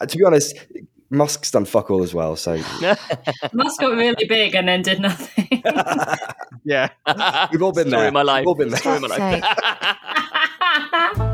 uh, to be honest, Musk's done fuck all as well. So Musk got really big and then did nothing. Yeah. we've all been Story there. of my life. We've all been there. Story of my life.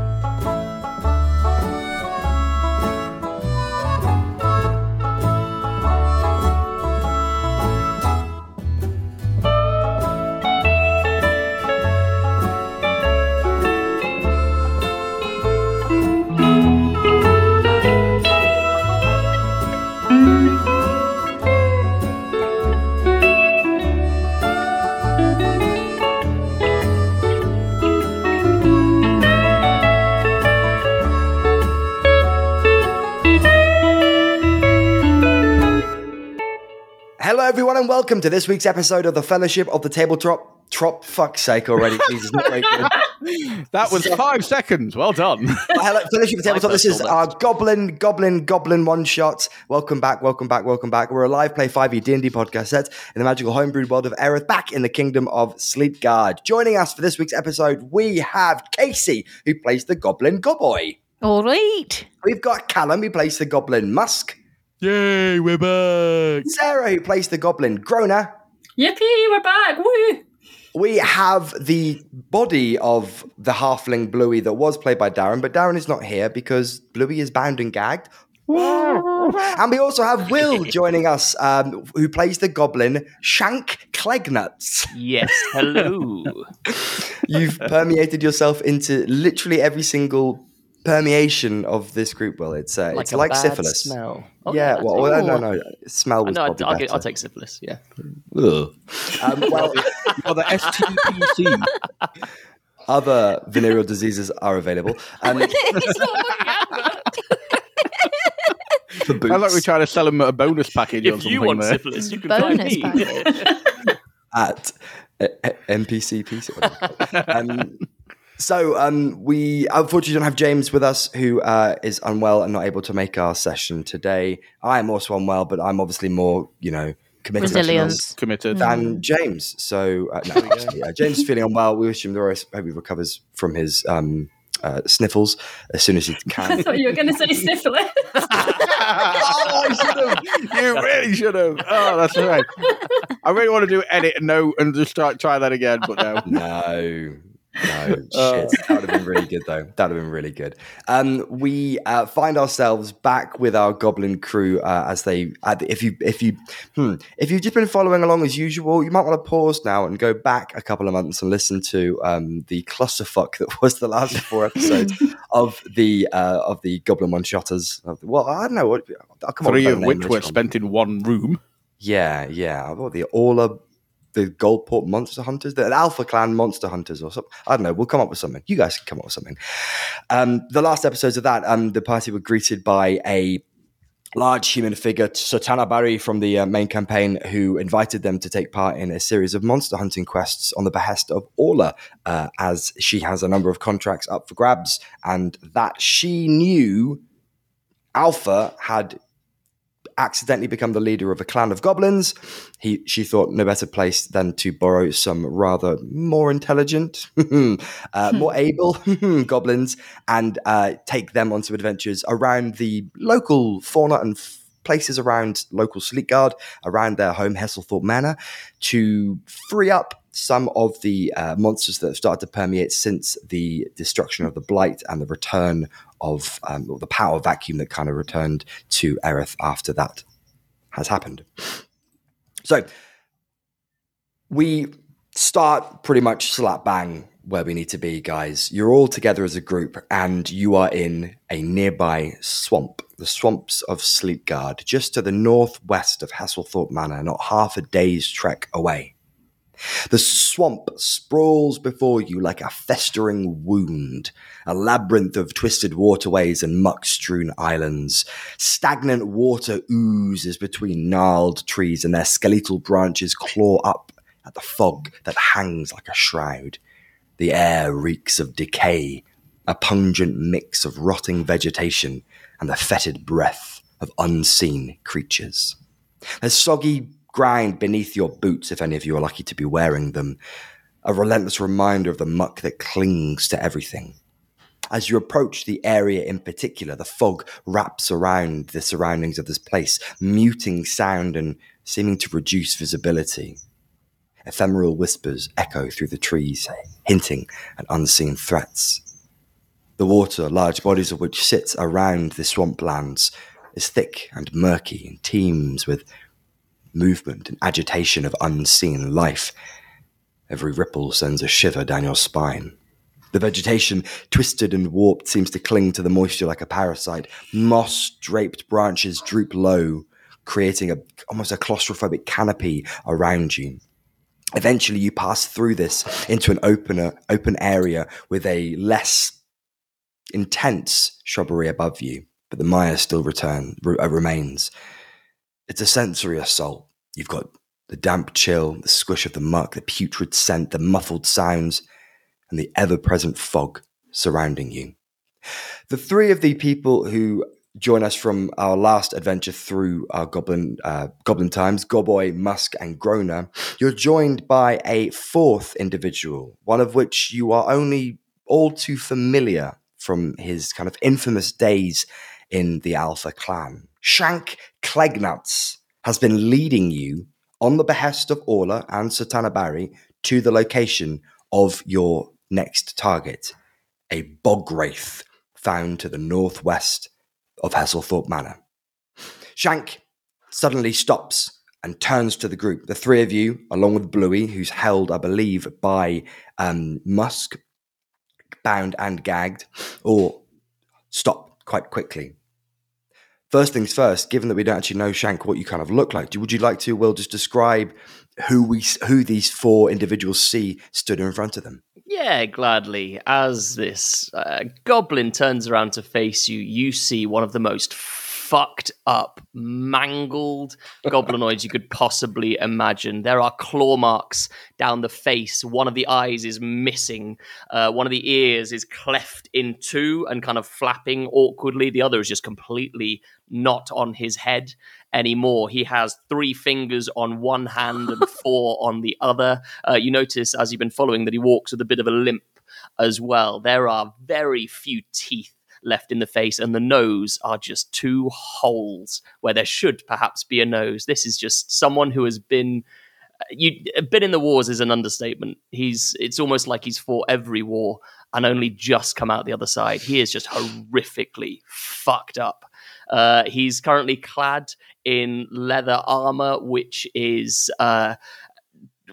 Hello, everyone, and welcome to this week's episode of the Fellowship of the Tabletop. Trop, fuck's sake already. Jesus, not very good. That was five seconds. Well done. Hello, Fellowship of the Tabletop. This is our Goblin, Goblin, Goblin one shot. Welcome back, welcome back, welcome back. We're a live play 5e D&D podcast set in the magical homebrewed world of Aerith, back in the kingdom of Sleepguard. Joining us for this week's episode, we have Casey, who plays the Goblin Goboy. All right. We've got Callum, who plays the Goblin Musk. Yay, we're back. Sarah, who plays the Goblin Groner. Yippee, we're back. Woo! We have the body of the halfling Bluey that was played by Darren, but Darren is not here because Bluey is bound and gagged. and we also have Will joining us, um, who plays the goblin Shank Clegnuts. yes. Hello. You've permeated yourself into literally every single permeation of this group. Well, it's uh, it's a like bad syphilis. Smell. Oh, yeah, that's well, it. no, no, no. Smell was No, probably I'll, better. get, I'll take syphilis. Yeah. Ugh. Um, well, Or the STPC. other venereal diseases are available. Um, It's not working out, but- for boots. I like we're trying to sell them a bonus package or If something you want there. syphilis, you can find Bonus me. package. at uh, NPC PC. whatever it's called. um, so um, we unfortunately don't have James with us, who uh, is unwell and not able to make our session today. I am also unwell, but I'm obviously more, you know, committed Resilience. Committed. than James. So uh, no, actually, uh, James is feeling unwell. We wish him the best. Hope he recovers from his. Um, uh, sniffles as soon as he can. I can. thought you were going to say syphilis. oh, I should have. You really should have. Oh, that's right. I really want to do edit and no and just try, try that again, but no. No. No, shit. Uh. that would have been really good, though. That would have been really good. Um, we uh, find ourselves back with our goblin crew uh, as they. Uh, if you, if you, hmm, if you've just been following along as usual, you might want to pause now and go back a couple of months and listen to um, the clusterfuck that was the last four episodes of the uh, of the goblin one shotters. Well, I don't know what. I'll come Three a of which were spent in one room. Yeah, yeah. I thought the Orla, the Goldport Monster Hunters, the Alpha Clan Monster Hunters, or something. I don't know. We'll come up with something. You guys can come up with something. Um, the last episodes of that, um, the party were greeted by a large human figure, Sotana Barry from the uh, main campaign, who invited them to take part in a series of monster hunting quests on the behest of Orla, uh, as she has a number of contracts up for grabs, and that she knew Alpha had accidentally become the leader of a clan of goblins. He, she thought no better place than to borrow some rather more intelligent, uh, more able goblins and uh, take them on some adventures around the local fauna and f- places around local Sleepguard, around their home Hasselthorpe Manor, to free up some of the uh, monsters that have started to permeate since the destruction of the Blight and the return of um, or the power vacuum that kind of returned to Erith after that has happened. So we start pretty much slap bang where we need to be, guys. You're all together as a group, and you are in a nearby swamp, the swamps of Sleepguard, just to the northwest of Hasselthorpe Manor, not half a day's trek away. The swamp sprawls before you like a festering wound, a labyrinth of twisted waterways and muck strewn islands. Stagnant water oozes between gnarled trees, and their skeletal branches claw up at the fog that hangs like a shroud. The air reeks of decay, a pungent mix of rotting vegetation and the fetid breath of unseen creatures. There's soggy grind beneath your boots if any of you are lucky to be wearing them, a relentless reminder of the muck that clings to everything. As you approach the area in particular, the fog wraps around the surroundings of this place, muting sound and seeming to reduce visibility. Ephemeral whispers echo through the trees, hinting at unseen threats. The water, large bodies of which sit around the swamplands, is thick and murky and teems with movement and agitation of unseen life. Every ripple sends a shiver down your spine. The vegetation, twisted and warped, seems to cling to the moisture like a parasite. Moss draped branches droop low, creating a, almost a claustrophobic canopy around you. Eventually, you pass through this into an opener, open area with a less intense shrubbery above you, but the mire still return, re- uh, remains. It's a sensory assault. You've got the damp chill, the squish of the muck, the putrid scent, the muffled sounds, and the ever present fog surrounding you. The three of the people who join us from our last adventure through our goblin uh, goblin times goboy musk and groner you're joined by a fourth individual one of which you are only all too familiar from his kind of infamous days in the alpha clan shank clegnuts has been leading you on the behest of orla and satana barry to the location of your next target a bog wraith found to the northwest of Hasselthorpe Manor. Shank suddenly stops and turns to the group. The three of you, along with Bluey, who's held, I believe, by um, Musk, bound and gagged, or stop quite quickly. First things first, given that we don't actually know Shank what you kind of look like, would you like to, Will, just describe who we who these four individuals see stood in front of them? Yeah, gladly. As this uh, goblin turns around to face you, you see one of the most fucked up, mangled goblinoids you could possibly imagine. There are claw marks down the face. One of the eyes is missing. Uh, one of the ears is cleft in two and kind of flapping awkwardly. The other is just completely not on his head anymore. He has three fingers on one hand and four on the other. Uh, you notice as you've been following that he walks with a bit of a limp as well. There are very few teeth left in the face, and the nose are just two holes where there should perhaps be a nose. This is just someone who has been. You been in the wars is an understatement. He's it's almost like he's fought every war and only just come out the other side. He is just horrifically fucked up. Uh, he's currently clad in leather armor, which is uh,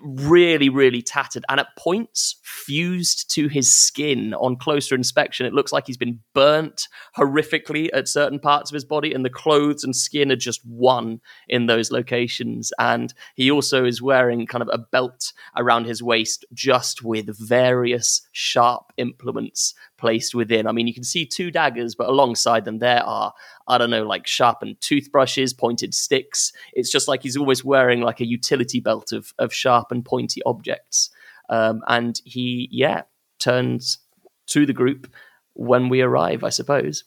really, really tattered and at points fused to his skin. On closer inspection, it looks like he's been burnt horrifically at certain parts of his body, and the clothes and skin are just one in those locations. And he also is wearing kind of a belt around his waist, just with various sharp implements placed within. I mean, you can see two daggers, but alongside them, there are, I don't know, like sharpened toothbrushes, pointed sticks. It's just like he's always wearing like a utility belt of, of sharp and pointy objects. Um, and he, yeah, turns to the group when we arrive, I suppose.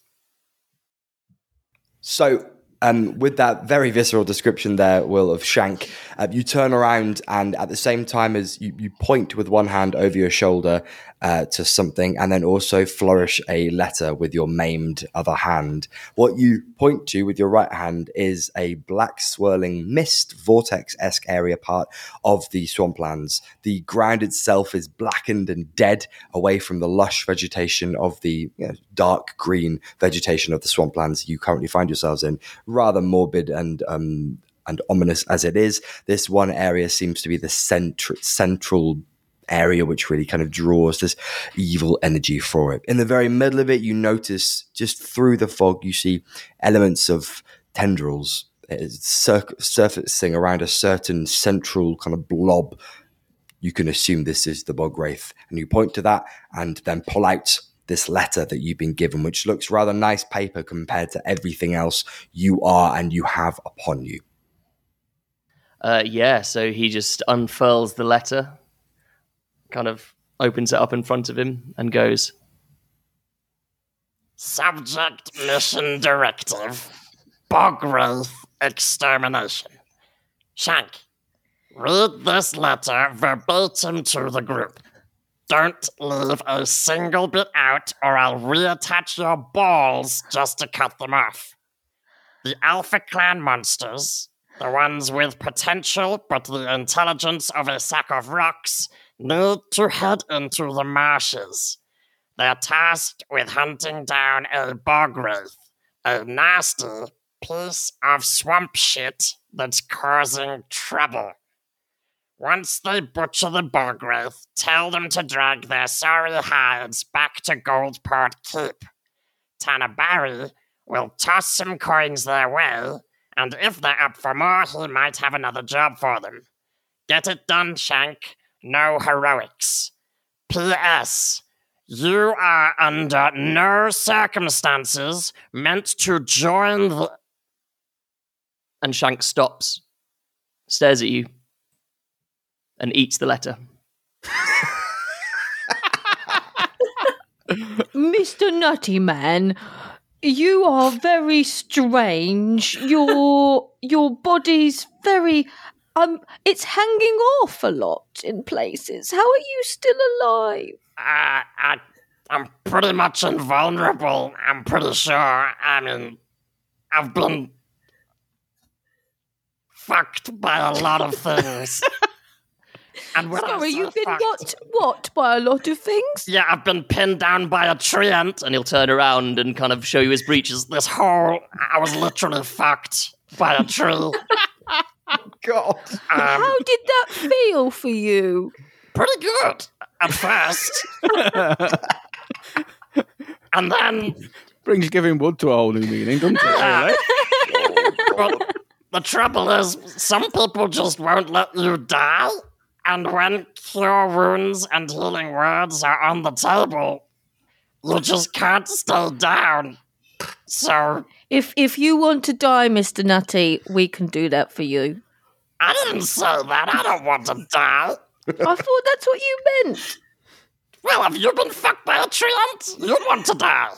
So, um, with that very visceral description there, Will, of Shank, uh, you turn around and at the same time as you, you point with one hand over your shoulder uh, to something and then also flourish a letter with your maimed other hand. What you point to with your right hand is a black swirling mist, vortex esque area part of the swamplands. The ground itself is blackened and dead away from the lush vegetation of the you know, dark green vegetation of the swamplands you currently find yourselves in. Rather morbid and um, and ominous as it is, this one area seems to be the centr- central area which really kind of draws this evil energy for it. In the very middle of it, you notice just through the fog, you see elements of tendrils uh, cir- surfacing around a certain central kind of blob. You can assume this is the bog wraith, and you point to that and then pull out this letter that you've been given, which looks rather nice paper compared to everything else you are and you have upon you. Uh, yeah, so he just unfurls the letter, kind of opens it up in front of him, and goes, Subject Mission Directive Bog Extermination. Shank, read this letter verbatim to the group. Don't leave a single bit out, or I'll reattach your balls just to cut them off. The Alpha Clan monsters, the ones with potential but the intelligence of a sack of rocks, need to head into the marshes. They're tasked with hunting down a bog wraith, a nasty piece of swamp shit that's causing trouble. Once they butcher the bog wraith, tell them to drag their sorry hides back to Goldport Keep. Tanabari will toss some coins their way, and if they're up for more, he might have another job for them. Get it done, Shank. No heroics. P.S. You are under no circumstances meant to join the. And Shank stops, stares at you, and eats the letter. Mr. Nutty Man, you are very strange. Your your body's very um it's hanging off a lot in places. How are you still alive? Uh, I, I'm pretty much invulnerable, I'm pretty sure. I mean, I've been fucked by a lot of things. And when Sorry, you've been fucked- what what by a lot of things? Yeah, I've been pinned down by a treant. And he'll turn around and kind of show you his breeches. This whole, I was literally fucked by a tree. God. Um, How did that feel for you? pretty good at first. and then Brings giving wood to a whole new meaning, doesn't it? Really? well, the trouble is, some people just won't let you die. And when cure wounds and healing words are on the table, you just can't stay down. So If if you want to die, Mr. Nutty, we can do that for you. I didn't say that. I don't want to die. I thought that's what you meant. Well, have you been fucked by a treant? You'd want to die.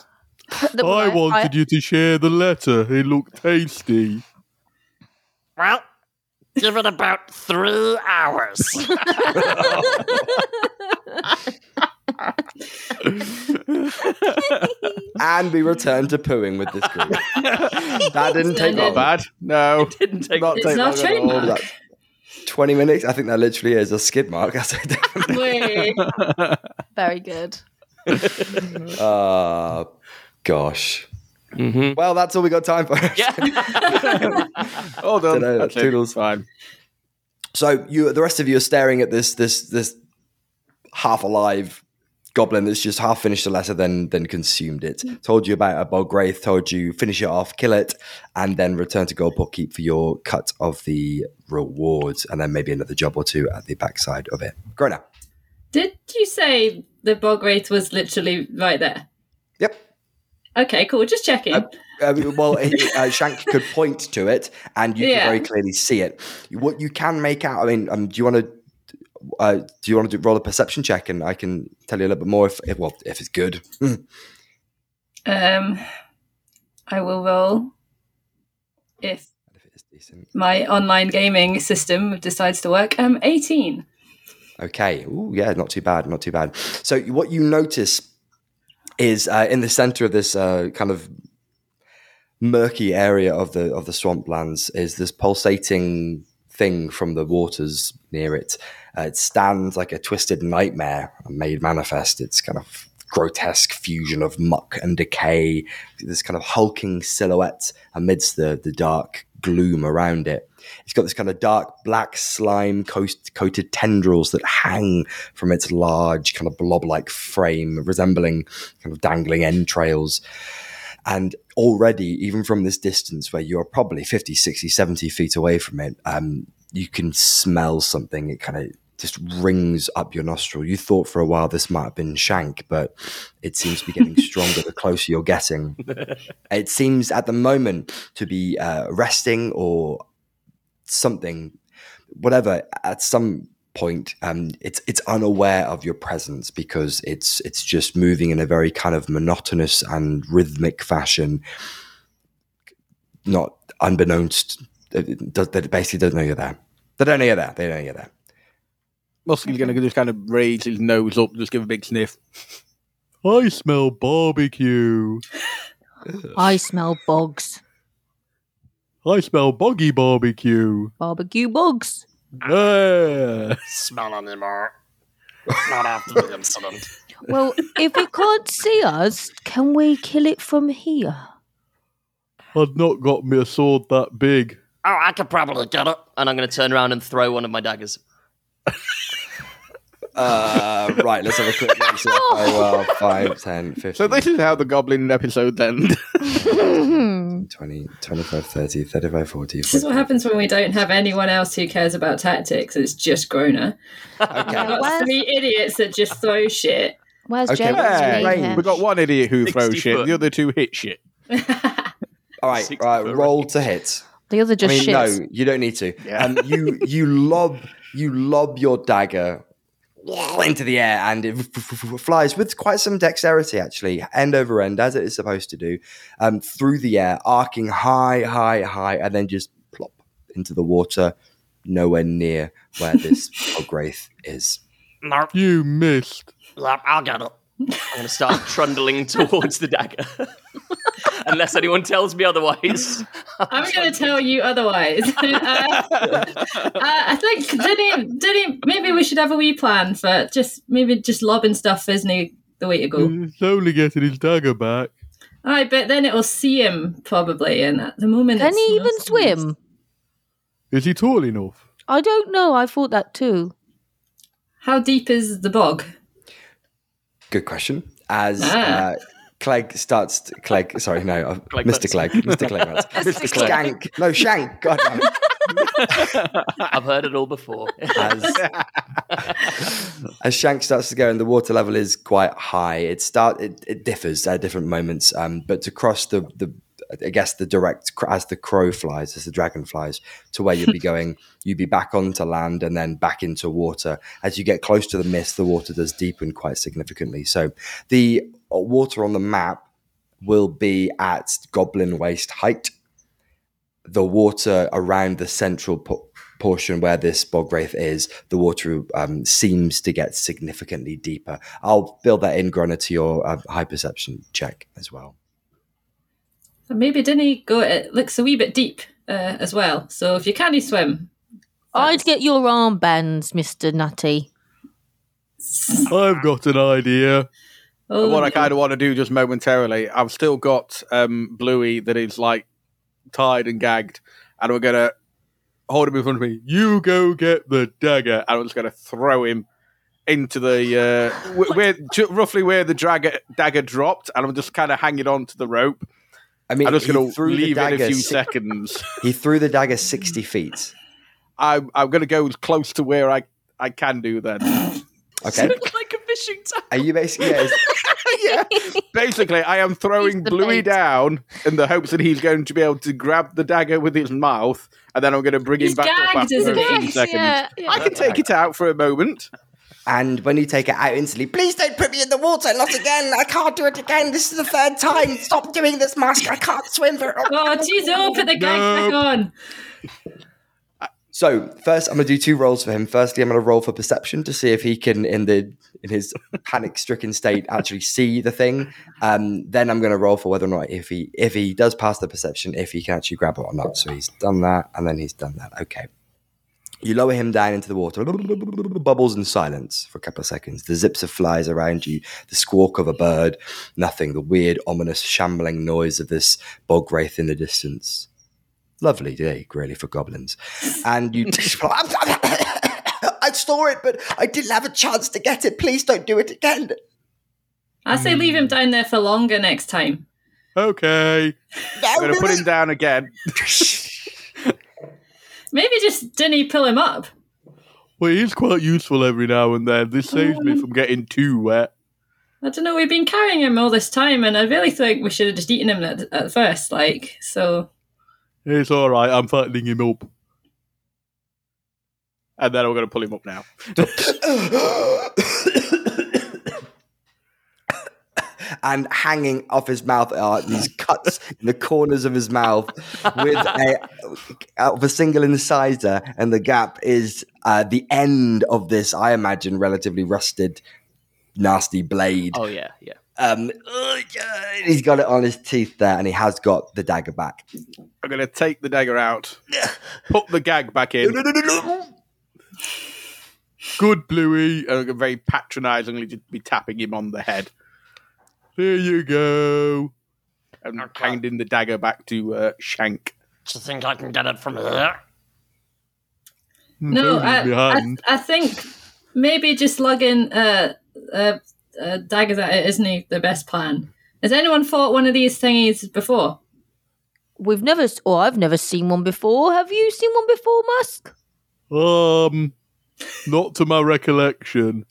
I- wanted you to share the letter. It looked tasty. Well, give it about three hours. And we return to pooing with this group. that didn't take Splendid. long. Not bad. No. Didn't take Not It's take not long at all. trademark. That- 20 minutes? I think that literally is a skid mark. I said Very good. Uh, gosh. Mhm. Well, that's all we got time for. Yeah. Hold on. Dunno, That's it. toodles. Fine. So you, the rest of you are staring at this this this half alive goblin that's just half finished the letter, then then consumed it. Told you about a bog wraith. Told you finish it off, kill it, and then return to Goldport Keep for your cut of the rewards, and then maybe another job or two at the backside of it. Grona. Did you say the bog wraith was literally right there? Okay, cool. Just checking. Uh, Uh, well, uh, Shank could point to it, and you Yeah. can very clearly see it. What you can make out. I mean, um, do you want to? Uh, do you want to roll a perception check, and I can tell you a little bit more if, if well, if it's good. um, I will roll if if it is decent. my online gaming system decides to work. Um, eighteen. Okay. Ooh, yeah, not too bad. Not too bad. So what you notice is uh, in the center of this uh, kind of murky area of the of the swamplands is this pulsating thing from the waters near it. Uh, it stands like a twisted nightmare made manifest. It's kind of grotesque fusion of muck and decay. This kind of hulking silhouette amidst the the dark gloom around it. It's got this kind of dark black slime coated tendrils that hang from its large kind of blob like frame, resembling kind of dangling entrails. And already, even from this distance where you're probably 50, 60, 70 feet away from it, um, you can smell something. It kind of just rings up your nostril. You thought for a while this might have been Shank, but it seems to be getting stronger the closer you're getting. It seems at the moment to be uh, resting or something, whatever. At some point, um, it's it's unaware of your presence because it's it's just moving in a very kind of monotonous and rhythmic fashion, not unbeknownst. It does- They basically don't know you're there. They don't know you're there. They don't know you're there. Muskie's going to just kind of raise his nose up, just give a big sniff. I smell barbecue. I smell bugs. I smell boggy barbecue. Barbecue bugs. Yeah. Smell anymore. Not after the incident. Well, if it can't see us, can we kill it from here? I've not got me a sword that big. Oh, I could probably get it. And I'm going to turn around and throw one of my daggers. Uh, right, let's have a quick look. So, oh, well, 5, 10, 15, So this is how the goblin episodes end. 20, 25, 30, 35, 40. This is what happens when we don't have anyone else who cares about tactics. It's just Groner. We've Okay. got Where's- three idiots that just throw shit. Where's Okay, James? hey, Green here? we got one idiot who throws shit, foot. the other two hit shit. All right, right, foot roll to hit. The other just I mean, shits. no, you don't need to. Yeah. Um, you you lob you lob your dagger into the air, and it flies with quite some dexterity, actually, end over end, as it is supposed to do, um, through the air, arcing high, high, high, and then just plop into the water, nowhere near where this wraith is. Nope. You missed. Yep, I'll get it. I'm going to start trundling towards the dagger. Unless anyone tells me otherwise. I'm going to tell you otherwise. uh, uh, I think did he, did he, maybe we should have a wee plan for just maybe just lobbing stuff isn't he the way to go. He's only getting his dagger back. I bet then it'll see him probably, and at the moment, Can it's he even so swim? Is he tall enough? I don't know. I thought that too. How deep is the bog? Good question. As Ah. uh, Clegg starts, to, Clegg, sorry, no, uh, Clegg Mr. Butts. Clegg, Mr. Clegg, Mr. Shank, no, Shank, God damn it. I've heard it all before. as as Shank starts to go and the water level is quite high. It start it, it differs at different moments, um, but to cross the the I guess the direct as the crow flies, as the dragon flies to where you'd be going, you'd be back onto land and then back into water. As you get close to the mist, the water does deepen quite significantly. So the water on the map will be at goblin waist height the water around the central po- portion where this bog wraith is, the water um, seems to get significantly deeper. I'll build that in, Grona, to your uh, high perception check as well. So maybe didn't he go? It looks a wee bit deep uh, as well. So if you can't swim, I'd get your armbands, Mister Nutty. I've got an idea. Oh, what I kind of want to do just momentarily, I've still got um, Bluey that is like tied and gagged, and we're gonna hold him in front of me. You go get the dagger, and I'm just gonna throw him into the uh, wh- where ju- roughly where the dagger dagger dropped, and I'm just kind of hanging on to the rope. I mean, I'm just gonna leave it in a few si- seconds. He threw the dagger 60 feet. I'm I'm gonna go as close to where I I can do then. Okay. like a fishing tackle. Are you basically, yeah, yeah. Basically, I am throwing Bluey bait. down in the hopes that he's going to be able to grab the dagger with his mouth, and then I'm going to bring He's him back up gagged, after isn't a few he? seconds. Yeah, yeah. I can take it out for a moment. and when you take it out instantly, please don't put me in the water, not again. I can't do it again. This is the third time. Stop doing this, Musk. I can't swim very Oh, jeez, oh, put the gag back on. So first, I'm going to do two rolls for him. Firstly, I'm going to roll for perception to see if he can, in the in his panic-stricken state, actually see the thing. Um, then I'm going to roll for whether or not if he if he does pass the perception, if he can actually grab it or not. So he's done that, and then he's done that. Okay. You lower him down into the water, bubbles and silence for a couple of seconds. The zips of flies around you, the squawk of a bird, nothing. The weird, ominous, shambling noise of this bog wraith in the distance. Lovely day, really, for goblins. And you. just, I saw it, but I didn't have a chance to get it. Please don't do it again. I say leave him hmm. down there for longer next time. Okay. No, I'm going to put him down again. Maybe just didn't he pull him up? Well, he is quite useful every now and then. This saves me um. from getting too wet. I don't know. We've been carrying him all this time, and I really think we should have just eaten him at, at first. Like, so It's all right. I'm fattening him up. And then I'm going to pull him up now. and hanging off his mouth are these cuts in the corners of his mouth with a of a single incisor, and the gap is uh, the end of this, I imagine, relatively rusted, nasty blade. Oh yeah, yeah. Um, ugh, yeah, he's got it on his teeth there, and he has got the dagger back. I'm going to take the dagger out, put the gag back in. Good, Bluey. And I'm gonna very patronisingly just be tapping him on the head. There you go. And Okay. handing the dagger back to uh, Shank. Do you think I can get it from here? No, I, I. I think maybe just lugging uh, uh, uh, daggers at it isn't the best plan. Has anyone fought one of these thingies before? We've never, or I've never seen one before. Have you seen one before, Musk? Um, not to my recollection.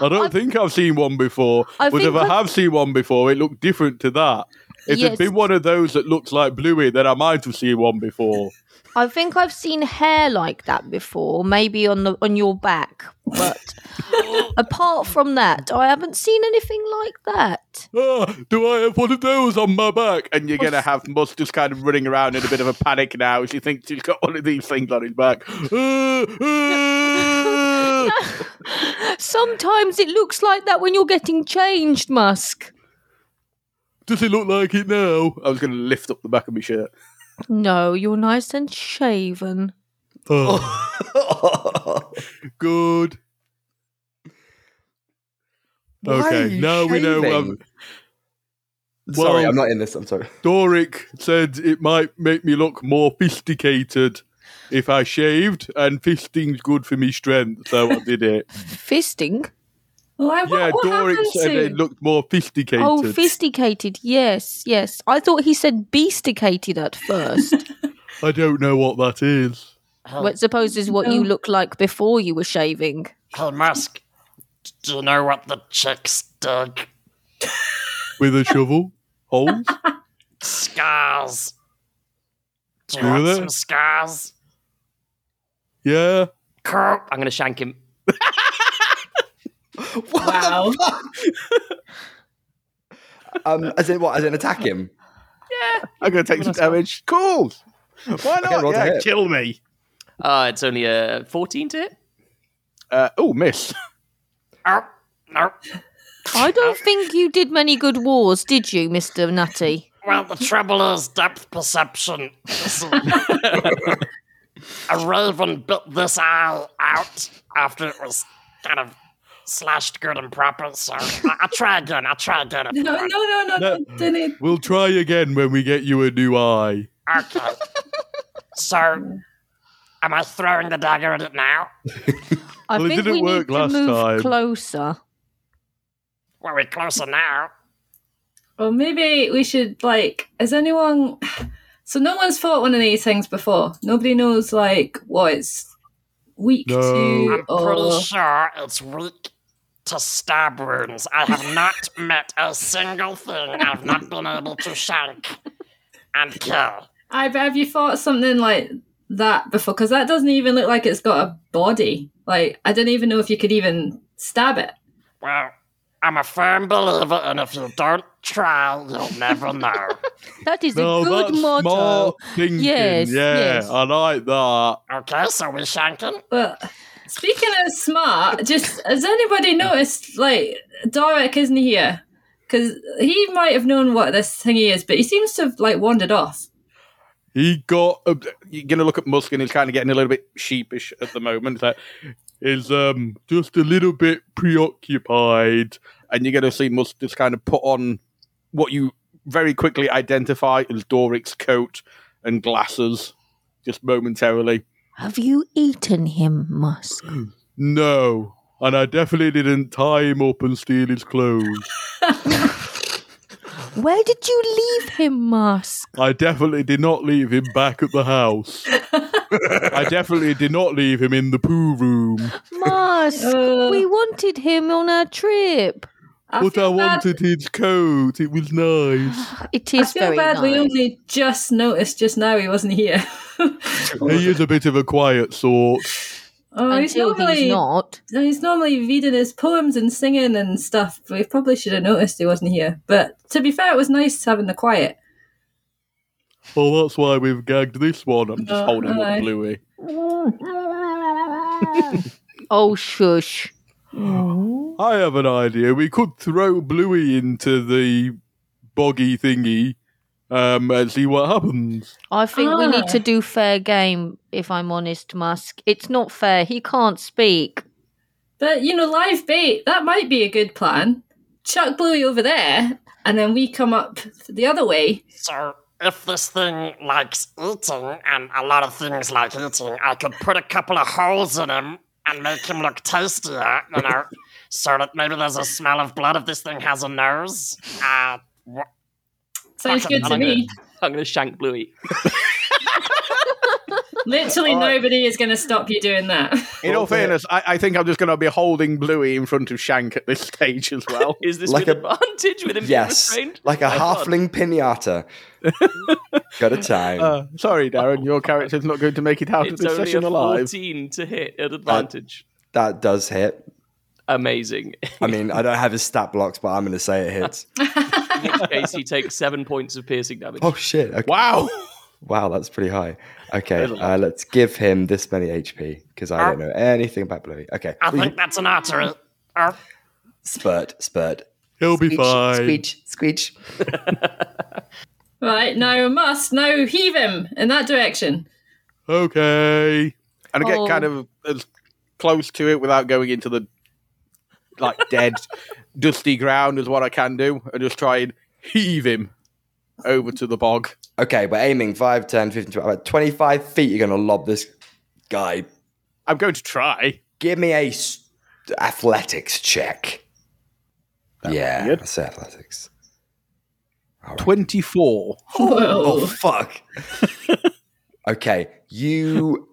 I don't think I've seen one before. I but if think I I've- have seen one before, it looked different to that. If Yes. it'd been one of those that looks like Bluey, then I might have seen one before. I think I've seen hair like that before, maybe on the on your back, but apart from that, I haven't seen anything like that. Ah, do I have one of those on my back? And you're gonna have Musk just kind of running around in a bit of a panic now as he thinks he's got one of these things on his back. Sometimes it looks like that when you're getting changed, Musk. Does it look like it now? I was gonna lift up the back of my shirt. No, you're nice and shaven. Oh, good. Why are Okay, you now we know. shaving? Um, sorry, I'm not in this. I'm sorry. Doric said it might make me look more sophisticated if I shaved, and fisting's good for me strength, so I did it. Fisting? Why, what, yeah, what Doric happened said to it looked more sophisticated. Oh, fisticated. Yes, yes. I thought he said beasticated at first. I don't know what that is. Hey, What suppose is what you look like before you were shaving. hey Musk, do you know what the chicks dig? With a shovel? Holes? Scars. Do you Do want some scars? Yeah. Cool. I'm gonna shank him. Wow. Um, as in what? As in attack him? Yeah. I'm going to take some damage. Cool. Why not? roll to yeah, kill me. Uh, it's only a 14 to hit. Uh, oh, miss. Oh, no. I don't think you did many good wars, did you, Mr. Nutty? Well, the trouble is depth perception. isn't- A raven bit this eye out after it was kind of slashed good and proper, so I- I'll try again. I'll try again. No, no, no, no, no. No. Didn't We'll try again when we get you a new eye. Okay. So, am I throwing the dagger at it now? I Well, it think didn't we work need to move time. closer. Well, we're closer now. Well, maybe we should like. Has anyone? So no one's fought one of these things before. Nobody knows like what it's weak No. to, I'm pretty sure it's weak to stab wounds. I have not met a single thing I've not been able to shank and kill. I but have you fought something like that before? Because that doesn't even look like it's got a body. Like I don't even know if you could even stab it. Well, I'm a firm believer, and if you don't try, you'll never know. That is No, a good that's motto. smart thinking. Yes, yeah, yes. I like that. Okay, so we're shanking? But speaking of smart, just has anybody noticed like Doric isn't here? Because he might have known what this thingy is, but he seems to have like wandered off. He got. Uh, you're gonna look at Musk, and he's kind of getting a little bit sheepish at the moment. Like, is um just a little bit preoccupied, and you're gonna see Musk just kind of put on what you very quickly identify as Doric's coat and glasses, just momentarily. Have you eaten him, Musk? No, and I definitely didn't tie him up and steal his clothes. Where did you leave him, Musk? I definitely did not leave him back at the house. I definitely did not leave him in the poo room. Musk, Uh, we wanted him on our trip. I But I feel bad- wanted his coat. It was nice. It I feel very bad. nice. We only just noticed just now he wasn't here. He is a bit of a quiet sort. Oh, he's until normally he's not. he's normally reading his poems and singing and stuff. We probably should have noticed he wasn't here. But to be fair, it was nice having the quiet. Well, that's why we've gagged this one. I'm just Oh, holding aye. up Bluey. Oh, shush. I have an idea. We could throw Bluey into the boggy thingy um, and see what happens. I think we need Ah. to do fair game, if I'm honest, Musk. It's not fair. He can't speak. But you know, live bait that might be a good plan. Chuck Bluey over there, and then we come up the other way. So, if this thing likes eating, and a lot of things like eating, I could put a couple of holes in him and make him look tastier, you know, so that maybe there's a smell of blood if this thing has a nose. Uh, wh- Sounds good to I'm gonna- me. I'm going to shank Bluey. Literally nobody is going to stop you doing that. In all Okay. fairness, I, I think I'm just going to be holding Bluey in front of Shank at this stage as well. Is this Like with a- advantage with him being Yes, restrained? like a I thought- halfling pinata. Got a time. Uh, sorry, Darren, your character's not going to make it out of It's this only session a alive. 14 to hit at advantage. that does hit. Amazing. I mean, I don't have his stat blocks, but I'm going to say it hits. In which case, he takes seven points of piercing damage. Oh shit! Okay. Wow. Wow, that's pretty high. Okay, There's a lot. uh, let's give him this many HP because I don't know anything about Bluey. Okay, I think that's an artery. Oh, spurt, spurt. He'll be Squeech, fine. Squeech, squeech. right now, must now heave him in that direction. Okay. And I get Oh. kind of as close to it without going into the like dead, dusty ground as what I can do, and just try and heave him over to the bog. Okay, we're aiming 5, 10, 15, 20, about 25 feet. You're going to lob this guy. I'm going to try. Give me a s- athletics check. yeah, good. that's athletics. All right. 24. Whoa. Oh fuck. okay, you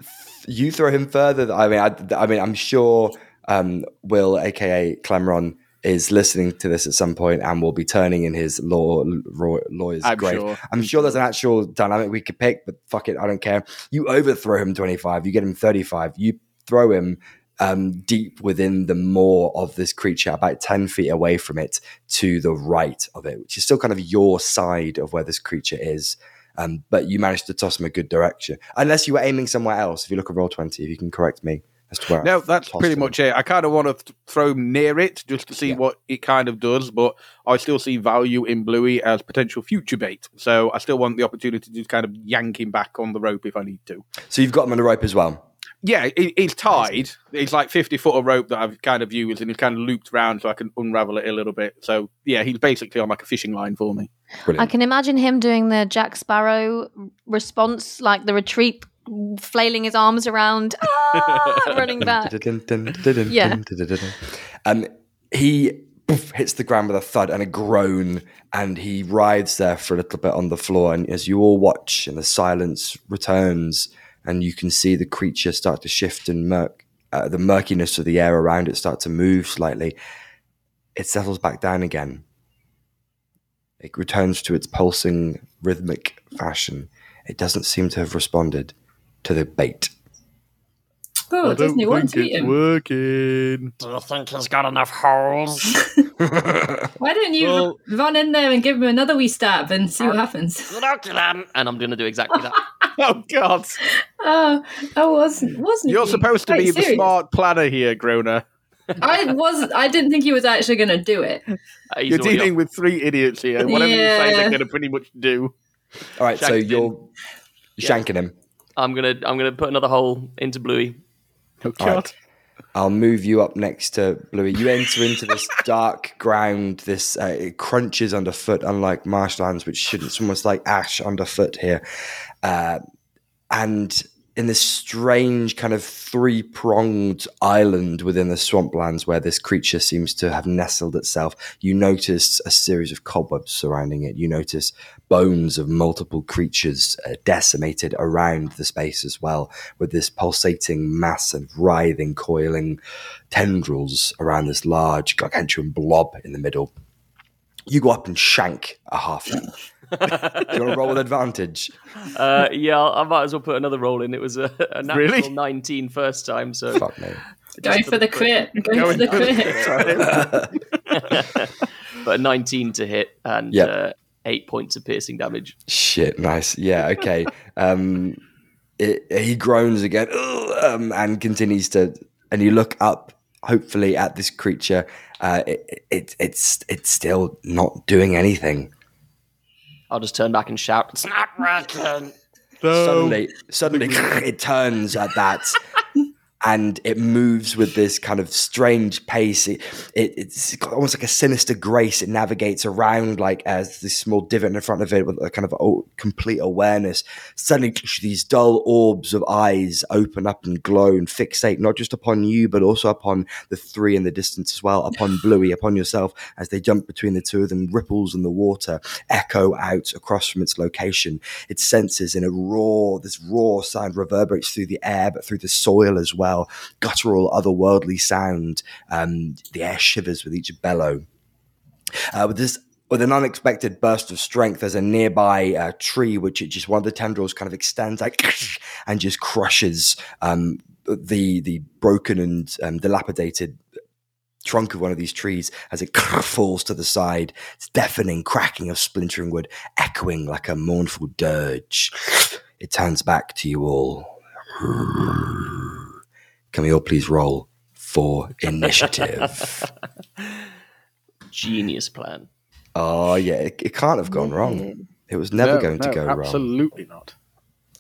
you throw him further. th- I mean, I, I mean, I'm sure um, Will, aka Clemron, is listening to this at some point and will be turning in his law, law lawyer's I'm grave. sure. I'm sure there's an actual dynamic we could pick, but fuck it, I don't care. You overthrow him 25, you get him 35, you throw him um, deep within the maw of this creature, about 10 feet away from it to the right of it, which is still kind of your side of where this creature is. Um, but you managed to toss him a good direction. Unless you were aiming somewhere else. If you look at Roll20, if you can correct me as to where. No, I've that's pretty him. much it. I kind of want to th- throw near it just to see Yeah. what it kind of does, but I still see value in Bluey as potential future bait. So I still want the opportunity to just kind of yank him back on the rope if I need to. So you've got him on the rope as well. Yeah, he, he's tied. It's like 50 foot of rope that I've kind of used, and he's kind of looped round so I can unravel it a little bit. So, yeah, he's basically on like a fishing line for me. I can imagine him doing the Jack Sparrow response, like the retreat, flailing his arms around, ah, running back. Yeah. Um, he poof, hits the ground with a thud and a groan, and he writhes there for a little bit on the floor. And as you all watch, and the silence returns, and you can see the creature start to shift and murk, uh, the murkiness of the air around it start to move slightly. It settles back down again. It returns to its pulsing, rhythmic fashion. It doesn't seem to have responded to the bait. Oh, doesn't he want to eat it's him? working. do you think he's got enough holes? Why don't you Well- run in there and give him another wee stab and see what happens? Look at him. And I'm going to do exactly that. Oh, God. Oh, I wasn't. Wasn't You're he? supposed to Quite be the serious. smart planner here, Groner. I was. I didn't think he was actually going to do it. Uh, he's You're already dealing on- with three idiots here. Whatever you say, Yeah. they're going to pretty much do. All right, so Shanked you're shanking him. I'm gonna I'm gonna put another hole into Bluey. Oh, All right. I'll move you up next to Bluey. You enter into this dark ground. This uh, it crunches underfoot, unlike marshlands, which shouldn't. It's almost like ash underfoot here, uh, and in this strange kind of three pronged island within the swamplands where this creature seems to have nestled itself, you notice a series of cobwebs surrounding it. You notice bones of multiple creatures uh, decimated around the space as well, with this pulsating mass of writhing, coiling tendrils around this large gargantuan blob in the middle. You go up and shank a halfling. Do you want to roll with advantage? Uh, yeah, I might as well put another roll in. It was a, a natural Really? 19 first time, so Fuck me. Going for the crit. Going for the crit. but a 19 to hit and Yeah. uh, eight points of piercing damage. Shit, nice. Yeah, okay. um, it, he groans again um, and continues to. And you look up, hopefully, at this creature. Uh, it, it, it's it's still not doing anything. I'll just turn back and shout. It's not working. Suddenly, suddenly, it turns at that. And it moves with this kind of strange pace. It, it, it's got almost like a sinister grace. It navigates around like as this small divot in front of it with a kind of oh, complete awareness. Suddenly, these dull orbs of eyes open up and glow and fixate not just upon you, but also upon the three in the distance as well, upon Bluey, upon yourself, as they jump between the two of them. Ripples in the water echo out across from its location. It senses in a roar, this roar sound reverberates through the air, but through the soil as well. Guttural, otherworldly sound. Um, the air shivers with each bellow. Uh, with this, with an unexpected burst of strength, there's a nearby uh, tree which it just one of the tendrils kind of extends like and just crushes um, the the broken and um, dilapidated trunk of one of these trees as it falls to the side. It's deafening cracking of splintering wood, echoing like a mournful dirge. It turns back to you all. Can we all please roll for initiative? Genius plan. oh yeah, it, it can't have gone wrong. It was never No, going to no, go wrong. Absolutely not.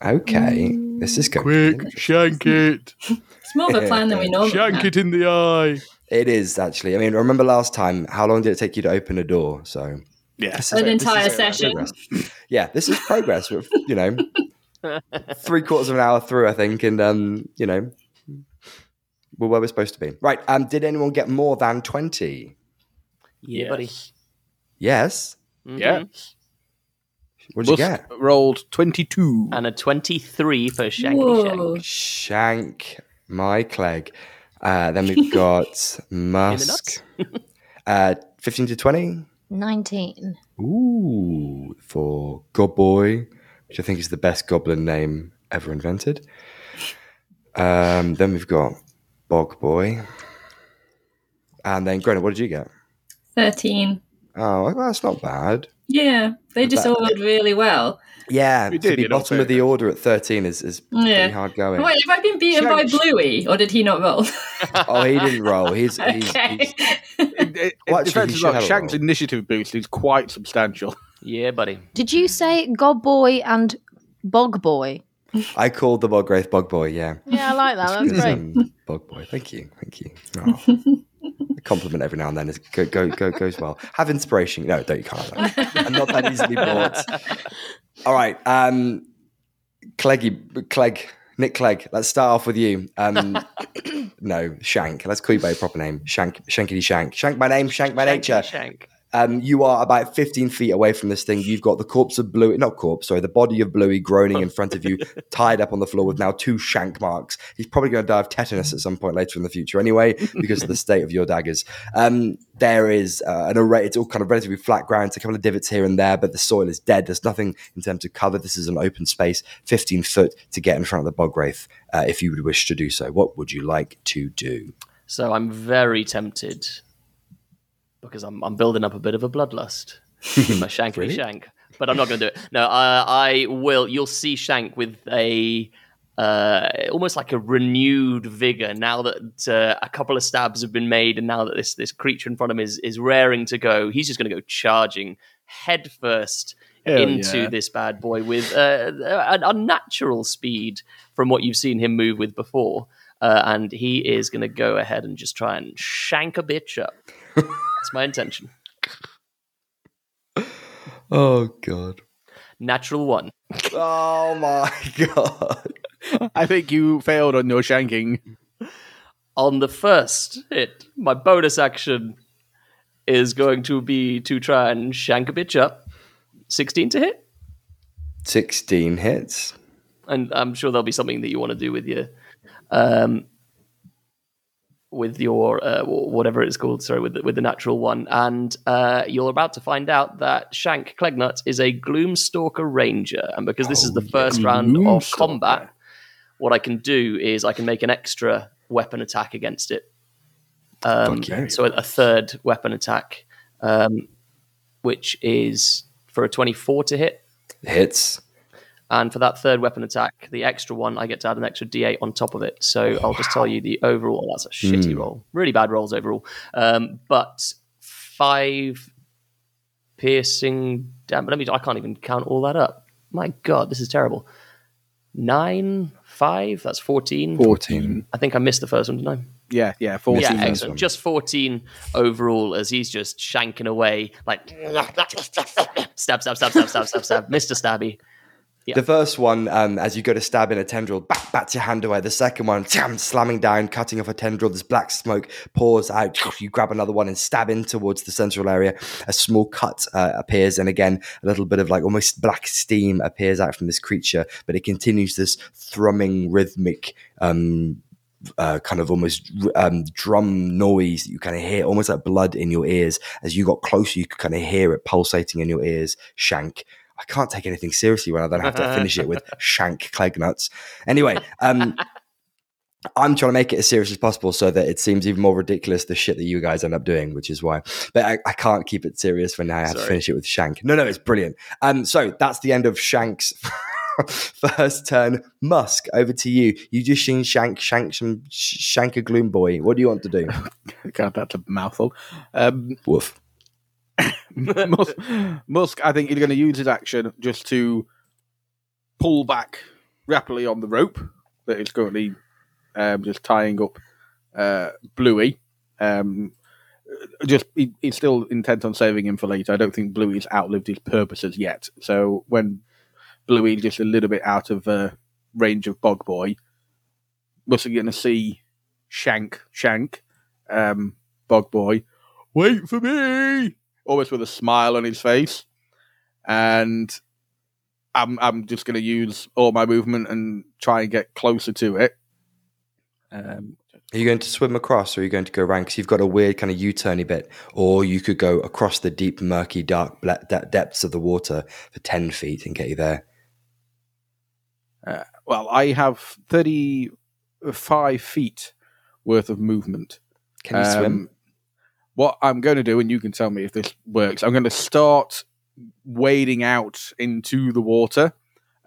Okay, this is going. Quick, shank it. It's more of a plan than we normally Shank it in the eye. It is actually. I mean, remember last time? How long did it take you to open a door? So Yeah. An this entire session. progress. Yeah, this is progress. We're, you know, three quarters of an hour through, I think, and um, you know, we're where we're supposed to be. Right. Um, did anyone get more than twenty? Yeah, buddy. Yes. Mhm. Yeah. What did you get? rolled 22. And a 23 for Shanky Whoa. Shank. Shank, my Clegg. Uh, then we've got Musk. uh, fifteen to twenty. 19. Ooh, for Gobboy, which I think is the best goblin name ever invented. Um, then we've got Bog Boy. And then, Grenna, what did you get? 13. Oh, well, that's not bad. Yeah, they just all rolled really well. Yeah, We to did, be bottom of the fair. order at 13 is, is Yeah. pretty hard going. Wait, have I been beaten by Bluey, or did he not roll? Oh, he didn't roll. He's, he's, okay. he's It, it, Well, actually, depends he a should lot. have a Shank's roll. initiative boost is quite substantial. Yeah, buddy. Did you say Gob Boy and Bog Boy? I called the Bog Wraith Bog Boy, yeah. Yeah, I like that. That's great. um, Bog Boy. Thank you. Thank you. Oh. A compliment every now and then is go, go, go, goes well. Have inspiration. No, don't you can't. have that. I'm not that easily bored. All right. Um, Cleggy, Clegg, Nick Clegg. Let's start off with you. Um, no, Shank. Let's call you by your proper name. Shank, Shankity Shank. Shank by name, Shank by nature. Shank. Um, you are about 15 feet away from this thing. You've got the corpse of Bluey, not corpse, sorry, the body of Bluey groaning in front of you, tied up on the floor with now two shank marks. He's probably going to die of tetanus at some point later in the future anyway, because of the state of your daggers. Um, there is uh, an array, it's all kind of relatively flat ground, it's a couple of divots here and there, but the soil is dead. There's nothing in terms of cover. This is an open space, 15 foot to get in front of the bog wraith uh, if you would wish to do so. What would you like to do? So I'm very tempted because I'm, I'm building up a bit of a bloodlust with my shankly Really? shank. But I'm not going to do it. No, uh, I will. You'll see Shank with a uh, almost like a renewed vigor now that uh, a couple of stabs have been made, and now that this this creature in front of him is is raring to go. He's just going to go charging headfirst into yeah. this bad boy with uh, an unnatural speed from what you've seen him move with before. Uh, and he is going to go ahead and just try and shank a bitch up. That's my intention. Oh, God. Natural one. Oh, my God. I think you failed on your shanking. On the first hit, my bonus action is going to be to try and shank a bitch up. 16 to hit. 16 hits. And I'm sure there'll be something that you want to do with your. Um, with your uh, whatever it's called. Sorry, with the, with the natural one, and uh, you're about to find out that Shank Clegnut is a Gloomstalker Ranger, and because this is the first round of combat, what I can do is I can make an extra weapon attack against it. Um, yeah. so a, a third weapon attack, um, which is for a 24 to hit. Hits. And for that third weapon attack, the extra one, I get to add an extra d8 on top of it. So I'll just tell you the overall. That's a shitty roll. Really bad rolls overall. Um, but five piercing damage. Let me. I can't even count all that up. My God, this is terrible. Nine, five. That's fourteen. 14. I think I missed the first one, didn't I? Yeah, yeah, 14. Yeah, excellent. Just 14 overall as he's just shanking away, like stab, stab, stab, stab, stab, stab, stab, Mr. Stabby. Yeah. The first one, um, as you go to stab in a tendril, back, bats your hand away. The second one, jam, slamming down, cutting off a tendril. This black smoke pours out. You grab another one and stab in towards the central area. A small cut uh, appears, and again, a little bit of like almost black steam appears out from this creature, but it continues this thrumming, rhythmic. Um, uh, kind of almost um, drum noise that you kind of hear, almost like blood in your ears. As you got closer, you could kind of hear it pulsating in your ears. Shank. I can't take anything seriously when I then have to finish it with shank clegg nuts. Anyway, um, I'm trying to make it as serious as possible so that it seems even more ridiculous the shit that you guys end up doing, which is why. But I, I can't keep it serious when I have to finish it with Shank. No, no, it's brilliant. Um, so that's the end of Shank's first turn. Musk, over to you. You just seen Shank, Shank, some Shank a Gloom Boy. What do you want to do? God, that's a mouthful. Um, Woof. Musk, Musk, I think he's going to use his action just to pull back rapidly on the rope that is currently um, just tying up uh, Bluey. Um, just he, he's still intent on saving him for later. I don't think Bluey's outlived his purposes yet. So when Bluey's just a little bit out of uh, range of Bog Boy, Musk is going to see Shank, Shank, um, Bog Boy, wait for me, almost with a smile on his face. And I'm I'm just going to use all my movement and try and get closer to it. Um, Are you going to swim across or are you going to go around? Because you've got a weird kind of U turny bit. Or you could go across the deep, murky, dark depths of the water for 10 feet and get you there. uh, well, I have 35 feet worth of movement. Can you swim? What I'm going to do, and you can tell me if this works, I'm going to start wading out into the water.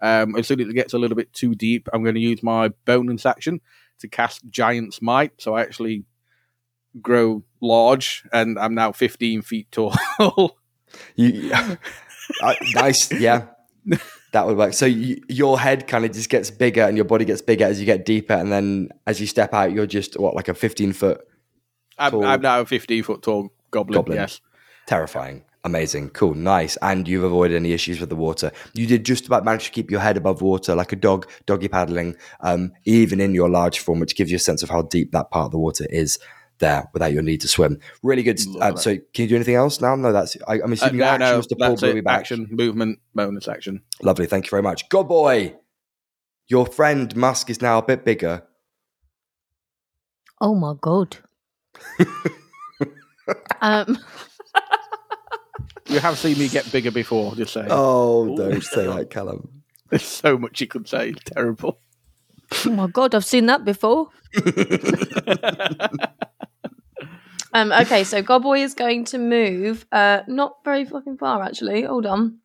Um, as soon as it gets a little bit too deep, I'm going to use my bonus action to cast Giant's Might. So I actually grow large, and I'm now 15 feet tall. You, nice, yeah. That would work. So you, your head kind of just gets bigger and your body gets bigger as you get deeper. And then as you step out, you're just, what, like a 15 foot I'm, Tall. I'm now a 15 foot tall goblin. Goblin. Yes. Terrifying. Amazing. Cool. Nice. And you've avoided any issues with the water. You did just about manage to keep your head above water like a dog, doggy paddling, um, even in your large form, which gives you a sense of how deep that part of the water is there without your need to swim. Really good. Uh, so can you do anything else now? No, that's, I, I'm Uh, assuming your no, action no, was to pull that's Bluey it. back. Action, movement, bonus action. Lovely. Thank you very much. Good boy. Your friend Musk is now a bit bigger. Oh my god. Um, You have seen me get bigger before, just saying. Oh, don't say that, Callum. There's so much you could say. Terrible. oh my god, I've seen that before. um, okay, so Gobboy is going to move. Uh, not very fucking far actually. Hold on.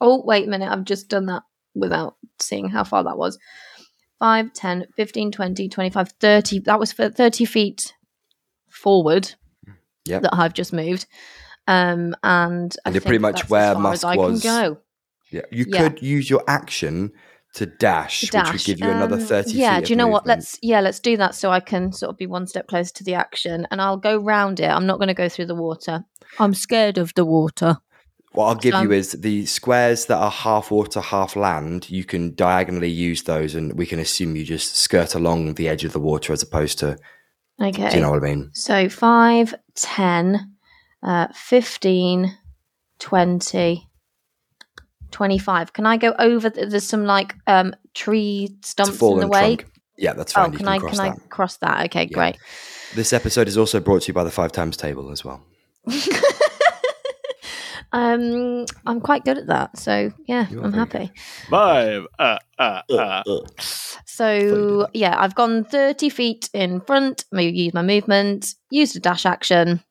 Oh, wait a minute. I've just done that without seeing how far that was. 5, 10, 15, 20, 25, 30. That was for 30 feet forward Yep. that I've just moved. Um, and I And you're pretty much where Musk I was. can go. Yeah, you Yeah. could use your action to dash, which would give you another Um, thirty. Yeah, do you know what? Let's yeah, let's do that so I can sort of be one step closer to the action, and I'll go round it. I'm not going to go through the water. I'm scared of the water. What I'll give Um, you is the squares that are half water, half land. You can diagonally use those, and we can assume you just skirt along the edge of the water as opposed to. Okay. Do you know what I mean? So 5, 10, uh, 15, 20, 25. Can I go over? th- There's some like um, tree stumps in the way. trunk. Yeah, that's Oh, fine. you can can I cross can that. I cross that? Okay, Yeah. great. This episode is also brought to you by the Five Times Table as well. um, I'm quite good at that, so yeah, You are I'm happy. Five. Uh, uh, uh. So yeah, I've gone 30 feet in front. Maybe use my movement. Used a dash action.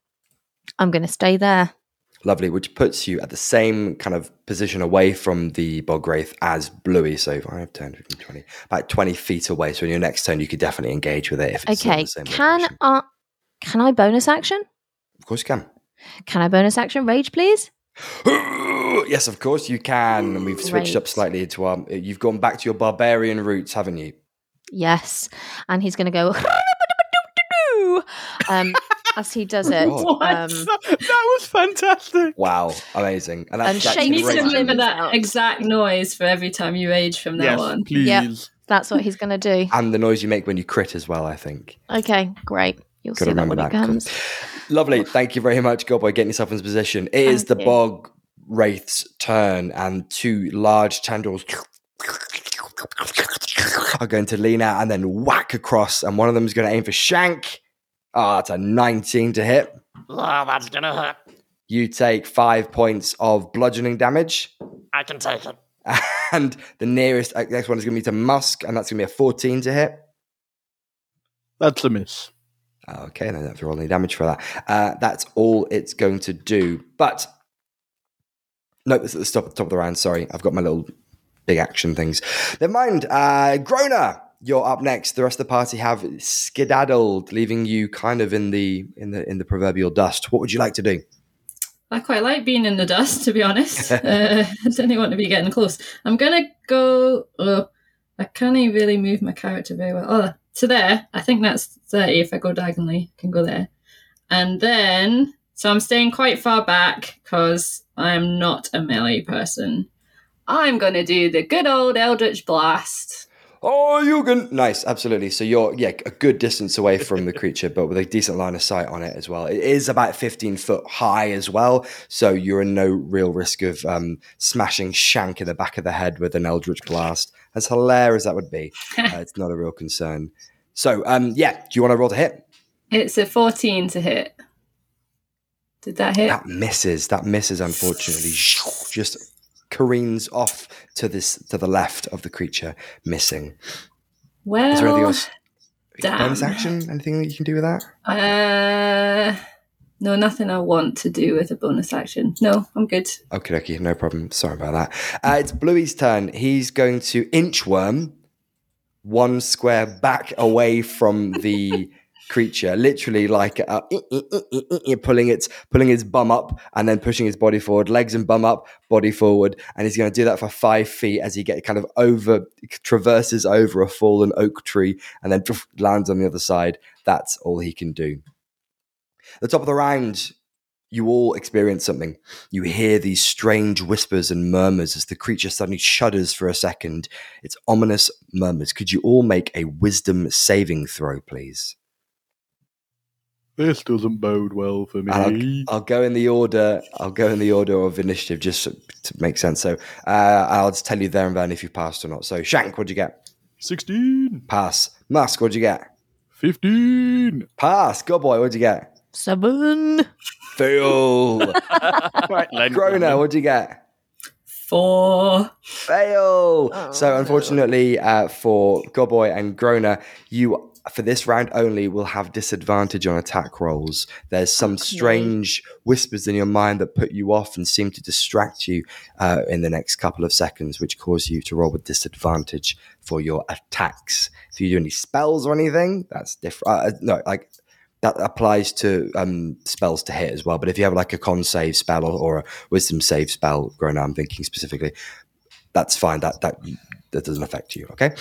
I'm going to stay there. Lovely, which puts you at the same kind of position away from the bog wraith as Bluey. So 5, 10, 15, 20, about 20 feet away. So in your next turn, you could definitely engage with it if it's Okay, the same can. I can I bonus action? Of course you can. Can I bonus action rage, please? yes, of course you can. And we've switched up slightly to our. You've gone back to your barbarian roots, haven't you? Yes, and he's going to go. um, as he does it, um, that, that was fantastic. Wow, amazing! And And that's, that's shake You need to remember that Out. exact noise for every time you age from now Yes, on. please. Yep. that's what he's going to do. and the noise you make when you crit as well. I think. Okay, great. You'll Gotta see that when it that. Cool. comes. Lovely. Thank you very much, Gobboy, getting yourself into position. It is the you. bog wraith's turn, and two large tendrils are going to lean out and then whack across, and one of them is going to aim for Shank. Oh, that's a 19 to hit. Yeah, that's gonna hurt. You take five points of bludgeoning damage. I can take it. And the nearest uh, next one is going to be to Musk, and that's going to be a 14 to hit. That's a miss. Okay, then I don't have to roll any damage for that. Uh, that's all it's going to do. But no, it's at the top, top of the round. Sorry, I've got my little big action things. Never mind. Uh, Grona, you're up next. The rest of the party have skedaddled, leaving you kind of in the in the in the proverbial dust. What would you like to do? I quite like being in the dust, to be honest. uh, I don't want to be getting close. I'm gonna go. Oh, I can't really move my character very well. Oh, to there. I think that's thirty. If I go diagonally, I can go there. And then, so I'm staying quite far back because I'm not a melee person. I'm gonna do the good old Eldritch Blast. Oh, you can nice, absolutely. So you're yeah a good distance away from the creature, but with a decent line of sight on it as well. It is about fifteen foot high as well, so you're in no real risk of um, smashing Shank in the back of the head with an Eldritch blast. As hilarious that would be, uh, it's not a real concern. So um, yeah, do you want to roll to hit? It's a 14 to hit. Did that hit? That misses. That misses. Unfortunately, just careens off to this to the left of the creature, missing. Well, Is there anything else? Bonus damn. action? Anything that you can do with that? Uh, no, nothing I want to do with a bonus action. No, I'm good. Okay, okay, no problem. Sorry about that. Uh, it's Bluey's turn. He's going to inchworm one square back away from the creature, literally like uh, eh, eh, eh, pulling its pulling its bum up and then pushing his body forward, legs and bum up, body forward, and he's going to do that for five feet as he get kind of over traverses over a fallen oak tree and then lands on the other side. That's all he can do. The top of the round, you all experience something. You hear these strange whispers and murmurs as the creature suddenly shudders for a second. It's ominous murmurs. Could you all make a wisdom saving throw, please? This doesn't bode well for me. And I'll, I'll go in the order. I'll go in the order of initiative just to, make sense. So uh, I'll just tell you there and then if you passed or not. So Shank, what'd you get? 16, Pass. Musk, what'd you get? 15. Pass. Good boy, what'd you get? Seven. Fail. Right, Grona, what do you get? Four. Fail. Oh, so unfortunately uh, for Goboy and Grona, you for this round only will have disadvantage on attack rolls. There's some Okay. strange whispers in your mind that put you off and seem to distract you uh, in the next couple of seconds, which cause you to roll with disadvantage for your attacks. If you do any spells or anything, that's different. Uh, no, like that applies to um, spells to hit as well. But if you have like a con save spell or, or a wisdom save spell, Grona, I'm thinking specifically, that's fine. That that that doesn't affect you. Okay,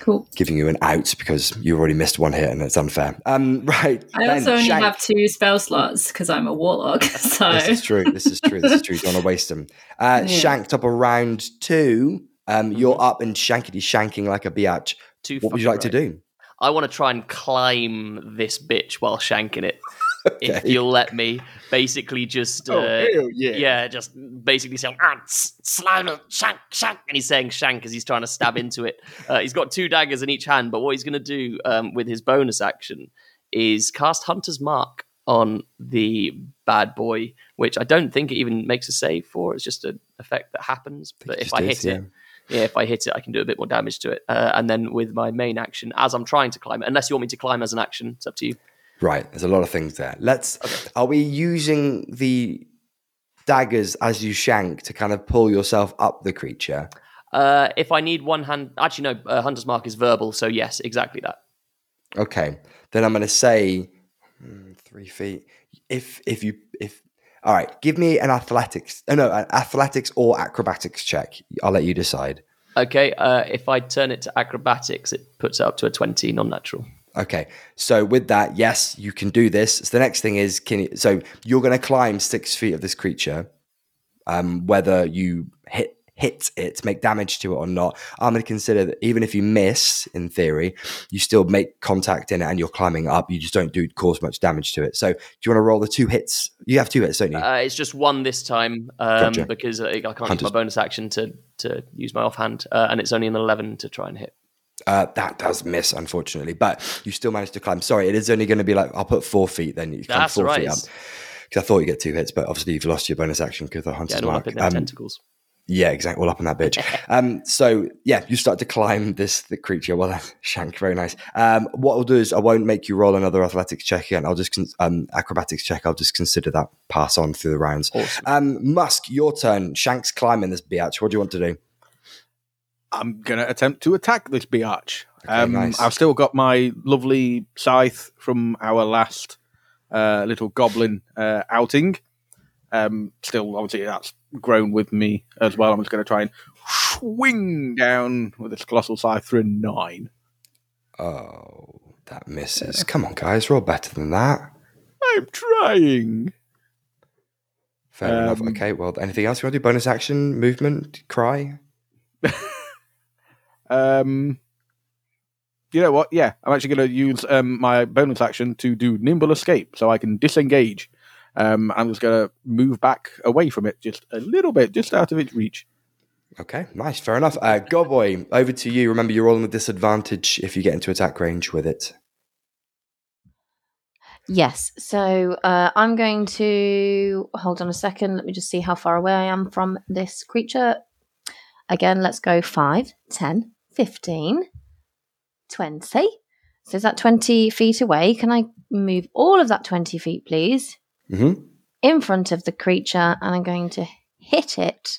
Cool. giving you an out because you already missed one hit and it's unfair. Um, right. I Ben, also only Shank. have two spell slots because I'm a warlock. So This is true. This is true. This is true. You don't want to waste them. Uh, Yeah. Shanked up around two. Um, Mm-hmm. you're up and shankity shanking like a biatch. Too What would you fucking like to do? I want to try and climb this bitch while shanking it. if you'll let me. Basically, just uh, Oh, hell yeah. yeah, just basically saying, ah, s- slimy, shank, shank. And he's saying shank as he's trying to stab into it. Uh, he's got two daggers in each hand, but what he's going to do um, with his bonus action is cast Hunter's Mark on the bad boy, which I don't think it even makes a save for. It's just an effect that happens. But if I is, hit it, yeah, if I hit it, I can do a bit more damage to it. Uh, and then with my main action, as I'm trying to climb, unless you want me to climb as an action, it's up to you. Right. There's a lot of things there. Let's. Are we using the daggers as you shank to kind of pull yourself up the creature? Uh, if I need one hand, actually no, uh, Hunter's Mark is verbal, so yes, exactly that. Okay. Then I'm going to say hmm, three feet. If if you if all right, give me an athletics. Oh no, an athletics or acrobatics check. I'll let you decide. Okay, uh, if I turn it to acrobatics, it puts it up to a 20 non natural. Okay, so with that, yes, you can do this. So the next thing is, can you, so you're going to climb six feet of this creature, um, whether you hit hit it, make damage to it or not. I'm going to consider that even if you miss, in theory, you still make contact in it and you're climbing up. You just don't do cause much damage to it. So do you want to roll the two hits? You have two hits, don't you? Uh, it's just one this time um, Gotcha. because I I can't use my bonus action to, to use my offhand, uh, and it's only an 11 to try and hit. Uh, that does miss, unfortunately, but you still managed to climb. Sorry, it is only going to be like I'll put four feet. Then you That's four right. feet up because I thought you get two hits, but obviously you've lost your bonus action because the hunter's all mark. up in their Um, tentacles. Yeah, exactly. All up on that bitch. um, so yeah, you start to climb this the creature. Well, shank, very nice. Um, what I'll do is I won't make you roll another athletics check again. I'll just con- um, acrobatics check. I'll just consider that pass on through the rounds. Awesome. Um, Musk, your turn. Shank's climbing this biatch. What do you want to do? I'm going to attempt to attack this biatch. Okay, um, nice. I've still got my lovely scythe from our last uh, little goblin uh, outing. Um, still, obviously, that's grown with me as well. I'm just going to try and swing down with this colossal scythe through a nine. Oh, that misses. Come on, guys, roll better than that. I'm trying. Fair enough. Um, Okay, well, anything else you want to do? Bonus action, movement, cry? Um, you know what? Yeah, I'm actually going to use um, my bonus action to do nimble escape, so I can disengage. Um, I'm just going to move back away from it just a little bit, just out of its reach. Okay, nice. Fair enough. Uh, Go boy, over to you. Remember, you're rolling with disadvantage if you get into attack range with it. Yes. So uh, I'm going to hold on a second. Let me just see how far away I am from this creature. Again, let's go 5, 10, 15, 20. So is that 20 feet away? Can I move all of that 20 feet, please? Mm-hmm. in front of the creature and I'm going to hit it,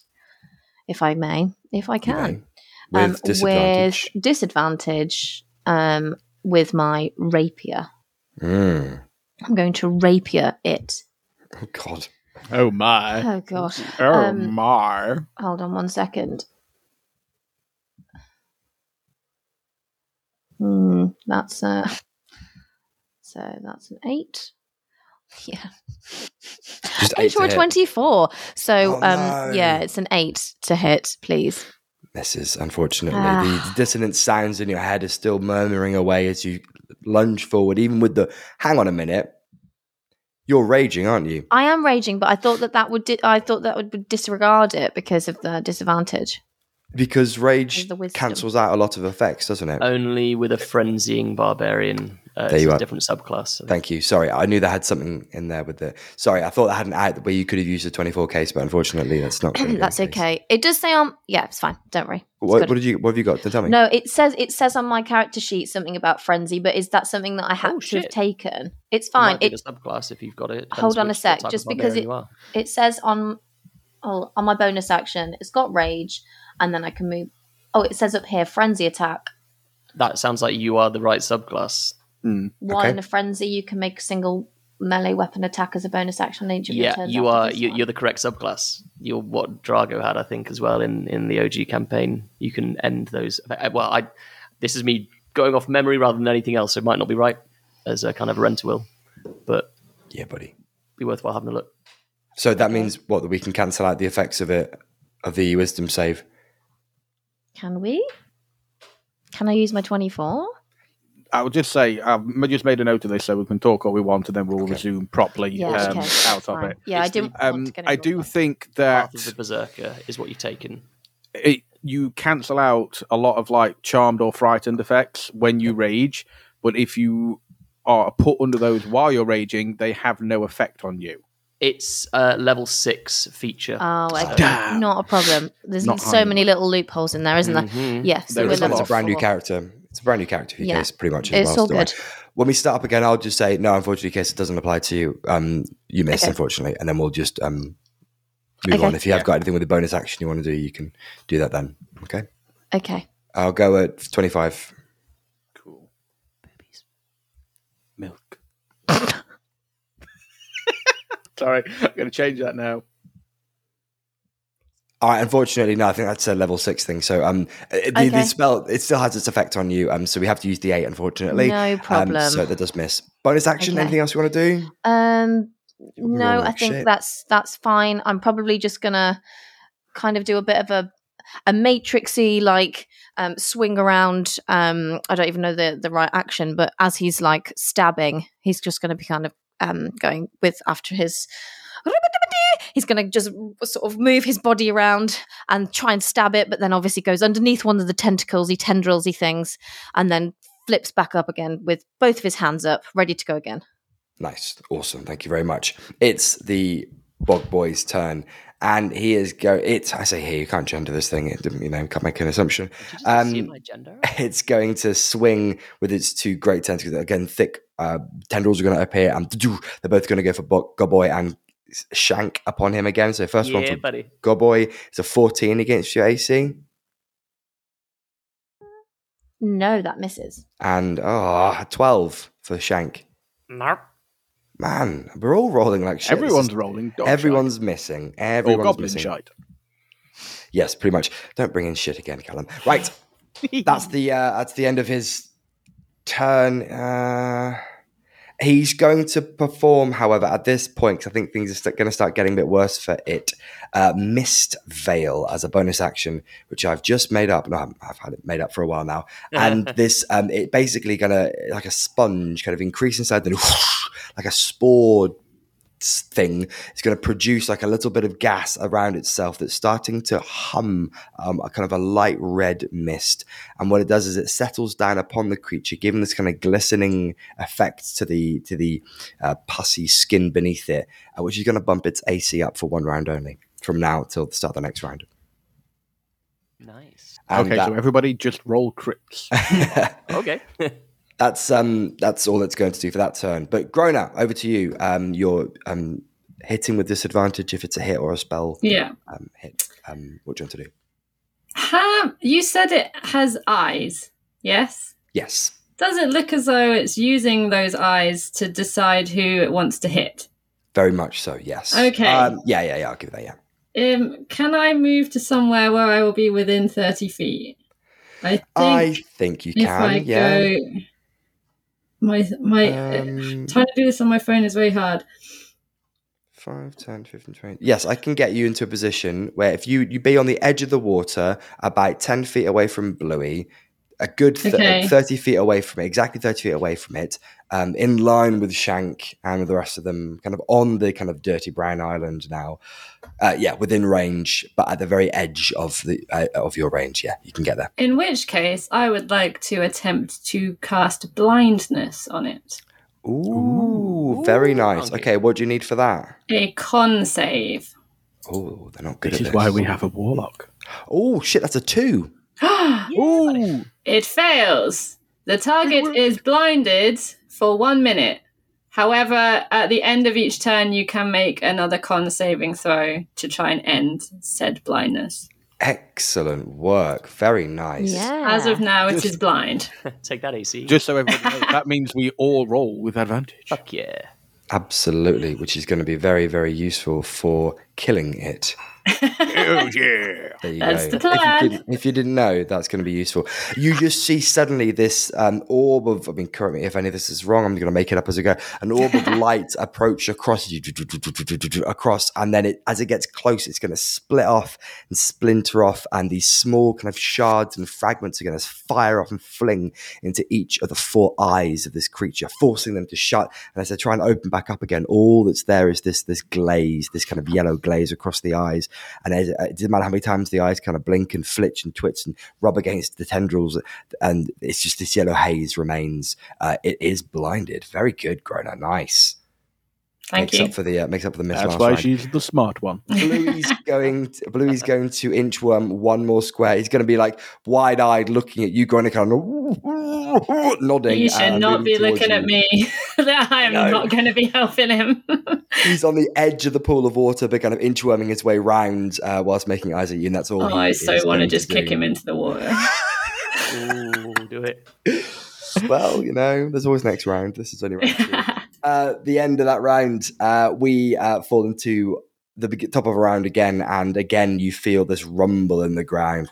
if I may, if I can, With um, disadvantage. with disadvantage um, with my rapier. Mm. I'm going to rapier it. Oh, God. Oh my! Oh god! Oh Um, my! Hold on one second. Hmm, that's uh so that's an eight. Yeah. Just eight eight to or a hit. twenty-four. So Oh, um no. yeah, it's an eight to hit, please. Misses, unfortunately. Ah. The dissonant sounds in your head are still murmuring away as you lunge forward, even with the hang on a minute. You're raging, aren't you? I am raging, but I thought that that would di- I thought that would disregard it because of the disadvantage. Because rage With the wisdom. cancels out a lot of effects, doesn't it? Only with a frenzying barbarian. Uh, There you a are. different subclass. so- Thank you. Sorry, I knew that had something in there with the. Sorry, I thought that had an out where you could have used the 24 case, but unfortunately, that's not. That's the case. okay. It does say on yeah, it's fine. Don't worry. What, what did you? What have you got? to tell me. No, it says it says on my character sheet something about frenzy, but is that something that I had Oh, to have taken? It's It fine. might be It the subclass if you've got it. Hold on a sec, just because it- it says on oh, on my bonus action, it's got rage, and then I can move. Oh, it says up here frenzy attack. That sounds like you are the right subclass. While Okay. in a frenzy, you can make a single melee weapon attack as a bonus action. on each of Yeah, you are. you, you're the correct subclass. You're what Drago had, I think, as well in in the OG campaign. You can end those. uh, Well, I. This is me going off memory rather than anything else. So it might not be right as a kind of a rent will, but Yeah, buddy. be worthwhile having a look. So that means what? That we can cancel out the effects of it of the wisdom save. Can we? Can I use my twenty four? I would just say I've just made a note of this so we can talk all we want and then we'll Okay. resume properly Yeah, um, okay. out of Fine. it. Yeah, I It's the- didn't. want Um, to I do wrong. think that Path of the Berserker is what you've taken. it, you cancel out a lot of like charmed or frightened effects when you rage, but if you are put under those while you're raging, they have no effect on you. It's a level six feature. Oh, okay. Damn. not a problem. There's Not so many little loopholes in there, isn't there? Mhm. Yeah, so There we're is a lot. It's a brand new character. It's a brand new character for you Yeah. guys, pretty much. As It's well, all good. When we start up again, I'll just say no. Unfortunately, case it doesn't apply to you. Um, you missed, Okay. unfortunately, and then we'll just um move Okay. on. If you have got anything with a bonus action you want to do, you can do that then. Okay. Okay. I'll go at twenty-five. Cool. Boobies. Milk. Sorry, I'm going to change that now. Right. Unfortunately, no. I think that's a level six thing. So um, the, the spell it still has its effect on you. Um, so we have to use the eight. Unfortunately, No Um, problem. so that does miss. Bonus action. Okay. Anything else you want to do? Um, no, I think shit. that's that's fine. I'm probably just gonna kind of do a bit of a a matrixy like um, swing around. Um, I don't even know the the right action, but as he's like stabbing, he's just going to be kind of um, going with after his. He's going to just sort of move his body around and try and stab it, but then obviously goes underneath one of the tentacles, he tendrils, he things, and then flips back up again with both of his hands up, ready to go again. Nice. Awesome. Thank you very much. It's the Bog Boy's turn. And he is go. It's I say here you can't gender this thing. It, didn't you know, can't make an assumption. Did you just Um, my gender? It's going to swing with its two great tentacles. Again, thick uh, tendrils are going to appear, and they're both going to go for Bog Boy and shank upon him again. So first one yeah, for buddy. Goboy is a 14 against your AC, No, that misses. and oh, 12 for Shank. Nope. Man, we're all rolling like shit. Everyone's is- rolling. Dog Everyone's missing. shite. or Everyone's goblin missing. shite. Yes, pretty much. Don't bring in shit again, Callum. Right, that's the uh, that's the end of his turn. Uh, he's going to perform, however, at this point, 'cause I think things are going to start getting a bit worse for it. Uh, Mist Veil as a bonus action, which I've just made up. No, I've- I've had it made up for a while now. And this, um, it basically gonna like a sponge, kind of increase inside, then like a spore thing is going to produce like a little bit of gas around itself that's starting to hum um, a kind of a light red mist and what it does is it settles down upon the creature giving this kind of glistening effect to the to the uh, pussy skin beneath it uh, which is going to bump its ac up for one round only from now till the start of the next round Nice. And okay, that- so everybody just roll crits. Okay. that's um that's all it's going to do for that turn but Grona, over to you um you're um hitting with disadvantage if it's a hit or a spell Yeah. um, hit um what do you want to do Ha- you said it has eyes. Yes. yes Does it look as though it's using those eyes to decide who it wants to hit? Very much so, yes. Okay. Um, yeah, yeah, yeah. I'll give it that. Yeah. Um, can I move to somewhere where I will be within thirty feet? I think I think you if can. I yeah. go, my my Um, trying to do this on my phone is very hard. 5, 10, 15, 20. Yes, I can get you into a position where if you you be on the edge of the water, about 10 feet away from Bluey, a good th- Okay. 30 feet away from it, exactly 30 feet away from it, um, in line with Shank and the rest of them, kind of on the kind of dirty brown island now. Uh, yeah, within range, but at the very edge of the uh, of your range. Yeah, you can get there. In which case, I would like to attempt to cast blindness on it. Ooh, very nice. okay. Okay, what do you need for that? A con save. Oh, they're not good This at is this. why we have a warlock. Oh shit, that's a two. Ooh, It fails. The target is blinded for one minute. However, at the end of each turn, you can make another con saving throw to try and end said blindness. Excellent work. Very nice. Yeah. As of now, it Just- is blind. Take that, AC. just so everybody knows, that means we all roll with advantage. Fuck yeah. Absolutely, which is going to be very, very useful for killing it. Oh yeah. There you That's go. the If, you didn't, if you didn't know, that's going to be useful. You just see suddenly this um, orb of, I mean, correct me if any of this is wrong, I'm going to make it up as I go. An orb of light approach across you, across, and then it, as it gets close, it's going to split off and splinter off, and these small kind of shards and fragments are going to fire off and fling into each of the four eyes of this creature, forcing them to shut. And as they try and open back up again, all that's there is this this glaze, this kind of yellow glaze across the eyes. And as, it doesn't matter how many times the eyes kind of blink and flitch and twitch and rub against the tendrils, and it's just this yellow haze remains. Uh, it is blinded. Very good, Grona. Nice. Thank makes you. up for the uh, makes up for the miss That's last why round. she's the smart one. Bluey's going. To, Bluey's going to inchworm one more square. He's going to be like wide-eyed, looking at you, going to kind of nodding. You should not be looking you. at me. I'm No. not going to be helping him. He's on the edge of the pool of water, but kind of inchworming his way round uh, whilst making eyes at you, and that's all. oh, he I so want to going just kick do. him into the water. Ooh, do it. Well, you know, there's always next round. This is only round two. Uh, the end of that round, uh, we uh, fall into the top of a round again, and again you feel this rumble in the ground,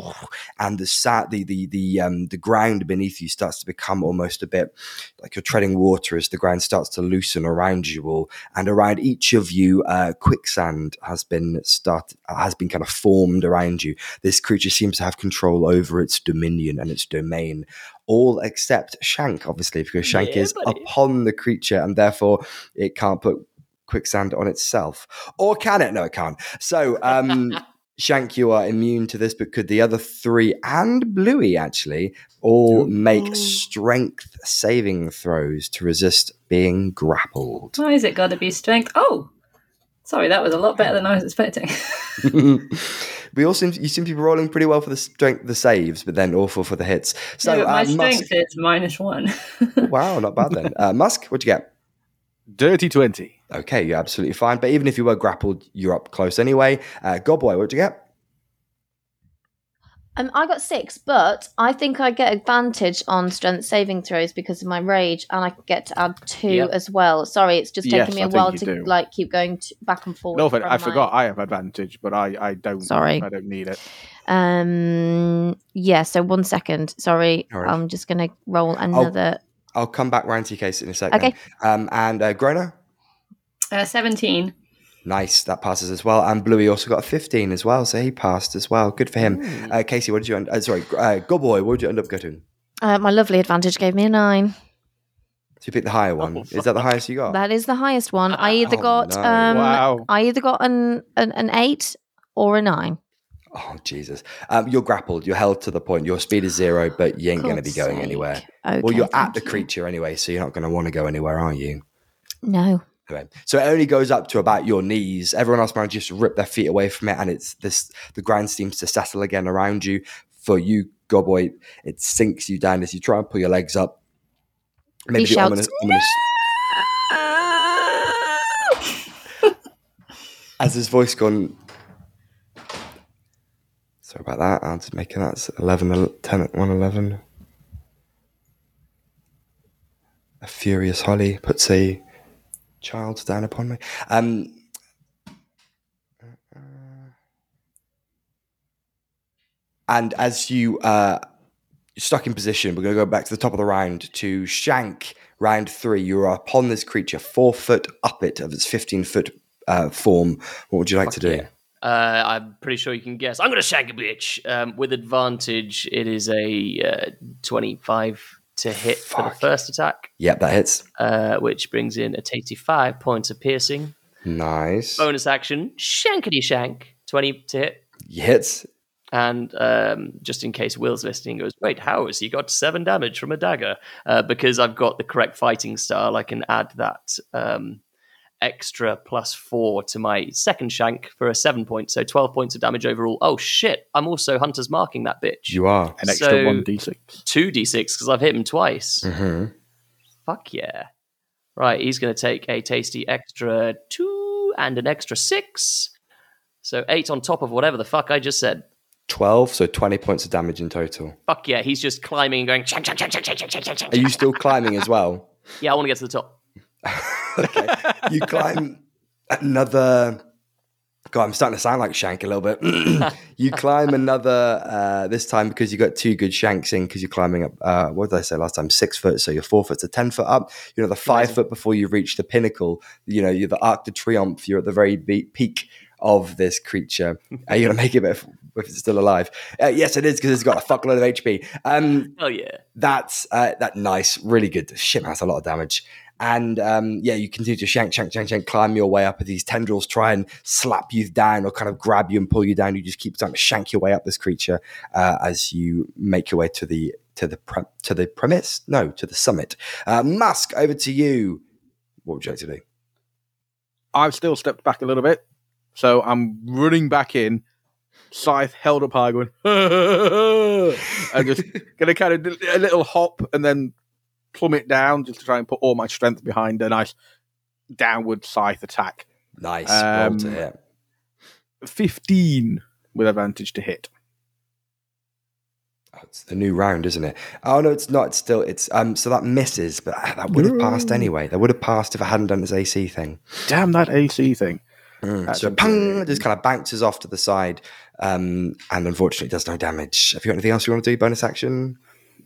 and the sat the the the um the ground beneath you starts to become almost a bit like you're treading water as the ground starts to loosen around you all, and around each of you, uh, quicksand has been start has been kind of formed around you. This creature seems to have control over its dominion and its domain all except Shank, obviously, because Shank Yeah, is buddy. upon the creature and therefore it can't put quicksand on itself. Or can it? No, it can't. So, um, Shank, you are immune to this, but could the other three and Bluey actually all make strength saving throws to resist being grappled? Why is it got to be strength? Oh, sorry, that was a lot better than I was expecting. we all seem you seem to be rolling pretty well for the strength, the saves, but then awful for the hits. So, no, but my uh, Musk, strength is minus one. wow, not bad then. Uh, Musk, what'd you get? Dirty 20. Okay, you're absolutely fine. But even if you were grappled, you're up close anyway. Uh, Gobboy, what'd you get? Um, I got six, but I think I get advantage on strength saving throws because of my rage, and I get to add two Yep. as well. Sorry, it's just Yes, me a while to do. like keep going to, back and forth. No, but I my- forgot I have advantage, but I, I don't. Sorry. I don't need it. Um, yeah. So one second. Sorry, No worries. I'm just gonna roll another. I'll come back round to your case in a second. Okay. Um, and uh, Grona, uh, 17. Nice, that passes as well. And Bluey also got a 15 as well, so he passed as well. Good for him. Uh, Casey, what did you end? Uh, sorry, uh, Gobboy, what did you end up getting? Uh, my lovely advantage gave me a nine. So you picked the higher one. Is that the highest you got? That is the highest one. I either Oh, got no. um, Wow. I either got an, an an eight or a nine. Oh Jesus! Um, you're grappled. You're held to the point. Your speed is zero, but you ain't going to be going sake. anywhere. Okay, well, you're at thank the you. creature anyway, so you're not going to want to go anywhere, are you? No. Anyway, so it only goes up to about your knees. Everyone else manages to rip their feet away from it, and it's this. The ground seems to settle again around you. For you, Gobboy, it sinks you down as you try and pull your legs up. Maybe the shouts, ominous, ominous as his voice gone. Sorry about that. I'll just make it that's 11, 10, 1, 11. A furious Holly puts a child down upon me. Um, and as you uh, stuck in position, we're going to go back to the top of the round to Shank. Round three, you are upon this creature, four foot up it of its 15 foot uh, form. What would you like to do? yeah. Uh, I'm pretty sure you can guess. I'm going to shank a bitch. Um, with advantage, it is a uh, 25 to hit for the first attack, Yep, that hits. uh, which brings in a tasty five points of piercing. Nice. Bonus action, shankety shank, 20 to hit. Hits. And um, just in case Will's listening, goes, wait, how has he got seven damage from a dagger? Uh, because I've got the correct fighting style, I can add that um, extra plus four to my second shank for a seven point, so 12 points of damage overall. Oh shit, I'm also Hunter's marking that bitch. You are. An extra So- 1d6. 2d6 because I've hit him twice. hmm Fuck yeah. Right, he's going to take a tasty extra two and an extra six. So eight on top of whatever the fuck I just said. 12, so 20 points of damage in total. Fuck yeah, he's just climbing and going. Are you still climbing as well? Yeah, I want to get to the top. okay. You climb another God, I'm starting to sound like Shank a little bit. you climb another uh, this time because you got two good shanks in because you're climbing up. Uh, what did I say last time? Six foot. So you're four foot to ten foot up. You know the five foot before you reach the pinnacle. You know, you're the Arc de Triomphe. You're at the very be- peak of this creature. Are you gonna make it if, if it's still alive? Uh, yes, it is because it's got a fuckload of HP. Um, Oh yeah. that's uh, that nice, really good. Shit, man, that's a lot of damage. And um, yeah, you continue to shank, shank, shank, shank, climb your way up. As these tendrils try and slap you down or kind of grab you and pull you down, you just keep trying to shank your way up this creature uh, as you make your way to the to the pre- to the premise. No, to the summit. Uh, Musk, over to you. What would you like to do? I've still stepped back a little bit, so I'm running back in. Scythe held up high, going, and just gonna kind of a little hop and then plummet down, just to try and put all my strength behind a nice downward scythe attack. Nice. roll to Um, hit. Fifteen with advantage to hit. Oh, it's the new round, isn't it? Oh no, it's not. It's still it's um. So that misses, but ah, that would have passed anyway. That would have passed if I hadn't done this AC thing. Damn that AC thing! Mm, so pang, just kind of bounces off to the side, um, and unfortunately does no damage. Have you got anything else you want to do? Bonus action?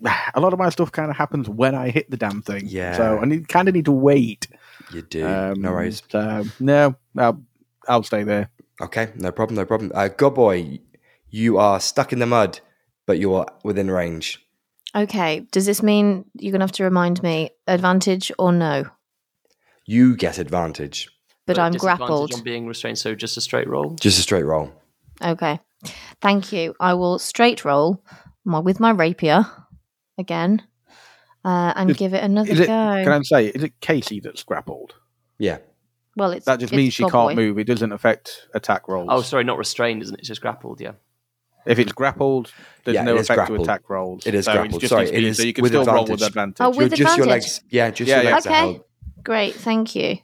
A lot of my stuff kind of happens when I hit the damn thing. Yeah. So I need kind of need to wait. You do. Um, no worries. So no, I'll, I'll stay there. Okay, no problem. No problem. Uh, God boy, you are stuck in the mud, but you are within range. Okay. Does this mean you're gonna have to remind me advantage or no? You get advantage. But I'm grappled. on being restrained, so just a straight roll. Just a straight roll. Okay. Thank you. I will straight roll my with my rapier again. Uh, and Is- give it another it? go. Can I say? Is it Casey that's grappled? Yeah. well, it's That just it's means she can't move. It doesn't affect attack rolls. Oh, sorry, not restrained, isn't it? It's just grappled. Yeah. If it's grappled, there's Yeah, no effect grappled. to attack rolls. It is so grappled. It's just Sorry, his it speed, is so you can with still roll with advantage. advantage. Oh, You're with just your advantage. legs. Yeah, just Yeah, your yeah. legs are Okay. Great, thank you.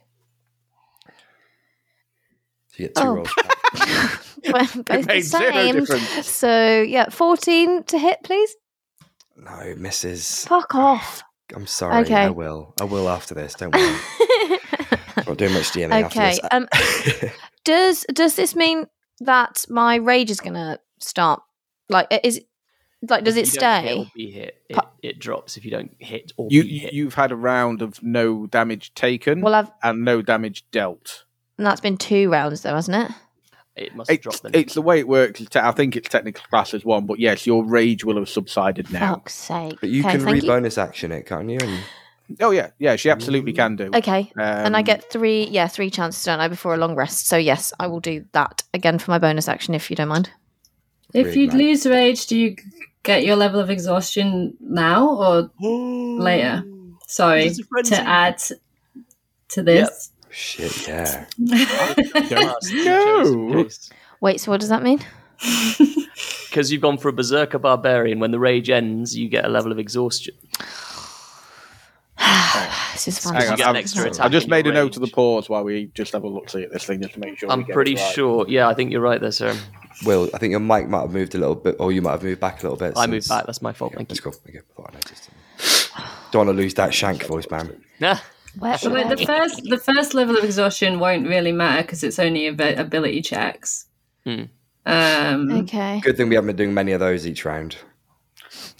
So you get two Oh. rolls. Well, Both the made zero same. difference. So yeah, fourteen to hit, please. No, misses. Fuck off. I'm sorry. Okay. I will. I will after this. Don't worry. I'm Not doing much DMing okay. after Um, this. does does this mean that my rage is gonna start? Like, is like does If it you don't hit stay? or be hit, it, Pa- it drops if you don't hit or You, be hit. you've had a round of no damage taken Well, I've and no damage dealt. and that's been two rounds though, hasn't it? It must have It's, dropped then. it's the way it works. It's te- I think it's technically classed as one, but yes, your rage will have subsided now. Fuck's sake. but you okay, can thank re you. bonus action it, can't you? And Oh yeah, yeah, she absolutely can do. Okay. and I Um, get three, yeah, three chances, don't I, before a long rest. So yes, I will do that again for my bonus action if you don't mind. If you nice. lose rage, do you get your level of exhaustion now or later? Sorry It's a frenzy. to add to this. Shit, yeah. No. Wait, so what does that mean? Because you've gone for a berserker barbarian. When the rage ends, you get a level of exhaustion. this is Hang fantastic. on, get an I've, I've just made a your note of the pause while we just have a look see at this thing just to make sure. I'm get it pretty right. sure. Yeah, I think you're right there, sir. Will, I think your mic might have moved a little bit, or you might have moved back a little bit. I since- moved back. That's my fault. Thank That's you. cool. Okay, I thought I noticed. Don't want to lose that shank voice, man. Nah. Where, So like the first, the first level of exhaustion won't really matter because it's only ab- ability checks. Hmm. Um, okay. Good thing we haven't been doing many of those each round.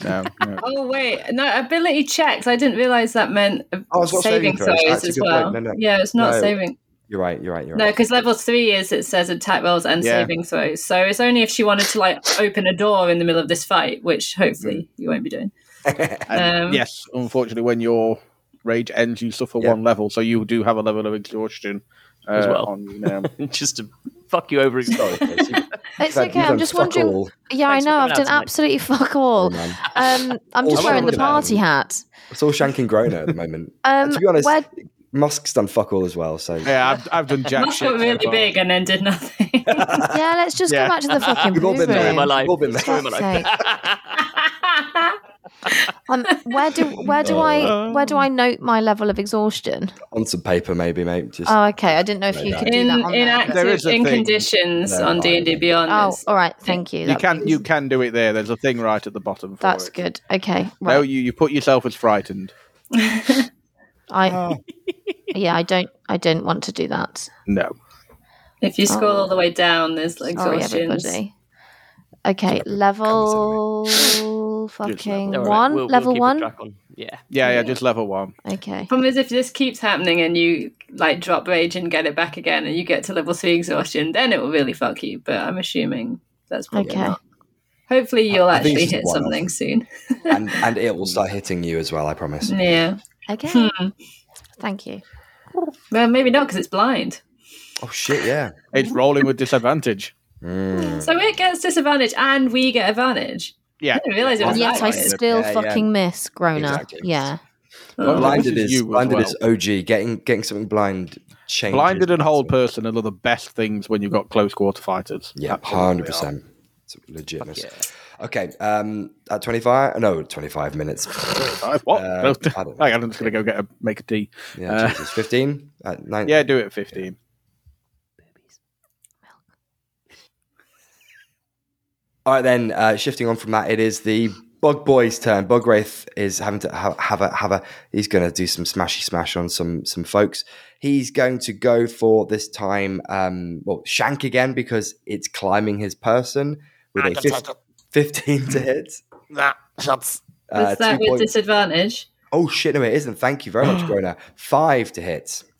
No, no. Oh wait, no ability checks. I didn't realize that meant Oh, it's not saving saving throws. throws as well. No, no. Yeah, it's not No. saving. You're right. You're right. You're No, right. because level three is it says attack rolls and Yeah. saving throws. So it's only if she wanted to like open a door in the middle of this fight, which hopefully you won't be doing. Um, yes, unfortunately, when your rage ends, you suffer Yeah. one level, so you do have a level of exhaustion uh, As well. On you now. Just to fuck you over. Sorry, It's You've okay. I'm just wondering. all, Yeah, I Thanks for know. I've done tonight. absolutely fuck all. man. Um, I'm just wearing the party hat. It's all shanking Grona at the moment. Um, to be honest, where- Musk's done fuck all as well. So yeah, I've, I've done jack Musk shit. got really far. big and then did nothing. yeah, let's just Yeah. go back to the fucking We've all been there. room. my life. We've all been there. Story of my life. Um, where do where do I where do. I note my level of exhaustion? on some paper, maybe, mate. Just Oh, okay. I didn't know if you no. could do in that on in there. active There is a in thing. conditions No, on D and D. Beyond. Oh, all right. Thank you. You That can was- you can do it there. There's a thing right at the bottom. For That's it. good. Okay. No, you, you put yourself as frightened. I yeah. I don't. I don't want to do that. No. If you scroll Oh. all the way down, there's like Sorry, exhaustions. Okay, level fucking level. One. we'll- we'll level keep a one. on- Yeah. Yeah, yeah, just level one. Okay. Problem is, if this keeps happening and you like drop rage and get it back again, and you get to level three exhaustion, then it will really fuck you. But I'm assuming that's probably Okay. not. Hopefully, you'll I actually it's hit just one-off. something soon. and and it will start hitting you as well. I promise. Yeah. Okay. Hmm. Thank you. Well, maybe not because it's blind. Oh shit! Yeah. It's rolling with disadvantage. Mm. So it gets disadvantage, and we get advantage. Yeah. I didn't realize it was Yes, I still Yeah, yeah. fucking miss Grona. Exactly. Yeah. Well, Oh. blinded is is you blinded well. is OG. Getting getting something blind changes. Blinded and hold person are the best things when you've got close quarter fighters. Yeah, hundred percent. It's legitness. Yeah. Okay. Um, at twenty five. No, twenty five minutes. What? Uh, I don't know. I'm just going to go get a make a tea. Yeah, Uh, Jesus. Fifteen. At nine. Yeah, do it at 15. All right, then. Uh, shifting on from that, it is the Bug Boy's turn. Bog Wraith is having to have, have a have a. He's going to do some smashy smash on some some folks. He's going to go for this time. Um, well, shank again because it's climbing his person with I a can fif- take it. fifteen to hit. That hits. Uh, Was that two with points- disadvantage? Oh shit! No, it isn't. Thank you very much, Grona. Five to hit.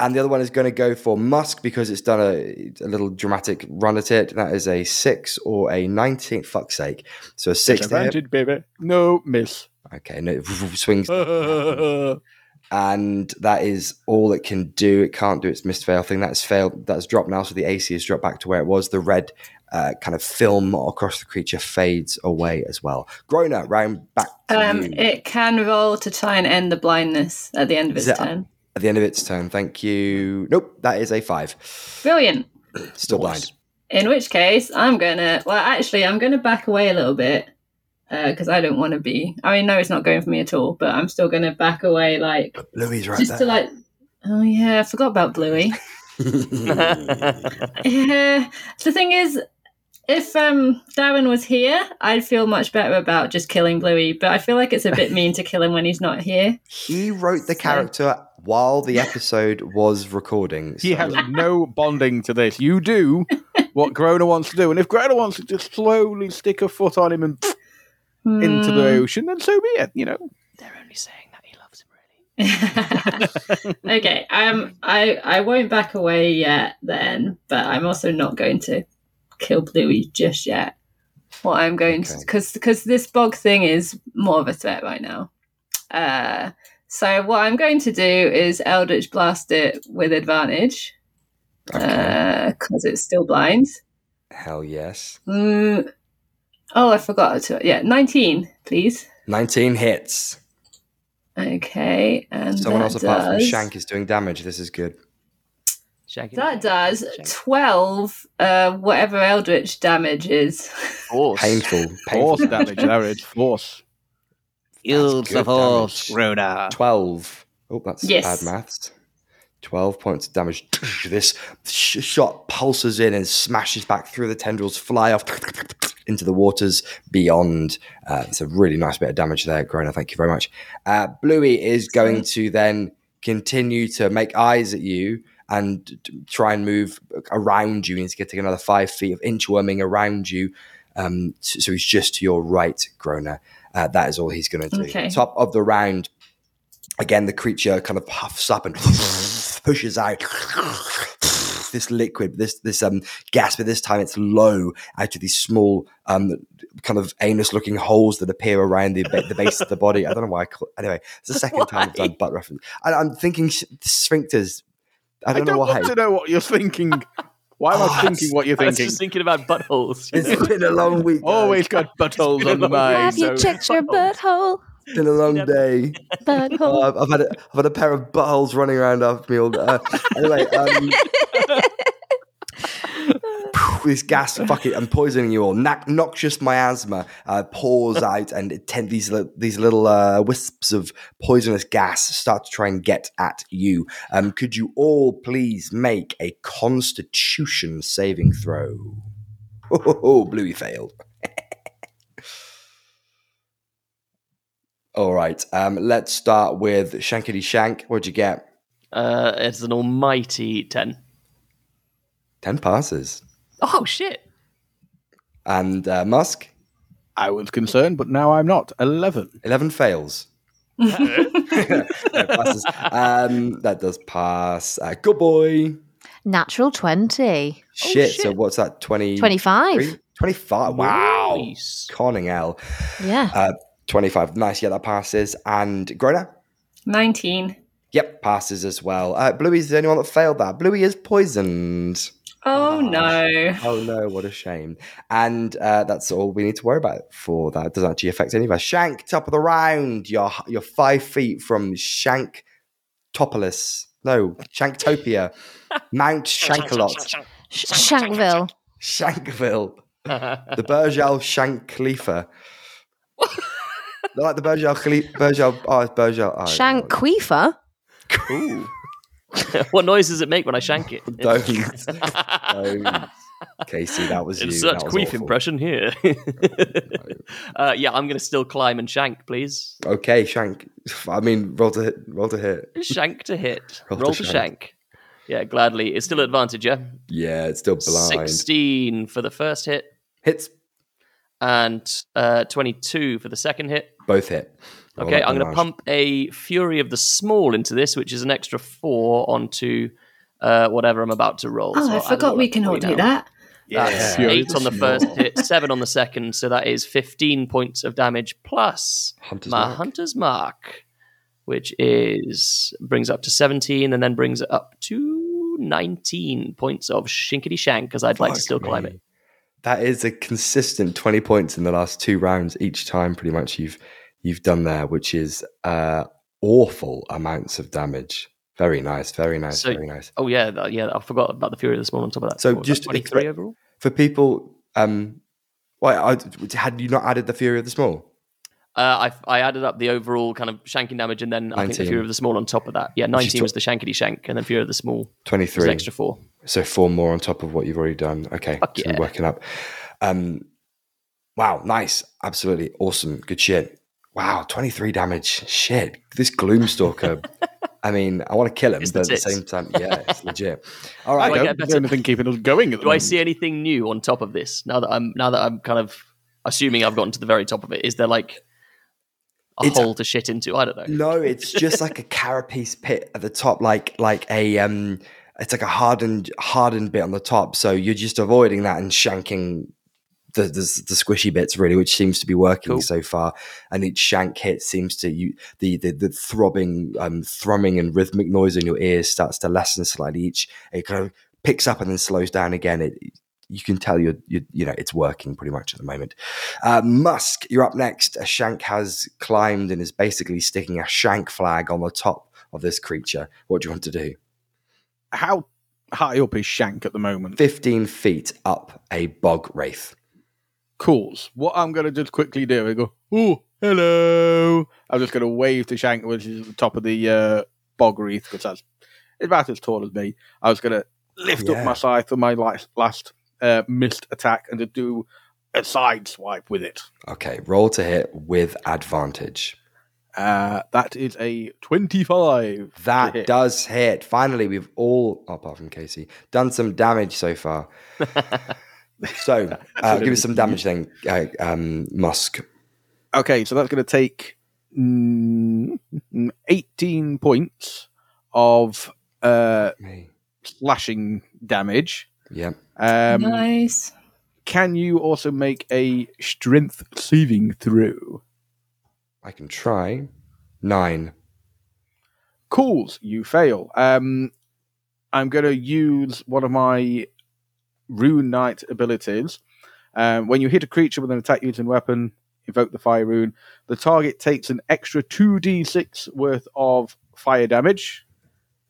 Aha. And the other one is going to go for Musk because it's done a, a little dramatic run at it. That is a six or a 19. Fuck's sake. So a six to. Disadvantage, baby. No miss. Okay, no, swings. and that is all it can do. It can't do its missed fail thing. That's failed. That's dropped now. So the AC has dropped back to where it was. The red uh, kind of film across the creature fades away as well. Grona, round back to Um, you it can roll to try and end the blindness at the end of Is its it- turn. At the end of its turn. Thank you. Nope, that is a five. Brilliant. Still blind. In which case, I'm gonna. Well, actually, I'm gonna back away a little bit because I don't want to be. I mean, no, it's not going for me at all. But I'm still gonna back away, like Bluey right just there. to like. Oh yeah, I forgot about Bluey. Yeah. The thing is, if um Darren was here, I'd feel much better about just killing Bluey. But I feel like it's a bit mean to kill him when he's not here. he wrote the So- character while the episode was recording. He has no bonding to this. You do what Grona wants to do. And if Grona wants to just slowly stick a foot on him and into the ocean, then so be it, you know. They're only saying that he loves him, really. okay. Um, I I won't back away yet. Then, but I'm also not going to kill Bluey just yet. What I'm going to Okay. because because this bog thing is more of a threat right now. Uh, so what I'm going to do is Eldritch blast it with advantage Okay. because it's still blind. Hell yes. Mm, oh, I forgot to. Yeah, 19, please. 19 hits. Okay, and Someone that else apart from Shank is doing damage. This is good. Shaggy. That does Shaggy. 12, uh, whatever Eldritch damage is. Force. Painful. Force damage, there. Force. Use the force, Rhoda. 12. Oh, that's Yes. bad maths. 12 points of damage. This shot pulses in and smashes back through the tendrils, fly off into the waters beyond. Uh, it's a really nice bit of damage there, Grona. Thank you very much. Uh, Bluey is going to then continue to make eyes at you and try and move around you. He needs to get to another five feet of inchworming around you. Um, so so he's just to your right, Grona. Uh, that is all he's going to do. Okay. Top of the round, again, the creature kind of puffs up and pushes out this liquid, this this um gas, but this time it's low out of these small um kind of anus-looking holes that appear around the the base of the body. I don't know why. I call, anyway, it's the second time I've done butt reference. I, I'm thinking sphincters. I I don't, don't know why. want to know what you're thinking. Why am I Oh, thinking what you're thinking? I was just thinking about buttholes. It's been a long week. guys. Always got buttholes on the a mind. Have you so- checked your butthole? It's been a long day. Oh, Butthole. I've, I've had a, I've had a pair of buttholes running around after me all day. Uh, anyway, um, this gas fucking I'm poisoning you all. Noxious miasma uh, pours out, and it ten- these li- these little uh, wisps of poisonous gas start to try and get at you. Um, could you all please make a Constitution saving throw? Oh, Bluey failed. all right, um, let's start with Shankity Shank. What'd you get? Uh, it's an almighty 10. 10 passes. Oh shit! And uh, Musk, I was concerned, but now I'm not. 11. 11 fails. No, passes. Um, that does pass. Uh, good boy. Natural 20. Shit. So shit. what's that? 20, 25. 25. Wow. Nice. Conning L. Yeah. Uh, 25. Nice. Yeah, that passes. And Grona? 19. Yep, passes as well. Uh, Bluey's the only one that failed that. Bluey is poisoned. Oh no. Oh no, what a shame. And uh, that's all we need to worry about for that. It doesn't actually affect any of us. Shank, top of the round. You're, you're five feet from Shank Topolis. No, Shanktopia. Mount Shankalot. Shankville. Shankville. The Burj Al Shank Khalifa. Like the Burj Al Khalifa. Burj Al. Oh, it's Burj Al. Oh, Shankqueefer? Ooh. what noise does it make when I shank it? Don't. don't. Casey, that was you. Insert That was queef awful. impression here. uh, yeah, I'm going to still climb and shank, please. Okay, Shank. I mean, roll to hit. Roll to hit. Shank to hit. Roll Roll, to shank. shank. Yeah, gladly. It's still advantage, yeah? Yeah, it's still blind. 16 for the first hit Hits. and uh, 22 for the second hit. Both hit. Roll Okay, I'm going to pump a Fury of the Small into this, which is an extra four onto uh, whatever I'm about to roll. Oh, So I forgot we can for all do now. that. That's Fury eight on the the first hit, seven on the second, so that is 15 points of damage plus Hunter's my mark. Hunter's Mark, which is brings up to 17 and then brings it up to 19 points of shinkety shank because I'd like to Fuck still climb it. That is a consistent twenty points in the last two rounds each time. Pretty much you've you've done there, which is uh, awful amounts of damage. Very nice, very nice, So- very nice. Oh yeah, yeah. I forgot about the Fury of the Small on top of that. So What just- 23 overall. For people, um, why I, had you not added the Fury of the Small? Uh, I, I added up the overall kind of shanking damage, and then I think the Fury of the Small on top of that. Yeah, is 19 was the shankety shank, and then Fury of the Small Twenty was three. an extra four. So four more on top of what you've already done. Okay, Fuck so yeah. working up. Um, wow, nice, absolutely awesome, good shit. Wow, twenty three damage. Shit, this Gloomstalker. I mean, I want to kill him, It's the but at the same time, yeah, it's legit. All right, I Do I don't get there's anything keeping us going at the Do I see anything new on top of this now that I'm now that I'm kind of assuming I've gotten to the very top of it? Is there like a It's- hole to shit into? I don't know. No, it's just like a carapace pit at the top, like like a um, it's like a hardened hardened bit on the top. So you're just avoiding that and shanking the the, the squishy bits really, which seems to be working Cool. so far. And each shank hit seems to you the the, the throbbing, um, thrumming and rhythmic noise in your ears starts to lessen slightly. Each it kind of picks up and then slows down again. It you can tell you're, you you know it's working pretty much at the moment. Uh, Musk, you're up next. A shank has climbed and is basically sticking a shank flag on the top of this creature. What do you want to do? How high up is Shank at the moment? 15 feet up a bog wraith. Cools. What I'm going to just quickly do is go, oh, hello. I'm just going to wave to Shank, which is at the top of the uh, bog wraith, because that's it's about as tall as me. I was going to lift Yeah. up my scythe for my last, last uh, missed attack and to do a side swipe with it. Okay, roll to hit with advantage. Uh, that is a 25. That hit. does hit. Finally, we've all, apart from Casey, done some damage so far. so, uh, give us some damage then, uh, um, Musk. Okay, so that's going to take mm, 18 points of uh, Me. slashing damage. Yeah. Um, nice. Can you also make a strength saving through? I can try. Nine. Calls, you fail. Um, I'm going to use one of my Rune Knight abilities. Um, when you hit a creature with an attack using weapon, invoke the fire rune. The target takes an extra 2d6 worth of fire damage,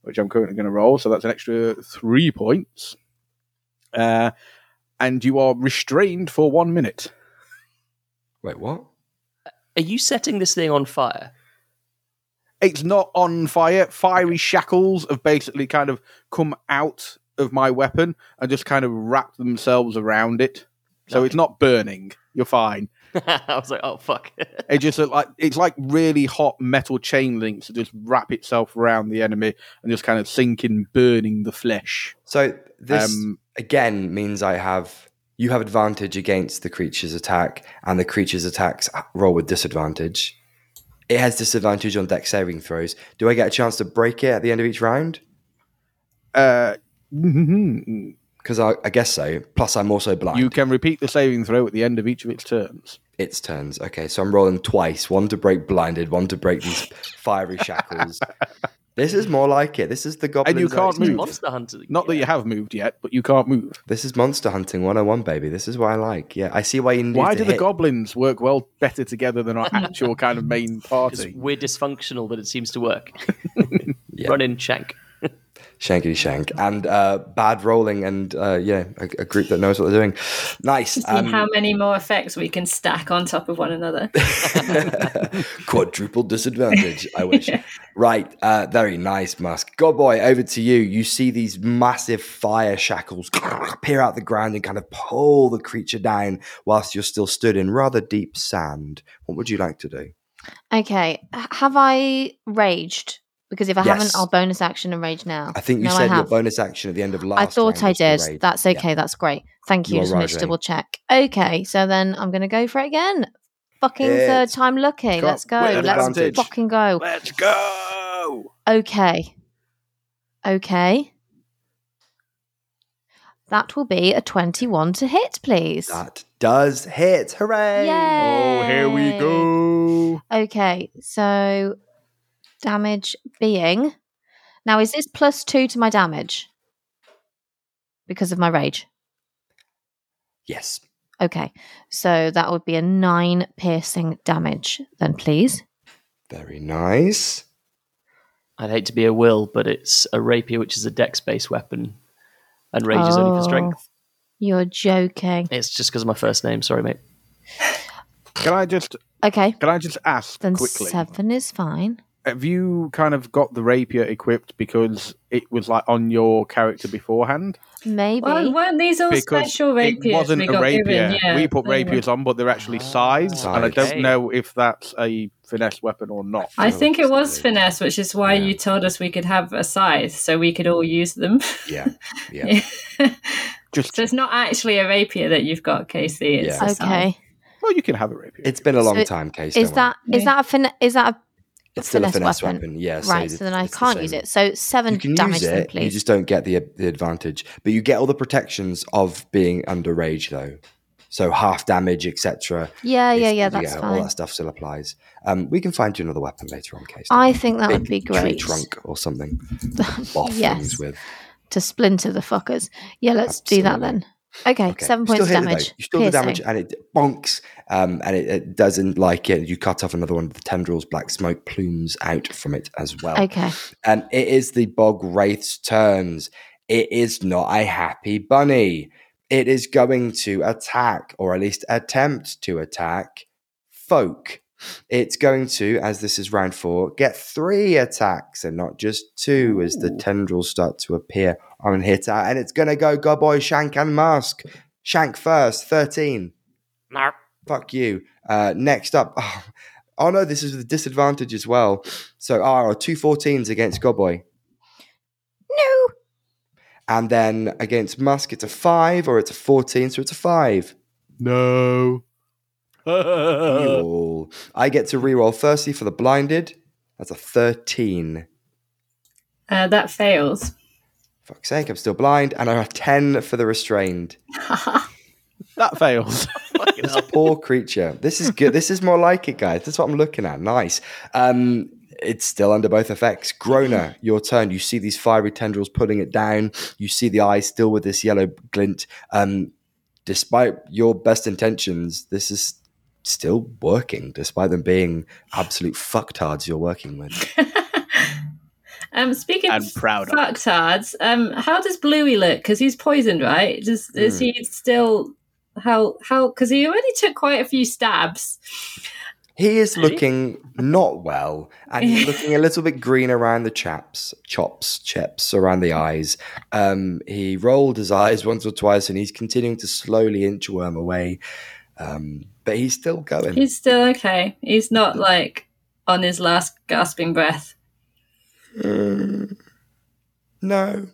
which I'm currently going to roll. So that's an extra three points. Uh, and you are restrained for one minute. Wait, what? Are you setting this thing on fire? it's not on fire. Fiery shackles have basically kind of come out of my weapon and just kind of wrap themselves around it. So it's not burning. You're fine. I was like, oh fuck. It just like it's like really hot metal chain links that just wrap itself around the enemy and just kind of sinking, burning the flesh. So this Um, again means I have you have advantage against the creature's attack, and the creature's attacks roll with disadvantage. It has disadvantage on deck saving throws. Do I get a chance to break it at the end of each round? Uh, Mm-hmm. Because I, I guess so. Plus, I'm also blind. you can repeat the saving throw at the end of each of its turns. Its turns. Okay, so I'm rolling twice. One to break blinded. One to break these fiery shackles. this is more like it. This is the goblin. And you can't move. Monster Hunter. Not that you have moved yet, but you can't move. This is monster hunting 101, baby. This is what I like. Yeah, I see why you need Why to do the goblins work well better together than our actual kind of main It's party? we're dysfunctional, but it seems to work. Yeah. Run in shank. Shankety shank and uh, bad rolling and uh, yeah, a, a group that knows what they're doing. Nice. See Um, how many more effects we can stack on top of one another. quadruple disadvantage. I wish. Right. Uh, very nice, Musk. Gobboy, over to you. You see these massive fire shackles appear out the ground and kind of pull the creature down whilst you're still stood in rather deep sand. What would you like to do? Okay, h- have I raged? Because if I haven't, Yes. I'll bonus action and rage now. I think you No, said your bonus action at the end of last. I thought round I did. raid. That's Yeah. okay. That's great. Thank you. You are Just wanted right, to Jane. double check. Okay, so then I'm going to go for it again. Fucking third time lucky. Let's go. Let's advantage. fucking go. Let's go! Okay. Okay. That will be a 21 to hit, please. That does hit. Hooray! Yay! Oh, here we go. Okay, so damage being. Now, is this plus two to my damage? Because of my rage. Yes. Okay, so that would be a nine piercing damage, then please. Very nice. I'd hate to be a will, but it's a rapier, which is a dex based weapon, and rage is only Oh. for strength. Oh, you're joking. It's just because of my first name. Sorry, mate. Can I just Okay, can I just ask then quickly? seven is fine. Have you kind of got the rapier equipped because it was like on your character beforehand? Maybe. Well, weren't these all Because special rapiers it wasn't we a got rapier. given? Yeah, we put they were. rapiers on, but they're actually ah, scythes, and I don't Okay. know if that's a finesse weapon or not. I think it was finesse, which is why Yeah. you told us we could have a scythe, so we could all use them. Yeah. Yeah. Just so it's not actually a rapier that you've got, Casey. It's Yeah. a scythe. okay. well, you can have a rapier. It's been a long So time, Casey. Is don't that is that a fin- is that a It's still a finesse weapon? weapon. Yeah. right? so So then I can't use it. So seven You can damage, use it. You just don't get the the advantage, but you get all the protections of being under rage, though. So half damage, etc. yeah, yeah, yeah. That's All fine. that stuff still applies. Um, we can find you another weapon later on, Case. I think that Big would be Tree great trunk or something. Yes. with. to splinter the fuckers. Yeah, let's do that then. Okay, Okay. seven You points damage. You still do damage, and it bonks, um, and it, it doesn't like it. You cut off another one of the tendrils. Black smoke plumes out from it as well. Okay. And it is the bog wraith's turns. It is not a happy bunny. It is going to attack, or at least attempt to attack, folk. It's going to, as this is round four, get three attacks and not just two as the tendrils start to appear on hit out. And it's going to go Gobboy, Shank, and Musk. Shank first, 13. No. Fuck you. Uh, next up, oh, oh no, this is with disadvantage as well. So, ah, two 14s against Gobboy. No. And then against Musk, it's a five or it's a 14, so it's a five. no. Reroll. I get to reroll firstly for the blinded. That's a 13. Uh, that fails. Fuck's sake, I'm still blind. And I have 10 for the restrained. that fails. Fucking This poor creature. This is good. This is more like it, guys. This is what I'm looking at. Nice. Um, it's still under both effects. Grona, your turn. You see these fiery tendrils pulling it down. You see the eyes still with this yellow glint. Um, despite your best intentions, this is still working, despite them being absolute fucktards you're working with. um, speaking And of proud of it. fucktards, um, how does Bluey look? Because he's poisoned, right? Does is Hmm. he still how how? Because he already took quite a few stabs. He is looking not well, and he's looking a little bit green around the chaps, chops, chips around the eyes. Um, he rolled his eyes once or twice, and he's continuing to slowly inchworm away. Um, but he's still going. He's still okay. He's not like on his last gasping breath. Mm, no.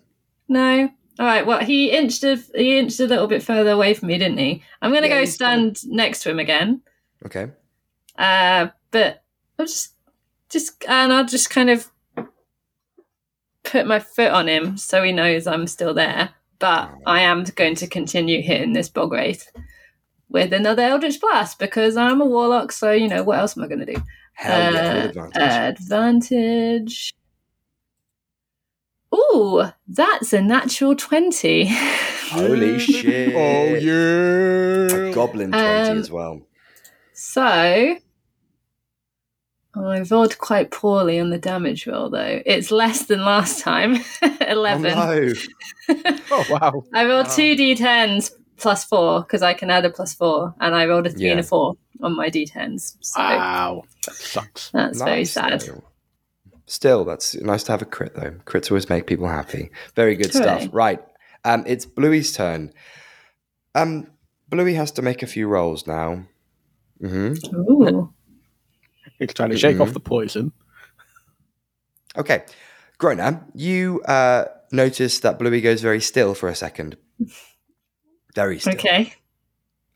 No. All right. Well, he inched a he inched a little bit further away from me, didn't he? I'm gonna Yeah, go stand next to him again. Okay. Uh, but I'll just just and I'll just kind of put my foot on him so he knows I'm still there. But I am going to continue hitting this bog wraith with another Eldritch Blast because I'm a warlock. So you know what else am I going to do? Hell yeah, Uh, advantage. advantage. Ooh, that's a natural 20. Holy shit. Oh yeah. A goblin 20 Um, as well. so, I rolled quite poorly on the damage roll, though. It's less than last time 11. Oh, no. Oh wow. I rolled Wow. two d10s plus four because I can add a plus four, and I rolled a three and a four on my d10s. So, Wow. That sucks. that's very sad. though. Still, that's nice to have a crit though. Crits always make people happy. Very good Hooray. stuff. Right. Um, it's Bluey's turn. Um, Bluey has to make a few rolls now. Mm-hmm. Ooh. He's trying to shake Mhm. off the poison. Okay. Grona, you uh, notice that Bluey goes very still for a second. Very still. Okay.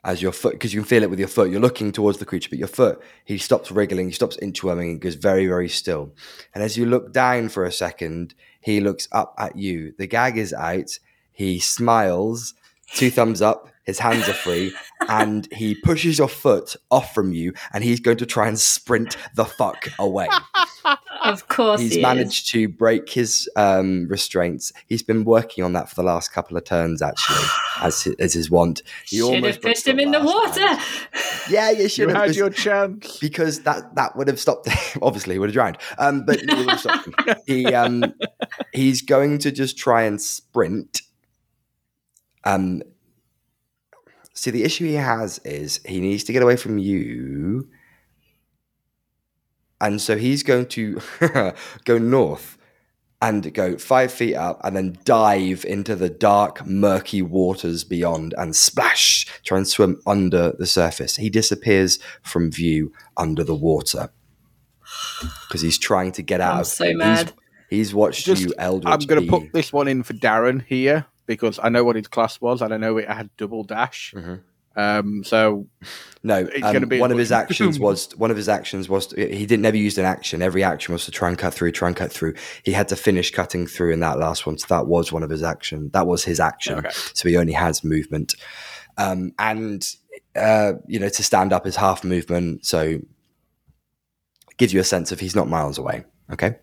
As your foot, because you can feel it with your foot. You're looking towards the creature, but your foot, he stops wriggling, he stops inchworming, and goes very, very still. And as you look down for a second, he looks up at you. The gag is out. He smiles, two thumbs up, his hands are free, and he pushes your foot off from you, and he's going to try and sprint the fuck away. Of course, He's he managed to break his um, restraints. He's been working on that for the last couple of turns, actually, as hi- as his want. He Should almost have pushed him in the water. round. Yeah, you You should have. had because- your chance. because that that would have stopped. Him. Obviously, he would have drowned. Um, but it would have stopped him. he um, he's going to just try and sprint. Um, see, the issue he has is he needs to get away from you, and so he's going to go north and go five feet up and then dive into the dark, murky waters beyond and splash, try and swim under the surface. He disappears from view under the water because he's trying to get out I'm so mad. He's, watched Just- you, Eldritch. I'm going to put this one in for Darren here because I know what his class was and I know it had double dash. Mhm. Um, so No, It's um, one of his actions was one of his actions was to, he didn't never used an action. Every action was to try and cut through, try and cut through. He had to finish cutting through in that last one. So that was one of his action. That was his action. Okay. So he only has movement, um, and uh, you know to stand up is half movement. So gives you a sense of he's not miles away. Okay,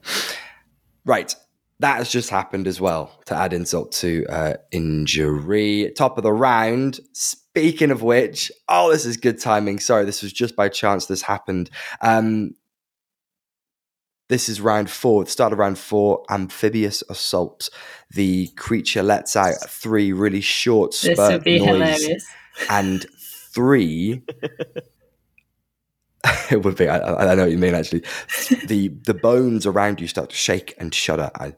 right. That has just happened as well to add insult to uh, injury. Top of the round. Speaking of which, oh, this is good timing. Sorry, this was just by chance this happened. Um, this is round four, the start of round four, amphibious assault. The creature lets out three really short This spurt would be noise hilarious. and three. it would be. I, I know what you mean. Actually, the the bones around you start to shake and shudder. And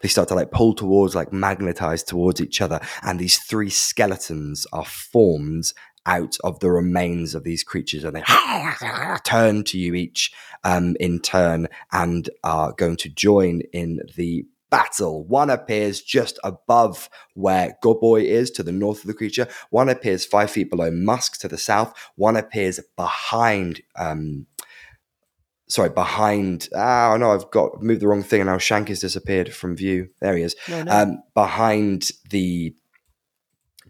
they start to like pull towards, like magnetize towards each other, and these three skeletons are formed out of the remains of these creatures, and they turn to you each um, in turn and are going to join in the battle. One appears just above where Gobboy is to the north of the creature. One appears five feet below Musk to the south. One appears behind. Um, sorry, behind. Oh no, I've got moved the wrong thing, and now Shank has disappeared from view. There he is. Um, behind the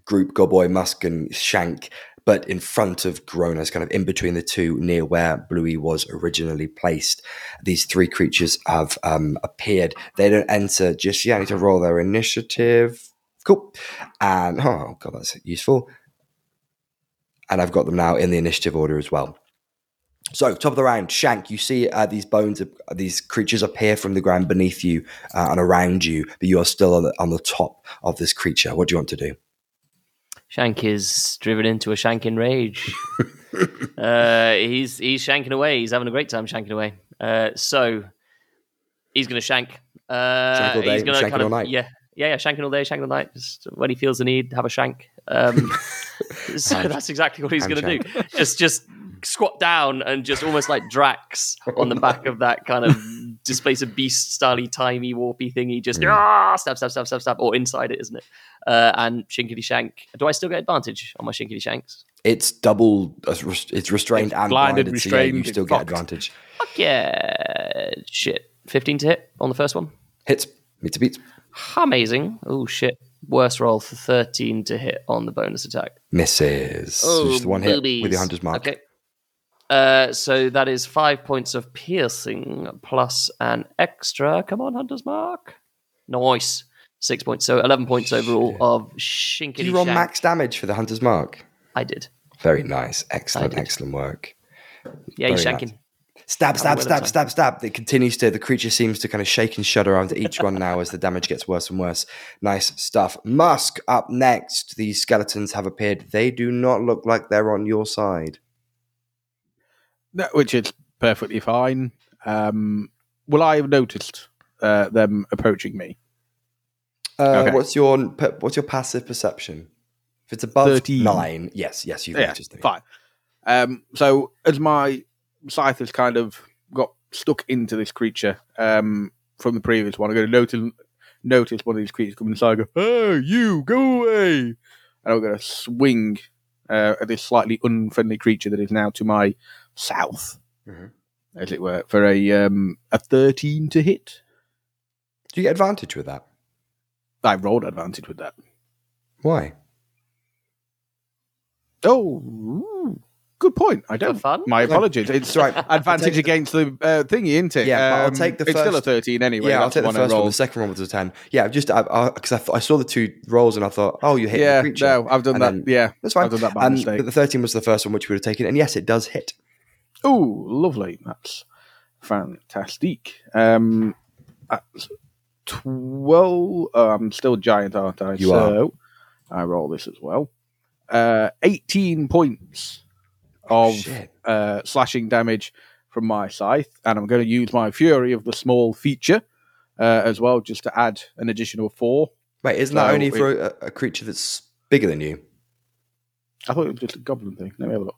group, Gobboy, Musk, and Shank. But in front of Gronas, kind of in between the two, near where Bluey was originally placed, these three creatures have um, appeared. They don't enter just yet. I need to roll their initiative. Cool. And oh god, that's useful. And I've got them now in the initiative order as well. So, top of the round, Shank, you see uh, these bones, of these creatures appear from the ground beneath you uh, and around you, but you are still on the, on the top of this creature. What do you want to do? Shank is driven into a shanking rage. uh, he's he's shanking away. He's having a great time shanking away. Uh, so he's going to shank. Uh, Shank all day, he's going to kind of all night. yeah yeah yeah shanking all day, shanking all night. Just when he feels the need, have a shank. Um, So Hand- that's exactly what he's going to do. Just just squat down and just almost like Drax on the back of that kind of displays a beast styley timey warpy thingy. Just Mm. ah, stab stab stab stab stab or inside it, isn't it? Uh, and shinkity shank. Do I still get advantage on my shinkity shanks? It's double. uh, res- It's restrained and Blinded, blinded. so yeah, you still get fucked. advantage. Fuck yeah! Shit, fifteen to hit on the first one. Hits. Meet to beat. Amazing. Oh shit. Worst roll for 13 to hit on the bonus attack. Misses. So just the one hit with your hunter's mark. Oh, Okay. Uh, so that is five points of piercing plus an extra. Come on, hunter's mark. Nice. Six points. So 11 points overall of shinkity Did you roll shank. max damage for the hunter's mark? I did. Very nice. Excellent, excellent work. Yeah, Very shanking. nice. Stab, stab, stab, stab, stab. It continues to, the creature seems to kind of shake and shudder under each one now as the damage gets worse and worse. Nice stuff. Musk up next. These skeletons have appeared. They do not look like they're on your side. No, which is perfectly fine. Um, will I have noticed uh, them approaching me? Uh, Okay. What's your what's your passive perception? If it's above 13. nine, yes, yes, you've yeah, noticed them. fine. Um, so as my scythe has kind of got stuck into this creature um, from the previous one, I'm going to notice notice one of these creatures coming inside. and Go, hey, you go away! And I'm going to swing uh, at this slightly unfriendly creature that is now to my south, Mhm. as it were, for a um, a 13 to hit. Do you get advantage with that? I rolled advantage with that. Why? Oh, ooh, good point. I don't. fun? My apologies. It's right. advantage I'll against the uh, thingy, isn't it? Yeah, but I'll Um, take the It's still a thirteen anyway. yeah, I'll take the one first one. The second one was a ten. Yeah, just because I, thought I saw the two rolls and I thought, oh, you hit Yeah, the creature. no, I've done And that. then- yeah, That's fine. I've done that by Um, mistake. but the thirteen was the first one which we would have taken, and yes, it does hit. Oh, lovely. That's fantastic. Um, that's twelve. Oh, I'm still giant, aren't I? You so I roll this as well. Uh, eighteen points of Shit. uh, slashing damage from my scythe, and I'm going to use my fury of the small feature uh, as well, just to add an additional four. Wait, isn't that So only it- for a, a creature that's bigger than you? I thought it was just a goblin thing. Let me have a look.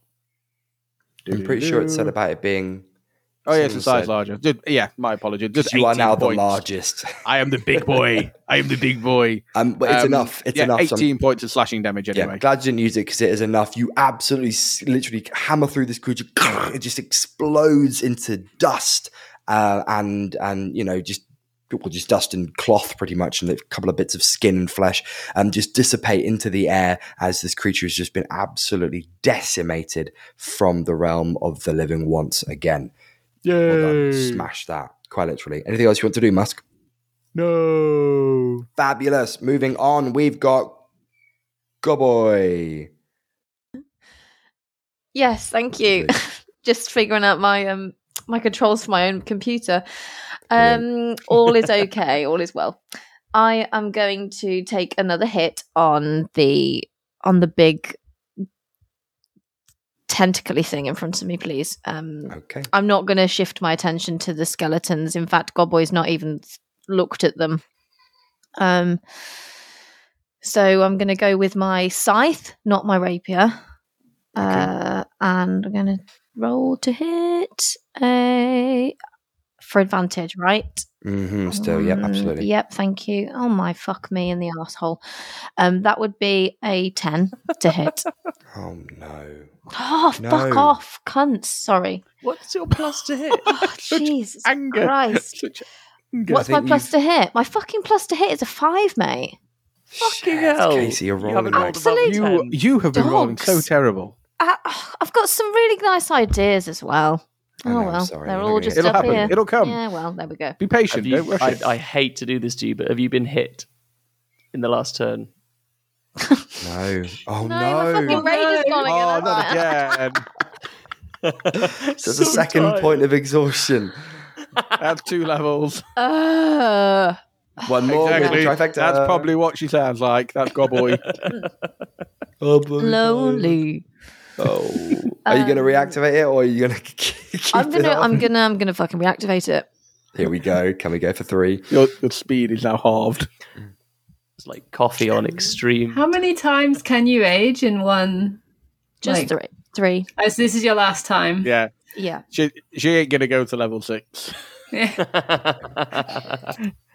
I'm pretty sure it said about it being. Oh yeah, it's a size said- larger. Just- yeah, my apologies. Just You are 18 now the largest. I am the big boy. I am the big boy. Um, but it's Um, enough. It's yeah, enough. So 18 points of slashing damage Yeah, anyway. glad you didn't use it because it is enough. You absolutely, literally hammer through this creature. It just explodes into dust, uh, and and you know just well, just dust and cloth pretty much, and a couple of bits of skin and flesh, and just dissipate into the air as this creature has just been absolutely decimated from the realm of the living once again. Well. Smash that quite literally. Anything else you want to do, Musk? No. Fabulous. Moving on, we've got Gobboy. Yes, thank you. Just figuring out my um my controls for my own computer. Um all is okay, all is well. I am going to take another hit on the on the big tentacly thing in front of me, please. Um Okay. I'm not going to shift my attention to the skeletons. In fact, Gobboy's not even looked at them. Um, so I'm going to go with my scythe, not my rapier. Uh, and I'm going to roll to hit a for advantage, right? Mm-hmm. Still, yep, Um, absolutely. Yep, thank you. Oh my fuck me in the asshole. Um, that would be a ten to hit. Oh no. oh, fuck off, cunts. Sorry. What's your plus to hit? Oh, Jesus anger. Christ. Such anger. What's my think plus to hit? My fucking plus to hit is a five, mate. Fucking Shit, hell. Casey, you're You rolling haven't like rolled above Absolute- You, you have been rolling so terrible. I, I've got some really nice ideas as well. I Oh know, well, sorry, they're all just It'll up happen. here. It'll come. Yeah, well, there we go. Be patient. You, Don't rush I, it. I hate to do this to you, but have you been hit in the last turn? No. Oh No, my fucking no. rage is gone again. oh, not again. So it's a second point of exhaustion. That's two levels. Uh, One more. exactly. Trifecta. That's probably what she sounds like. That's Gobboy. Oh, boy, lonely. Oh. Are you going to Um, reactivate it or are you going to keep I'm gonna, on? I'm gonna, I'm gonna fucking reactivate it. Here we go. Can we go for three? your, your speed is now halved. It's like coffee on extreme. How many times can you age in one? Just like- three. Three. Oh, so this is your last time. Yeah, Yeah. she she ain't gonna go to level six.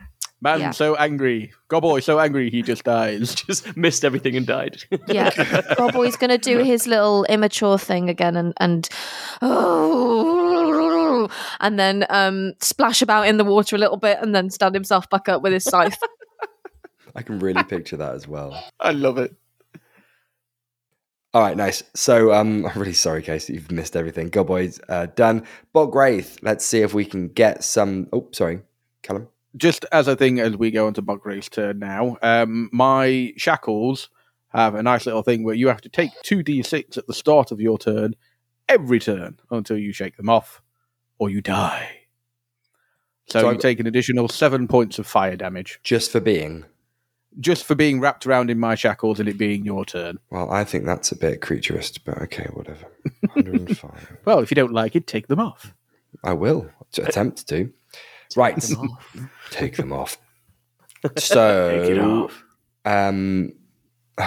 Man, Yeah. so angry. Gobboy, so angry he just dies. Just missed everything and died. Yeah. Gobboy's going to do his little immature thing again and and oh, and then um splash about in the water a little bit and then stand himself back up with his scythe. I can really picture that as well. I love it. All right, nice. So um, I'm really sorry, Casey, you've missed everything. Gobboy's, uh, done. Bog Wraith. Let's see if we can get some. Oh, sorry, Callum. Just as a thing, as we go into Bog Wraith's turn now, um, my shackles have a nice little thing where you have to take two d6 at the start of your turn every turn until you shake them off, or you die. So, So you I've- take an additional seven points of fire damage Just for being. just for being wrapped around in my shackles and it being your turn. Well, I think that's a bit creaturist, but okay, whatever. 105. Well, if you don't like it, take them off. I will attempt to. Right, take them off. So, Take it off. um, I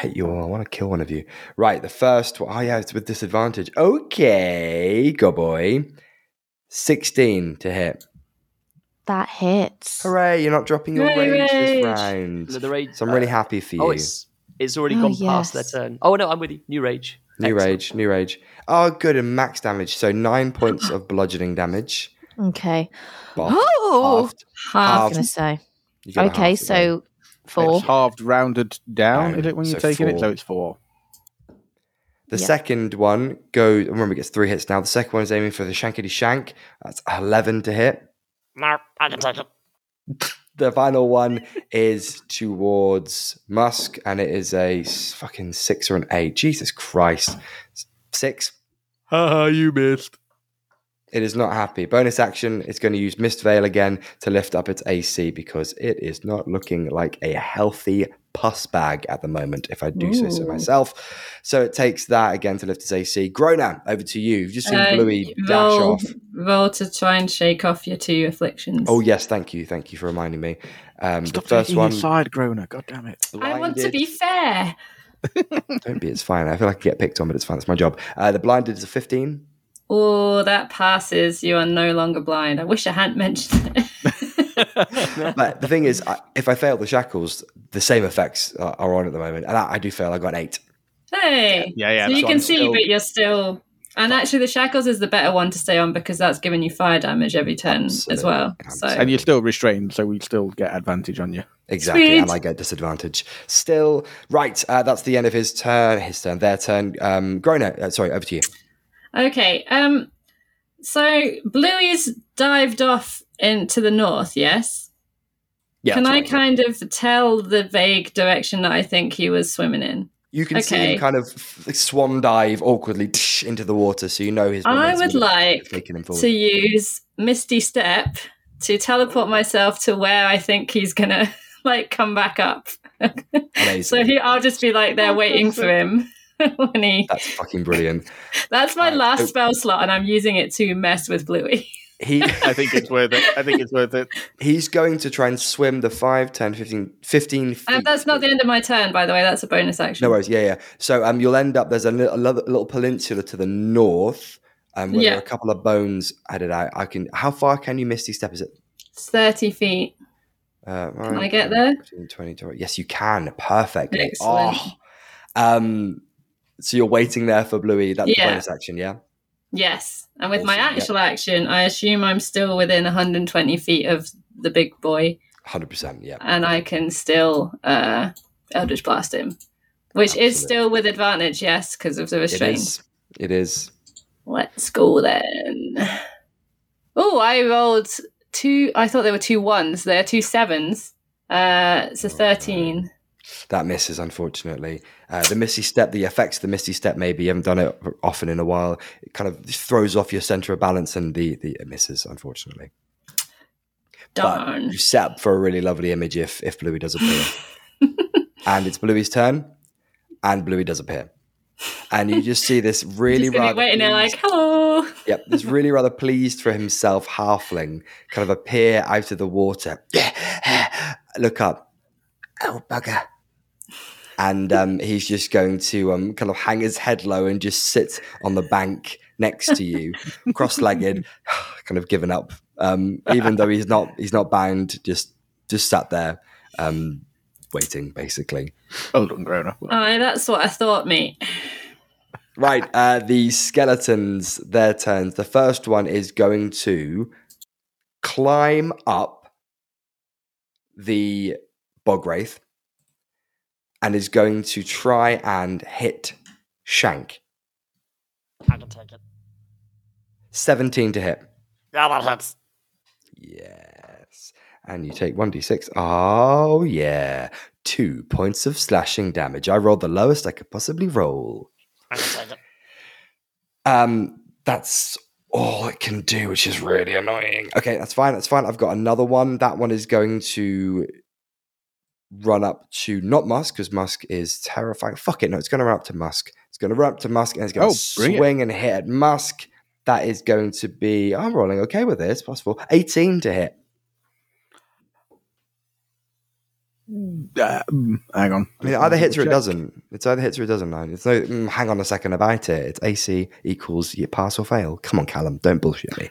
hate you all. I want to kill one of you. Right, the first one. Oh, yeah, it's with disadvantage. Okay, Gobboy. 16 to hit. That hits. Hooray, you're not dropping your Hooray, rage this rage. round. The rage- So I'm really happy for you. Oh, it's it's already Oh, gone past their turn. Oh no, I'm with you. New rage. New Excellent. rage, new rage. Oh, good, and max damage. So nine points of bludgeoning damage. Okay. Well, Oh, halved. Half. I was going to say. You get a Okay, half again. so four. It's halved rounded down, Down, is it, when you're so taking it? So it's four. The Yeah. second one goes. Remember, it gets three hits now. The second one is aiming for the shankity shank. That's eleven to hit. No, I can take it. The final one is towards Musk, and it is a fucking six or an eight. Jesus Christ, S- six. Haha, you missed. It is not happy. Bonus action. It's going to use Mist Veil again to lift up its AC because it is not looking like a healthy pus bag at the moment, if I do say so myself. So it takes that again to lift its AC. Grona, over to you. You've just seen Uh, Bluey dash roll, off. roll to try and shake off your two afflictions. Oh yes, thank you, thank you for reminding me. Um, Stop the first taking one, his side, Grona. God damn it. I want to be fair. Don't be. It's fine. I feel like I get picked on, but it's fine. It's my job. Uh, the blinded is a fifteen. Oh, that passes. You are no longer blind. I wish I hadn't mentioned it. But the thing is, if I fail the shackles, the same effects are, are on at the moment, and I, I do fail. I got an eight. hey. Yeah, yeah. So you so can I'm see, still- but you're still. And actually, the shackles is the better one to stay on because that's giving you fire damage every turn as well. So And you're still restrained, so we still get advantage on you. Exactly, Sweet. and I get disadvantage. Still, right. Uh, that's the end of his turn. His turn. Their turn. Um, Grona, uh, sorry, over to you. Okay. Um. So Bluey's dived off into the north. Yes. Yeah. Can I right, yeah. kind of tell the vague direction that I think he was swimming in? You can see him kind of swan dive awkwardly into the water, so you know his. I would like him to use Misty Step to teleport myself to where I think he's gonna like come back up. Amazing. so he, I'll just be like there waiting for him when he. That's fucking brilliant. That's my Right, last so- spell slot, and I'm using it to mess with Bluey. He I think it's worth it. I think it's worth it. he's going to try and swim the 5, 10, 15, 15 feet. And that's not the end of my turn, by the way. That's a bonus action. No worries. Yeah, yeah. So um, you'll end up. There's a little, a little, little peninsula to the north. Um, where there are a couple of bones added out. I can. How far can you misty step? Is it? It's thirty feet. Uh, Can I get there? 15, 20, 20. Yes, you can. Perfectly. Excellent. Oh. Um, so you're waiting there for Bluey. That's the Yeah. bonus action, yeah? Yes. And with my Awesome, yeah. actual action, I assume I'm still within 120 feet of the big boy, 100%, yeah. and I can still uh, Eldritch Blast him, which is still with advantage, yes, because of the It restraint. is. It is. Let's go then. Oh, I rolled two. I thought there were two ones. There are two sevens. Uh, it's a 13. That misses, unfortunately. Uh, the Misty Step, the effects of the Misty Step, maybe you haven't done it often in a while. It kind of throws off your center of balance and the, the it misses, unfortunately. Darn. But you set up for a really lovely image if, if Bluey does appear. and it's Bluey's turn, and Bluey does appear. And you just see this really rather. waiting there like, hello. Yep, this really rather pleased for himself halfling kind of appear out of the water. Look up. Oh, bugger. And um, he's just going to um, kind of hang his head low and just sit on the bank next to you, cross-legged, kind of given up. Um, even though he's not, he's not bound. Just, just sat there, um, waiting, basically. Well done, grown up. Aye, that's what I thought, mate. Right, uh, the skeletons, their turns. The first one is going to climb up the bog wraith and is going to try and hit Shank. I can take it. 17 to hit. Yeah, that hits. Yes. And you take 1d6. Oh, yeah. Two points of slashing damage. I rolled the lowest I could possibly roll. I can take it. Um, that's all it can do, which is really annoying. Okay, that's fine. That's fine. I've got another one. That one is going to run up to not Musk because Musk is terrifying. Fuck it, no, it's going to run up to Musk. It's going to run up to Musk and it's going Oh, to it. swing and hit at Musk. That is going to be. I'm rolling okay with this. Possible 18 to hit. Uh, hang on. I mean, it either hits or it Check. doesn't. It's either hits or it doesn't. Nine. It's no. mm, hang on a second about it. It's AC equals you pass or fail. Come on, Callum. Don't bullshit me.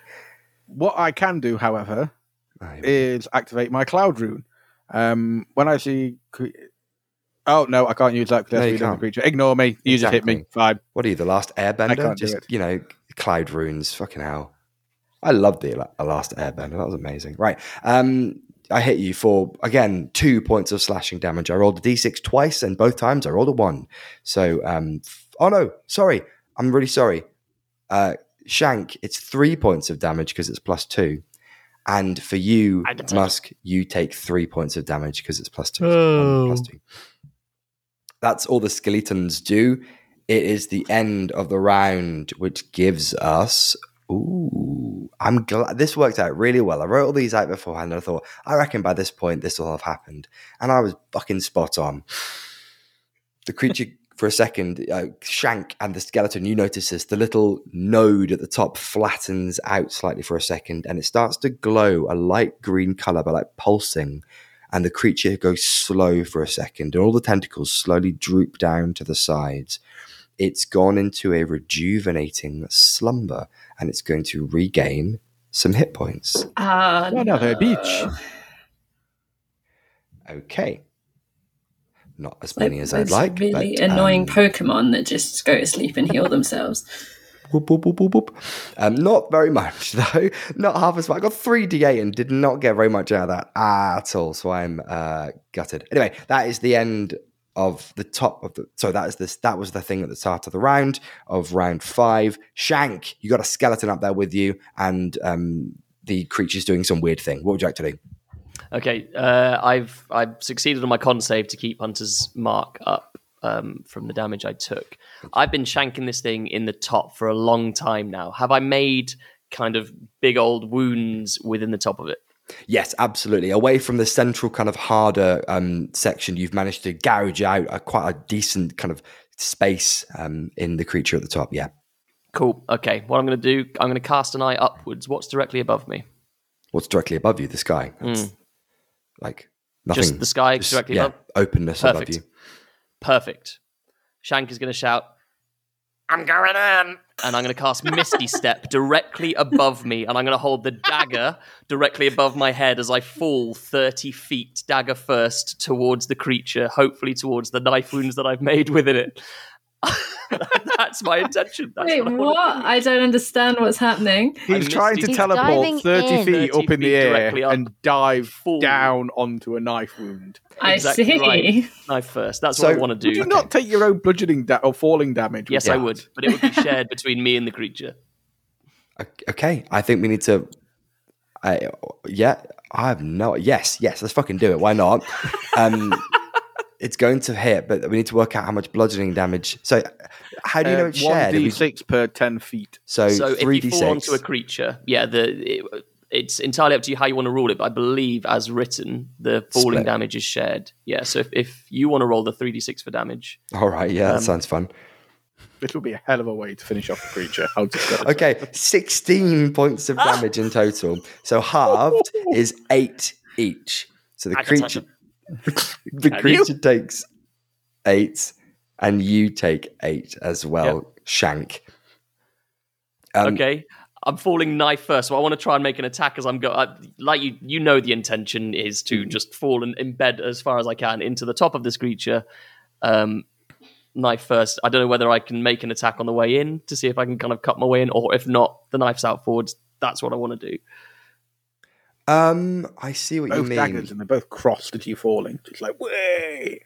What I can do, however, Aye. is activate my cloud rune. Um, when I see. Cre- oh, no, I can't use that because No, that's creature. Ignore me. You just hit me. Fine. What are you, the last airbender? Just, you know, cloud runes. Fucking hell. I loved the last airbender. That was amazing. Right. Um, I hit you for, again, two points of slashing damage. I rolled a d6 twice, and both times I rolled a one. So, um, f- oh no, sorry. I'm really sorry. Uh, Shank, it's three points of damage because it's plus two. And for you, I it. Musk, you take three points of damage because it's plus two. um, plus two. That's all the skeletons do. It is the end of the round, which gives us. Ooh, I'm glad this worked out really well. I wrote all these out beforehand and I thought, I reckon by this point this will have happened. And I was fucking spot on. The creature, for a second, uh, Shank and the skeleton, you notice this, the little node at the top flattens out slightly for a second and it starts to glow a light green color, but like pulsing and the creature goes slow for a second, and all the tentacles slowly droop down to the sides. It's gone into a rejuvenating slumber, and it's going to regain some hit points. Ah, Another no. beach. Okay. Not as Like many as I'd like. really but, annoying um, Pokemon that just go to sleep and heal themselves. Whoop, whoop, whoop, whoop, whoop. Um, not very much though. Not half as much. I got three D8 and did not get very much out of that at all. So I'm uh, gutted. Anyway, that is the end of the top of the. So that is this. That was the thing at the start of the round of round five. Shank, you got a skeleton up there with you, and um, the creature's doing some weird thing. What would you like to do? Okay, uh, I've I've succeeded on my con save to keep Hunter's mark up um, from the damage I took. I've been shanking this thing in the top for a long time now. Have I made kind of big old wounds within the top of it? Yes, absolutely. Away from the central kind of harder um, section, you've managed to gouge out a, quite a decent kind of space um, in the creature at the top. Yeah. Cool. Okay, what I'm going to do, I'm going to cast an eye upwards. What's directly above me? What's directly above you? The sky. That's like nothing. Just the sky Just, directly yeah, above. openness above Perfect. you. Perfect. Shank is going to shout, I'm going in. and I'm going to cast Misty Step directly above me, and I'm going to hold the dagger directly above my head as I fall 30 feet, dagger first, towards the creature, hopefully towards the knife wounds that I've made within it. That's my intention. That's Wait, what I what? do. I don't understand what's happening. He's I trying to it. teleport 30 in. feet 30 up in the air up. and dive Full. down onto a knife wound. I Exactly see. right. Knife first. That's So, what I want to do. Would you not take your own bludgeoning da- or falling damage? with Yes, I would, but it would be shared between me and the creature. Okay, I think we need to. I yeah, I have no. Yes, yes, let's fucking do it. Why not? Um, it's going to hit, but we need to work out how much bludgeoning damage. So, how do you know Uh, it's shared? 1d6 per 10 feet. So, So if three you d fall onto a creature, yeah, the it, it's entirely up to you how you want to rule it. But I believe, as written, the falling Split. damage is shared. Yeah. So if, if you want to roll the three d six for damage, All right, yeah, that Um, sounds fun. It will be a hell of a way to finish off the creature. I'll just go. Okay, sixteen points of damage in total. So halved is eight each. So the I can take creature, it. the Can creature takes eight, and you take eight as well, Shank. Um, okay. I'm falling knife first, so I want to try and make an attack as I'm going. Like you, you know, the intention is to just fall and embed as far as I can into the top of this creature. Um, knife first. I don't know whether I can make an attack on the way in to see if I can kind of cut my way in, or if not, the knife's out forwards. That's what I want to do. Um, I see what you Both mean. daggers and they're both crossed at you falling. It's like, way.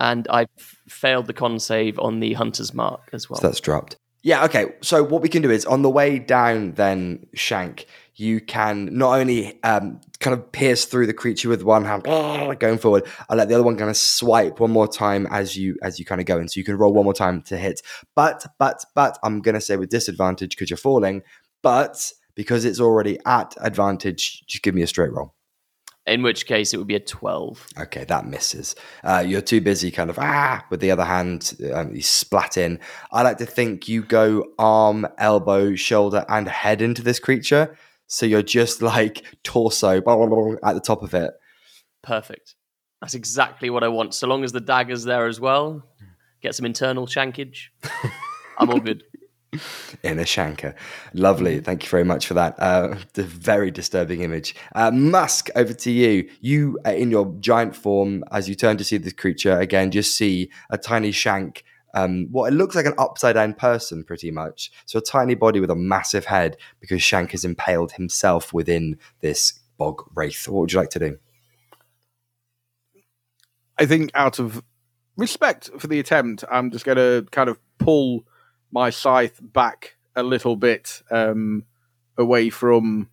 And I failed the con save on the hunter's mark as well. So that's dropped. Yeah, okay. So what we can do is on the way down, then Shank, you can not only um, kind of pierce through the creature with one hand, going forward. I let the other one kind of swipe one more time as you as you kind of go in. So you can roll one more time to hit. But but but I'm gonna say with disadvantage because you're falling. But because it's already at advantage, just give me a straight roll. In which case, it would be a 12. Okay, that misses. Uh, you're too busy, kind of ah, with the other hand. Um, you splat in. I like to think you go arm, elbow, shoulder, and head into this creature. So you're just like torso blah, blah, blah, at the top of it. Perfect. That's exactly what I want. So long as the dagger's there as well, get some internal shankage. I'm all good. in a shanker. Lovely. Thank you very much for that. Uh, the very disturbing image. Uh, Musk, over to you. You, in your giant form, as you turn to see this creature again, just see a tiny shank. Um, what it looks like an upside down person, pretty much. So a tiny body with a massive head, because Shank has impaled himself within this bog wraith. What would you like to do? I think out of respect for the attempt, I'm just going to kind of pull my scythe back a little bit um, away from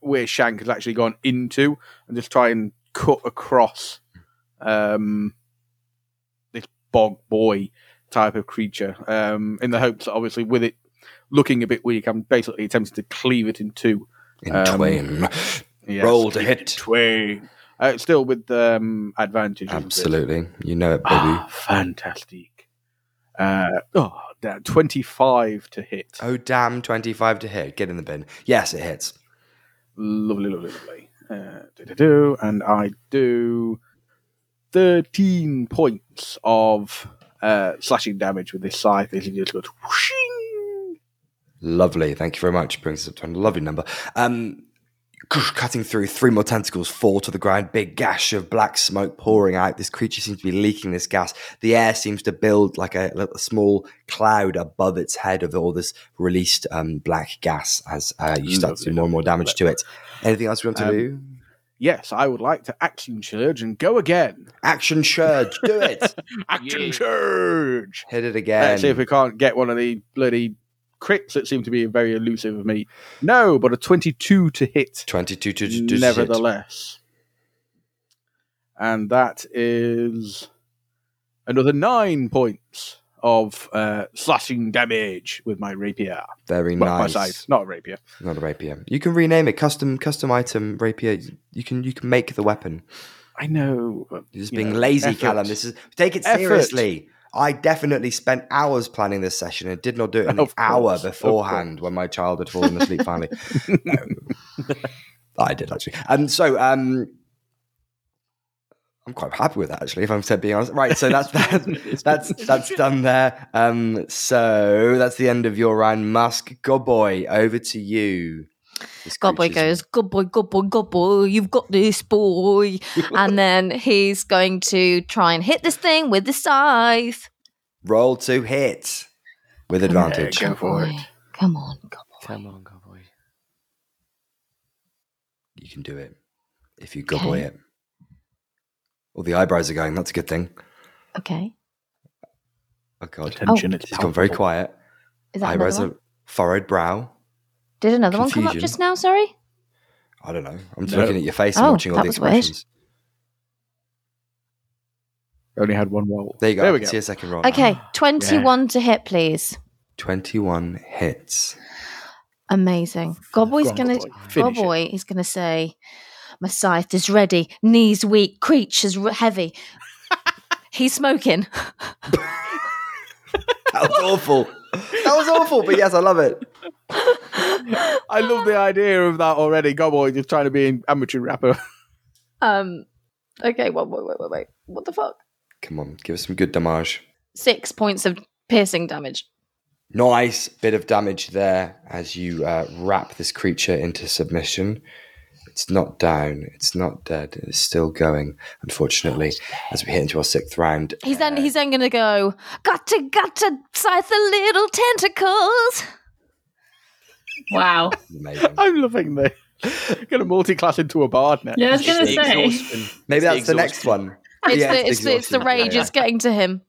where Shank has actually gone into and just try and cut across um, this bog boy type of creature um, in the hopes that obviously with it looking a bit weak, I'm basically attempting to cleave it in two. In Um, twain. Yes, Roll to hit. Twain. Uh, still with um, advantage. Absolutely. You know it, baby. Ah, fantastic. Uh, oh, damn, 25 to hit. oh, damn. 25 to hit. Get in the bin. Yes, it hits. Lovely, lovely, lovely. Uh, do-do-do, and I do 13 points of uh, slashing damage with this scythe. It just goes whooshing. Lovely. Thank you very much. Brings us up to a lovely number. Um, cutting through, three more tentacles fall to the ground. Big gash of black smoke pouring out. This creature seems to be leaking this gas. The air seems to build like a, a small cloud above its head of all this released um, black gas as uh, you start to do more and more damage to it. Anything else we want to Um, do? Yes, I would like to action surge and go again. Action surge. Do it. Action Yeah. surge. Hit it again. see if we can't get one of the bloody crits that seem to be very elusive of me. No, but a 22 to hit. 22 to, to, to nevertheless. And that is another nine points of uh, slashing damage with my rapier. Very Well, nice. My scythe, not a rapier. Not a rapier. You can rename it custom custom item rapier. You can you can make the weapon. I know. You're just you being know, lazy, effort. Callum. This is take it Effort. seriously. I definitely spent hours planning this session and did not do it an hour beforehand when my child had fallen asleep finally. No. I did actually. And so um I'm quite happy with that actually, if I'm being honest. Right, so that's that, that's that's done there. Um so that's the end of your round. Musk, Gobboy, over to you. This Gobboy goes, good boy, good boy, good boy, you've got this boy. and then he's going to try and hit this thing with the scythe. Roll to hit with advantage. go Good for it. Come on, good boy. Come on, cowboy. You can do it if you good boy Okay. it. All the eyebrows are going. That's a good thing. Okay. Oh god, Attention, oh. it's he's gone very quiet. Is that Eyebrows another one? are furrowed brow. Did another one come up just now? Sorry. I don't know. I'm just No. looking at your face and Oh, watching all that the was weird. Only had one roll. There you go. There I we can go. see a second roll. Okay, 21 to hit, please. Twenty-one hits. Amazing. Gobboy's Go on, gonna Gobboy. Finish it. Gobboy is gonna say, My scythe is ready, knees weak, creatures heavy. He's smoking. That was awful. that was awful. But yes, I love it. I love the idea of that already. Gobboy just trying to be an amateur rapper. Um Okay, wait, wait, wait, wait, wait. What the fuck? Come on, give us some good damage. Six points of piercing damage. Nice bit of damage there as you uh, wrap this creature into submission. It's not down. It's not dead. It's still going. Unfortunately, as we hit into our sixth round, He's then he's then gonna go. Got to got to scythe the little tentacles. Wow. amazing. I'm loving this. Going to multi-class into a bard now. Yeah, I was going to say. Maybe that's the next one. It's Yeah, the it's, the it's the exhaustion. rage. Yeah, It's getting to him.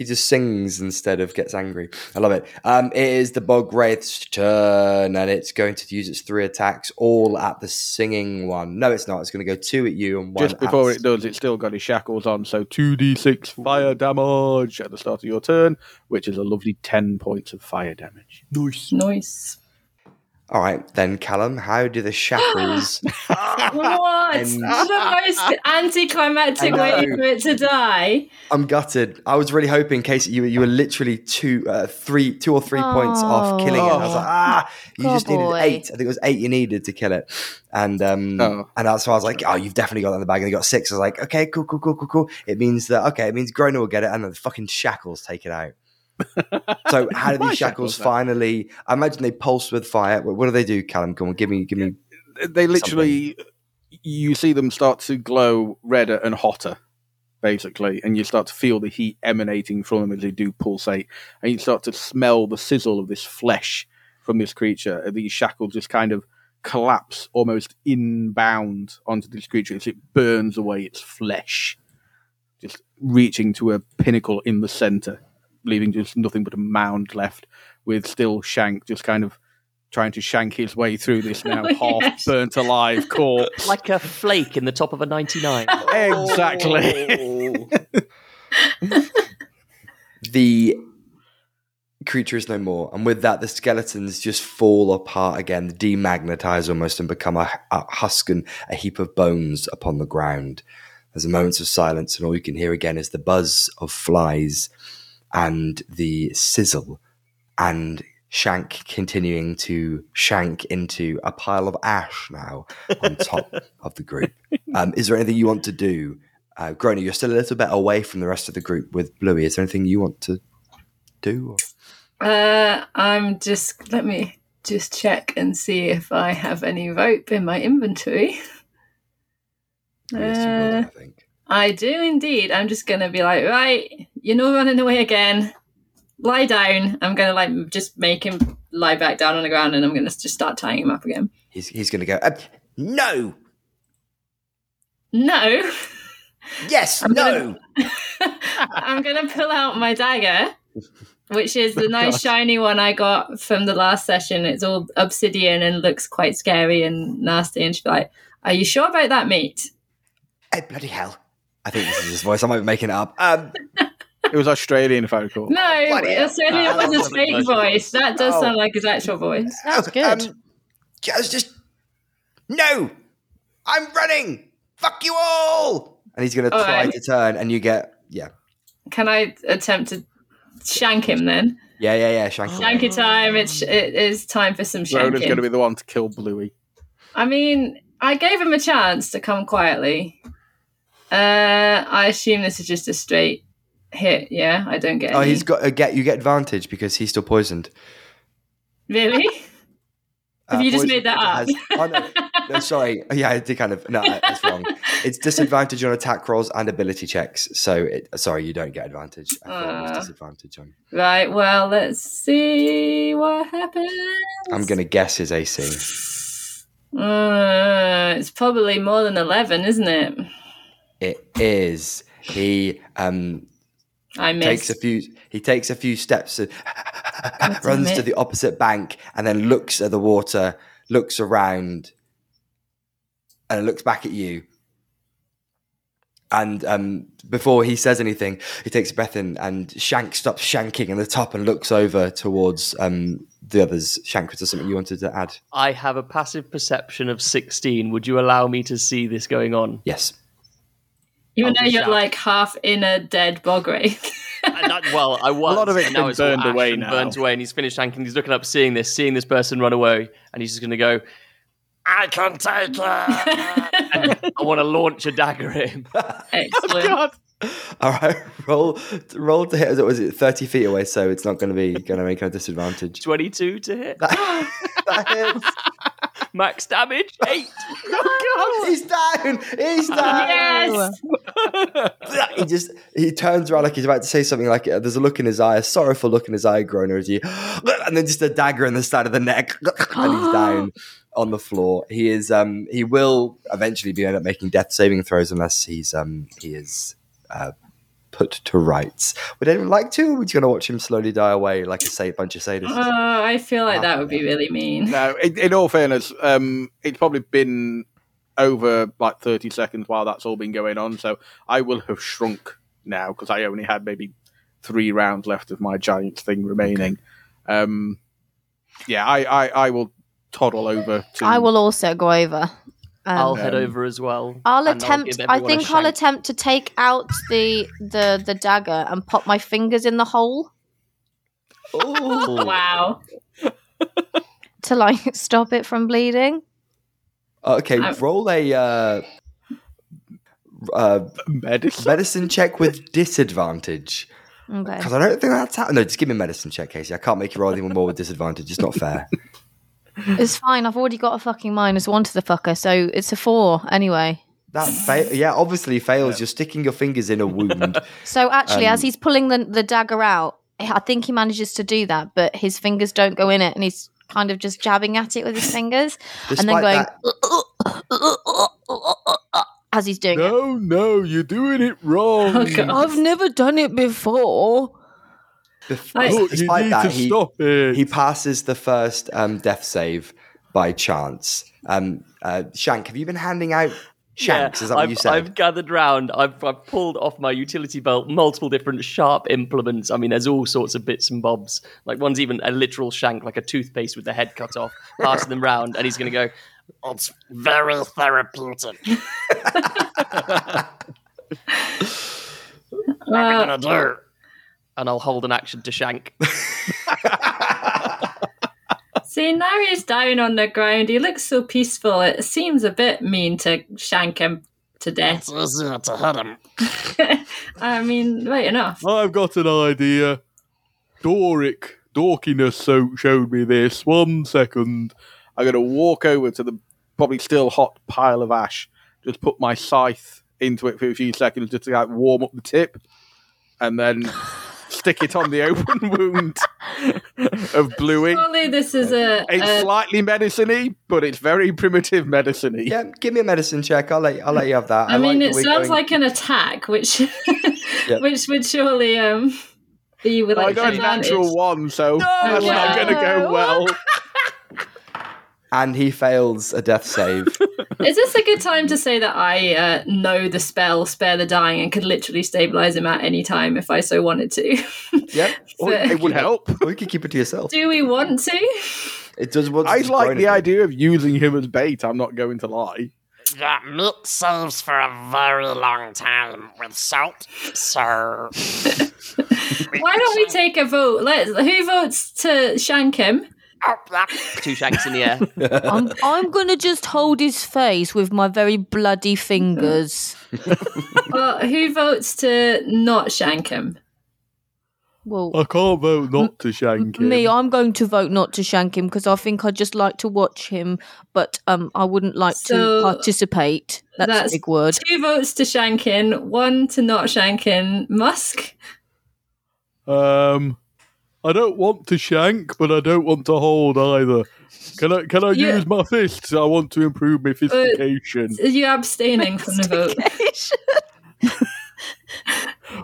He just sings instead of gets angry. I love it. Um, it is the Bog Wraith's turn, and it's going to use its three attacks all at the singing one. No, it's not. It's going to go two at you and one Just before at it does, it's still got his shackles on, so 2d6 fire damage at the start of your turn, which is a lovely 10 points of fire damage. Nice. Nice. All right, then, Callum, how do the shackles? What? And- the most anticlimactic I know. way for it to die. I'm gutted. I was really hoping, Casey, you were, you were literally two, uh, three, two or three points off killing it. And I was like, ah, you Poor just needed boy. eight. I think it was eight you needed to kill it. And um, Oh. and that's why I was like, oh, you've definitely got that in the bag. And you got six. I was like, okay, cool, cool, cool, cool, cool. It means that okay, it means Grona will get it, and then the fucking shackles take it out. So how do these shackles shackles, finally? I imagine they pulse with fire. What what do they do, Callum? Come on, give me, give me. They literally, you see them start to glow redder and hotter, basically, and you start to feel the heat emanating from them as they do pulsate, and you start to smell the sizzle of this flesh from this creature. Uh, these shackles just kind of collapse almost inbound onto this creature as it burns away its flesh, just reaching to a pinnacle in the center, leaving just nothing but a mound left, with still Shank just kind of trying to shank his way through this now Oh, half yes. burnt alive corpse. Like a flake in the top of a 99. exactly. the creature is no more, and with that, the skeletons just fall apart again, demagnetize almost, and become a, a husk and a heap of bones upon the ground. There's a moment of silence, and all you can hear again is the buzz of flies and the sizzle, and Shank continuing to shank into a pile of ash now on top of the group. Um, is there anything you want to do? Uh, Grona, you're still a little bit away from the rest of the group with Bluey. Is there anything you want to do? Or? Uh, I'm just. Let me just check and see if I have any rope in my inventory. Yes, you will, Uh, I think. I do indeed. I'm just gonna be like, right, you're not running away again. Lie down. I'm gonna like just make him lie back down on the ground, and I'm gonna just start tying him up again. He's, he's going to go, uh, no, No, yes, I'm no. gonna- I'm gonna pull out my dagger, which is the nice shiny one I got from the last session. It's all obsidian and looks quite scary and nasty. And she's like, "Are you sure about that, mate?" Hey, bloody hell. I think this is his voice. I might be making it up. Um, it was Australian, if I recall. No, bloody hell. Australia Ah, was that's a fake voice. That does Oh. sound like his actual voice. That's oh, good. Um, just, just, no, I'm running. Fuck you all. And he's going to try right. to turn, and you get, yeah. Can I attempt to shank him then? Yeah, yeah, yeah. Shank him. Shanky time. It's it is time for some Rona's going to be the one to kill Bluey. I mean, I gave him a chance to come quietly. Uh, I assume this is just a straight hit. Yeah, I don't get. Oh, any. he's got a get. You get advantage because he's still poisoned. really. Have you just made that up? has- oh, no, no, sorry. Yeah, I did kind of. No, that's wrong. It's disadvantage on attack rolls and ability checks. So, it, sorry, you don't get advantage. I thought it was Uh. disadvantage on. Right. Well, let's see what happens. I'm going to guess his AC. Uh, it's probably more than eleven, isn't it? It is. He um, I missed. takes a few. He takes a few steps and runs to the opposite bank, and then looks at the water, looks around, and looks back at you. And um, before he says anything, he takes a breath in, and Shank stops shanking in the top and looks over towards um, the others. Shank, was there something you wanted to add? I have a passive perception of 16. Would you allow me to see this going on? Yes. Even I'll though you're shout. like half in a dead bog wraith. Uh, that- well, I was. A lot of it's and now been it's burned away and now. Burnt away, and he's finished hanking. He's looking up, seeing this, seeing this person run away, and he's just going to go, I can take it. I want to launch a dagger at him. Oh, Excellent. God. All right, roll roll to hit. Was it thirty feet away? So it's not going to be going to make a disadvantage. 22 to hit. That, that hits. Max damage, 8. He's down. He's down. Yes. he just he turns around like he's about to say something like there's a look in his eye, a sorrowful look in his eye, Grona, as he and then just a dagger in the side of the neck, and he's down on the floor. He is um he will eventually be end up making death saving throws unless he's um he is uh, put to rights. Would anyone like to? Or would you gonna watch him slowly die away like a sa- bunch of sadists? Oh, I feel like that would be really mean. No, in, in all fairness, um, it's probably been over like 30 seconds while that's all been going on. So I will have shrunk now because I only had maybe three rounds left of my giant thing remaining. Um, yeah, I, I, I will toddle over to. I will also go over. Um, I'll head Um, over as well. I'll attempt. I everyone a think I'll attempt to take out the the the dagger and pop my fingers in the hole Oh, Wow. to like stop it from bleeding. okay. I- Roll a uh, uh, medicine. medicine check with disadvantage. Okay. Because I don't think that's how. No, just give me a medicine check, Casey. I can't make you roll anyone more with disadvantage. It's not fair. It's fine. I've already got a fucking minus one to the fucker, so it's a four anyway. That fa- yeah, obviously fails. You're sticking your fingers in a wound. So actually, as Um, he's pulling the the dagger out, I think he manages to do that, but his fingers don't go in it, and he's kind of just jabbing at it with his fingers, and then Despite going that, as he's doing it. No, no, you're doing it wrong. I've never done it before. Bef- Look, despite that, he, stop it. he passes the first um, death save by chance. Um, uh, Shank, have you been handing out shanks? Yeah, Is that what I've, you said? I've gathered round. I've, I've pulled off my utility belt multiple different sharp implements. I mean, there's all sorts of bits and bobs. Like one's even a literal shank, like a toothpaste with the head cut off. Passing them round, and he's going to go. It's very therapeutic. What are we gonna do? And I'll hold an action to shank. see, now he's down on the ground. He looks so peaceful. It seems a bit mean to shank him to death. To hit him. I mean, right enough. I've got an idea. Doric, Dorkiness so showed me this. One second. I'm going to walk over to the probably still hot pile of ash, just put my scythe into it for a few seconds just to like, warm up the tip, and then stick it on the open wound of Bluey. Surely this is a, It's a slightly medicine-y, but it's very primitive medicine-y. yeah, give me a medicine check. I'll let I'll let you have that. I mean, like it sounds going- like an attack, which which would surely um be with I like got a advantage. natural one, so that's wow. not going to go well. and he fails a death save. Is this a good time to say that I uh, know the spell "Spare the Dying" and could literally stabilize him at any time if I so wanted to? yep. So- It would help. Or you can keep it to yourself. Do we want to? It does. What's I like the again. idea of using him as bait. I'm not going to lie. Yeah, meat saves for a very long time with salt. So Why don't we take a vote? Let's. Who votes to shank him? Yeah. Two shanks in the air. I'm I'm gonna just hold his face with my very bloody fingers. Well, who votes to not shank him? Well, I can't vote not to shank him. me, I'm going to vote not to shank him because I think I'd just like to watch him, but um, I wouldn't like So, to participate. That's, that's a big word. Two votes to shank shanking, one to not shank shanking. Musk. Um, I don't want to shank, but I don't want to hold either. Can I? Can I Yeah. use my fists? I want to improve my uh, sophistication. Are you abstaining from the vote?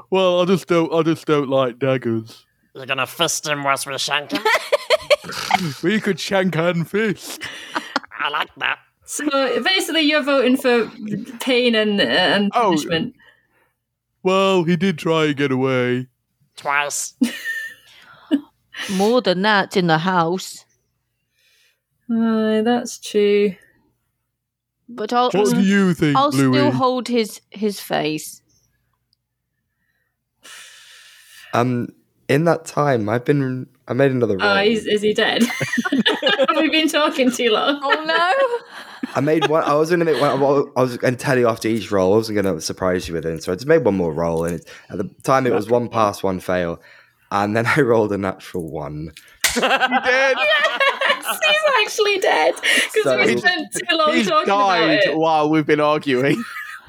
well, I just don't. I just don't like daggers. You're gonna fist him whilst we shank him? We could shank and fist. I like that. So basically, you're voting for pain and uh, and Oh. punishment. Well, he did try and get away. Twice. More than that in the house, Uh, that's true. but I'll What do you think, I'll Bluey? still hold his his face. Um, in that time, I've been. I made another roll. Oh, he's, is he dead? Have we been talking too long? Oh no! I made one. I was going to make one. I was going to tell you after each roll. I wasn't going to surprise you with it. So I just made one more roll, and it, at the time it was one pass, one fail, and then I rolled a natural one. You did. Yes, he's actually dead because So- we spent too long He's talking about died it. while we've been arguing.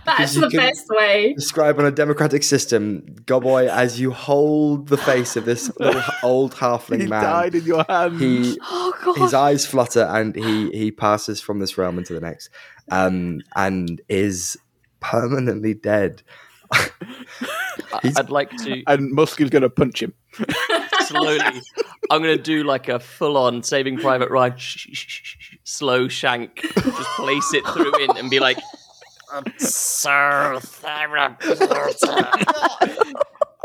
That's the best way. Describe on a democratic system, Gobboy, as you hold the face of this little old halfling He man. died in your hands. He Oh god! his eyes flutter and he he passes from this realm into the next um and is permanently dead I- He's- I'd like to and Musk is going to punch him. slowly. I'm going to do like a full-on Saving Private Ryan sh- sh- sh- sh- slow shank. Just place it through in and be like, So therapeutic.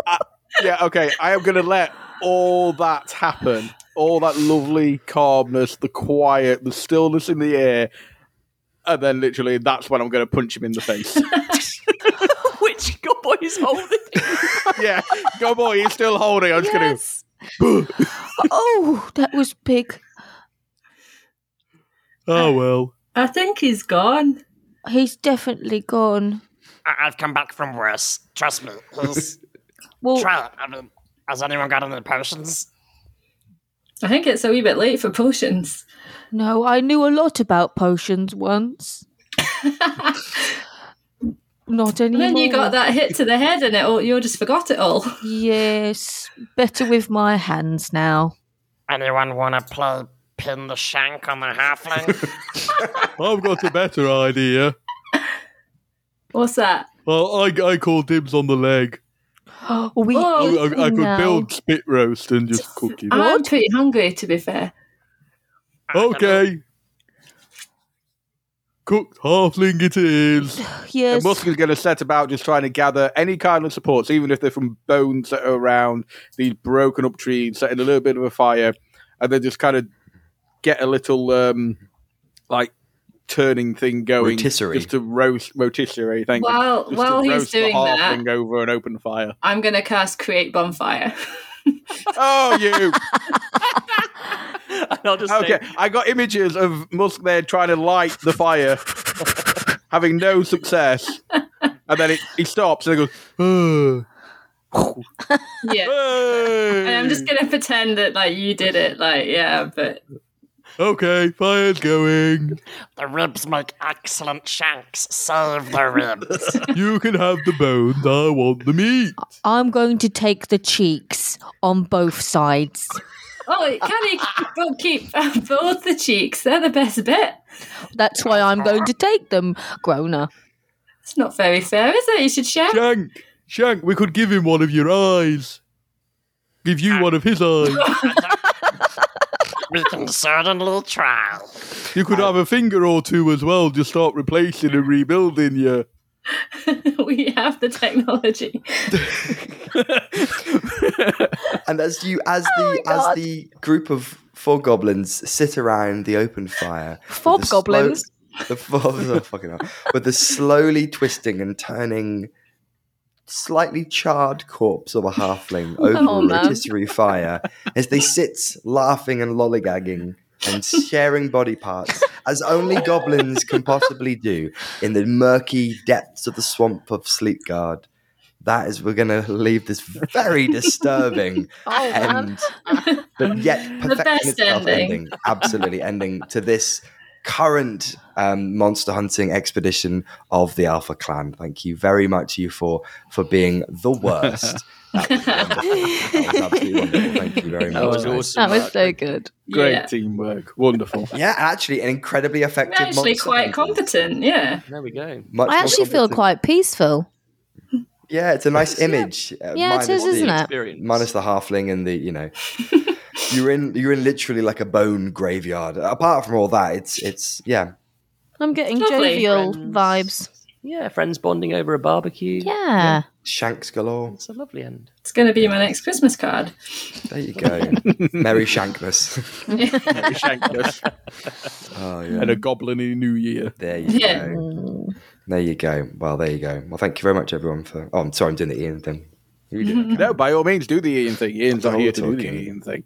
Uh, yeah, okay. I am going to let all that happen. All that lovely calmness, the quiet, the stillness in the air. And then literally, that's when I'm going to punch him in the face. "Which boy is holding?" yeah, go boy, he's still holding. I'm just going to. Oh, that was big. Oh, uh, well. I think he's gone. He's definitely gone. I- I've come back from worse. Trust me. He's Well, try it. I mean, has anyone got any potions? I think it's a wee bit late for potions. no, I knew a lot about potions once. Not And anymore. then you got that hit to the head and it all, you just forgot it all. Yes, better with my hands now. Anyone want to play pin the shank on the halfling? I've got a better idea. What's that? Well, I, I call dibs on the leg. we Oh, I, I, I could now. build spit roast and just cook it. I'm pretty hungry, to be fair. Okay. Cooked halfling it is. Yes. And Musk is going to set about just trying to gather any kind of supports, even if they're from bones that are around these broken up trees, setting a little bit of a fire, and then just kind of get a little um, like turning thing going, Rotisserie. just to roast rotisserie. Thank While- you. Just while to he's roast the doing that- halfling over an open fire. I'm going to cast Create Bonfire. Oh, you! and I'll just okay, say, I got images of Musk there trying to light the fire, having no success, and then it, he stops and he goes. "Ugh." yeah. And I'm just going to pretend that, like, you did it. Like, yeah, but Okay, fire's going. the ribs make excellent shanks. Save the ribs. You can have the bones. I want the meat. I'm going to take the cheeks on both sides. Oh, can he but keep both the cheeks? They're the best bit. That's why I'm going to take them, Grona. It's not very fair, is it? You should share. Shank, Shank, we could give him one of your eyes. Give you one of his eyes. we can certainly try. You could have a finger or two as well. Just start replacing and rebuilding you. we have the technology. and as you as Oh the as the group of four goblins sit around the open fire Fob the slow- goblins? the fobs oh, fucking hell. with the slowly twisting and turning slightly charred corpse of a halfling over Oh, a rotisserie fire as they sit laughing and lollygagging and sharing body parts as only goblins can possibly do in the murky depths of the swamp of Sleepguard. That is, we're going to leave this very disturbing Oh, end, but yet The perfecting best itself ending. Absolutely ending to this current um, monster hunting expedition of the Alpha Clan. Thank you very much, you four, for being the worst. That was, wonderful. That was absolutely wonderful. Thank you very much. That was awesome. That was so good. Great Yeah. teamwork. Wonderful. Yeah, actually, an incredibly We're effective. actually quite hunter. competent, yeah. There we go. Much I more actually feel quite peaceful. Yeah, it's a nice image. uh, Yeah, it minus is, the- isn't it? Experience. minus the halfling and the you know you're in you're in literally like a bone graveyard apart from all that it's it's yeah I'm getting Lovely. jovial Friends. vibes. Yeah, friends bonding over a barbecue. Yeah. shanks galore It's a lovely end. It's going to be my next Christmas card. there you go merry shankmas Merry shanked us. oh yeah and a goblin in New Year. there you Yeah. go there you go well there you go well thank you very much everyone for oh i'm sorry i'm doing the ian thing You did it. No, by all means, do the Ian thing. Ian's not here to do the. Ian thing.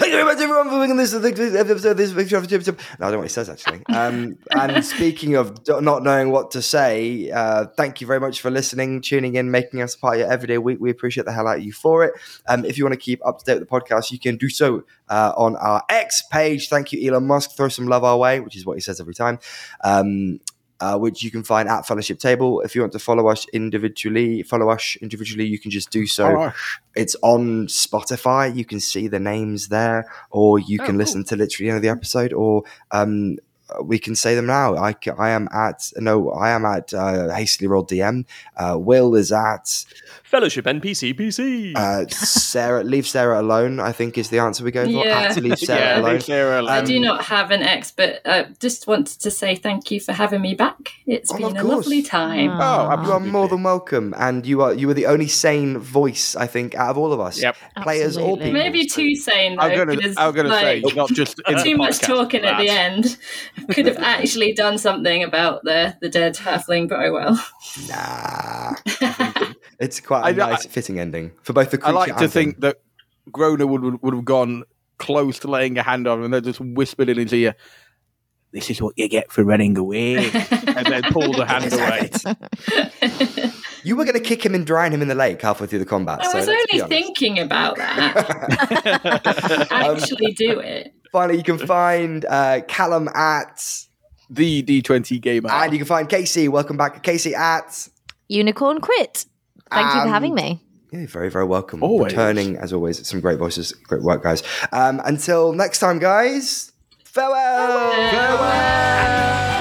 Hey, you very much, everyone, for making this episode. This episode. No, I don't know what he says actually. Um, and speaking of not knowing what to say, uh, thank you very much for listening, tuning in, making us part of your everyday week. We appreciate the hell out of you for it. Um, if you want to keep up to date with the podcast, you can do so uh, on our X page. Thank you, Elon Musk. Throw some love our way, which is what he says every time. Um, uh, which you can find at Fellowship Table. If you want to follow us individually, follow us individually, you can just do so. Oh, It's on Spotify. You can see the names there, or you Oh, can cool. listen to literally the end of the episode, or um, we can say them now. I, I am at no, I am at uh, hastily rolled DM. Uh, Will is at Fellowship NPC PC. uh, Sarah. leave Sarah alone. I think is the answer we go for. Yeah. At to leave Sarah yeah, alone. leave Sarah I do Um, not have an ex, but uh, just wanted to say thank you for having me back. It's Oh, been a lovely time. Oh, You are more than welcome, and you are you are the only sane voice I think out of all of us. Yep. Players or Absolutely. people. Maybe too sane though. I'm gonna, because, I'm gonna like, say, not just in the too much talking at the end. Could have actually done something about the the dead halfling, but oh well. Nah, it's quite a I know- nice, fitting ending for both the I creature like to and think him. that Grona would, would would have gone close to laying a hand on him and then just whispered in his ear, "This is what you get for running away," and then pulled the hand away. You were going to kick him and drown him in the lake halfway through the combat. I so was let's only thinking about that. Um, Actually, do it. Finally, you can find uh, Callum at, The D20 gamer. and you can find Casey. Welcome back, Casey at. Unicorn crit. Thank you for having Um, me. Yeah, very, very welcome. Always. Returning, as always, some great voices. Great work, guys. Um, until next time, guys. Farewell. Farewell.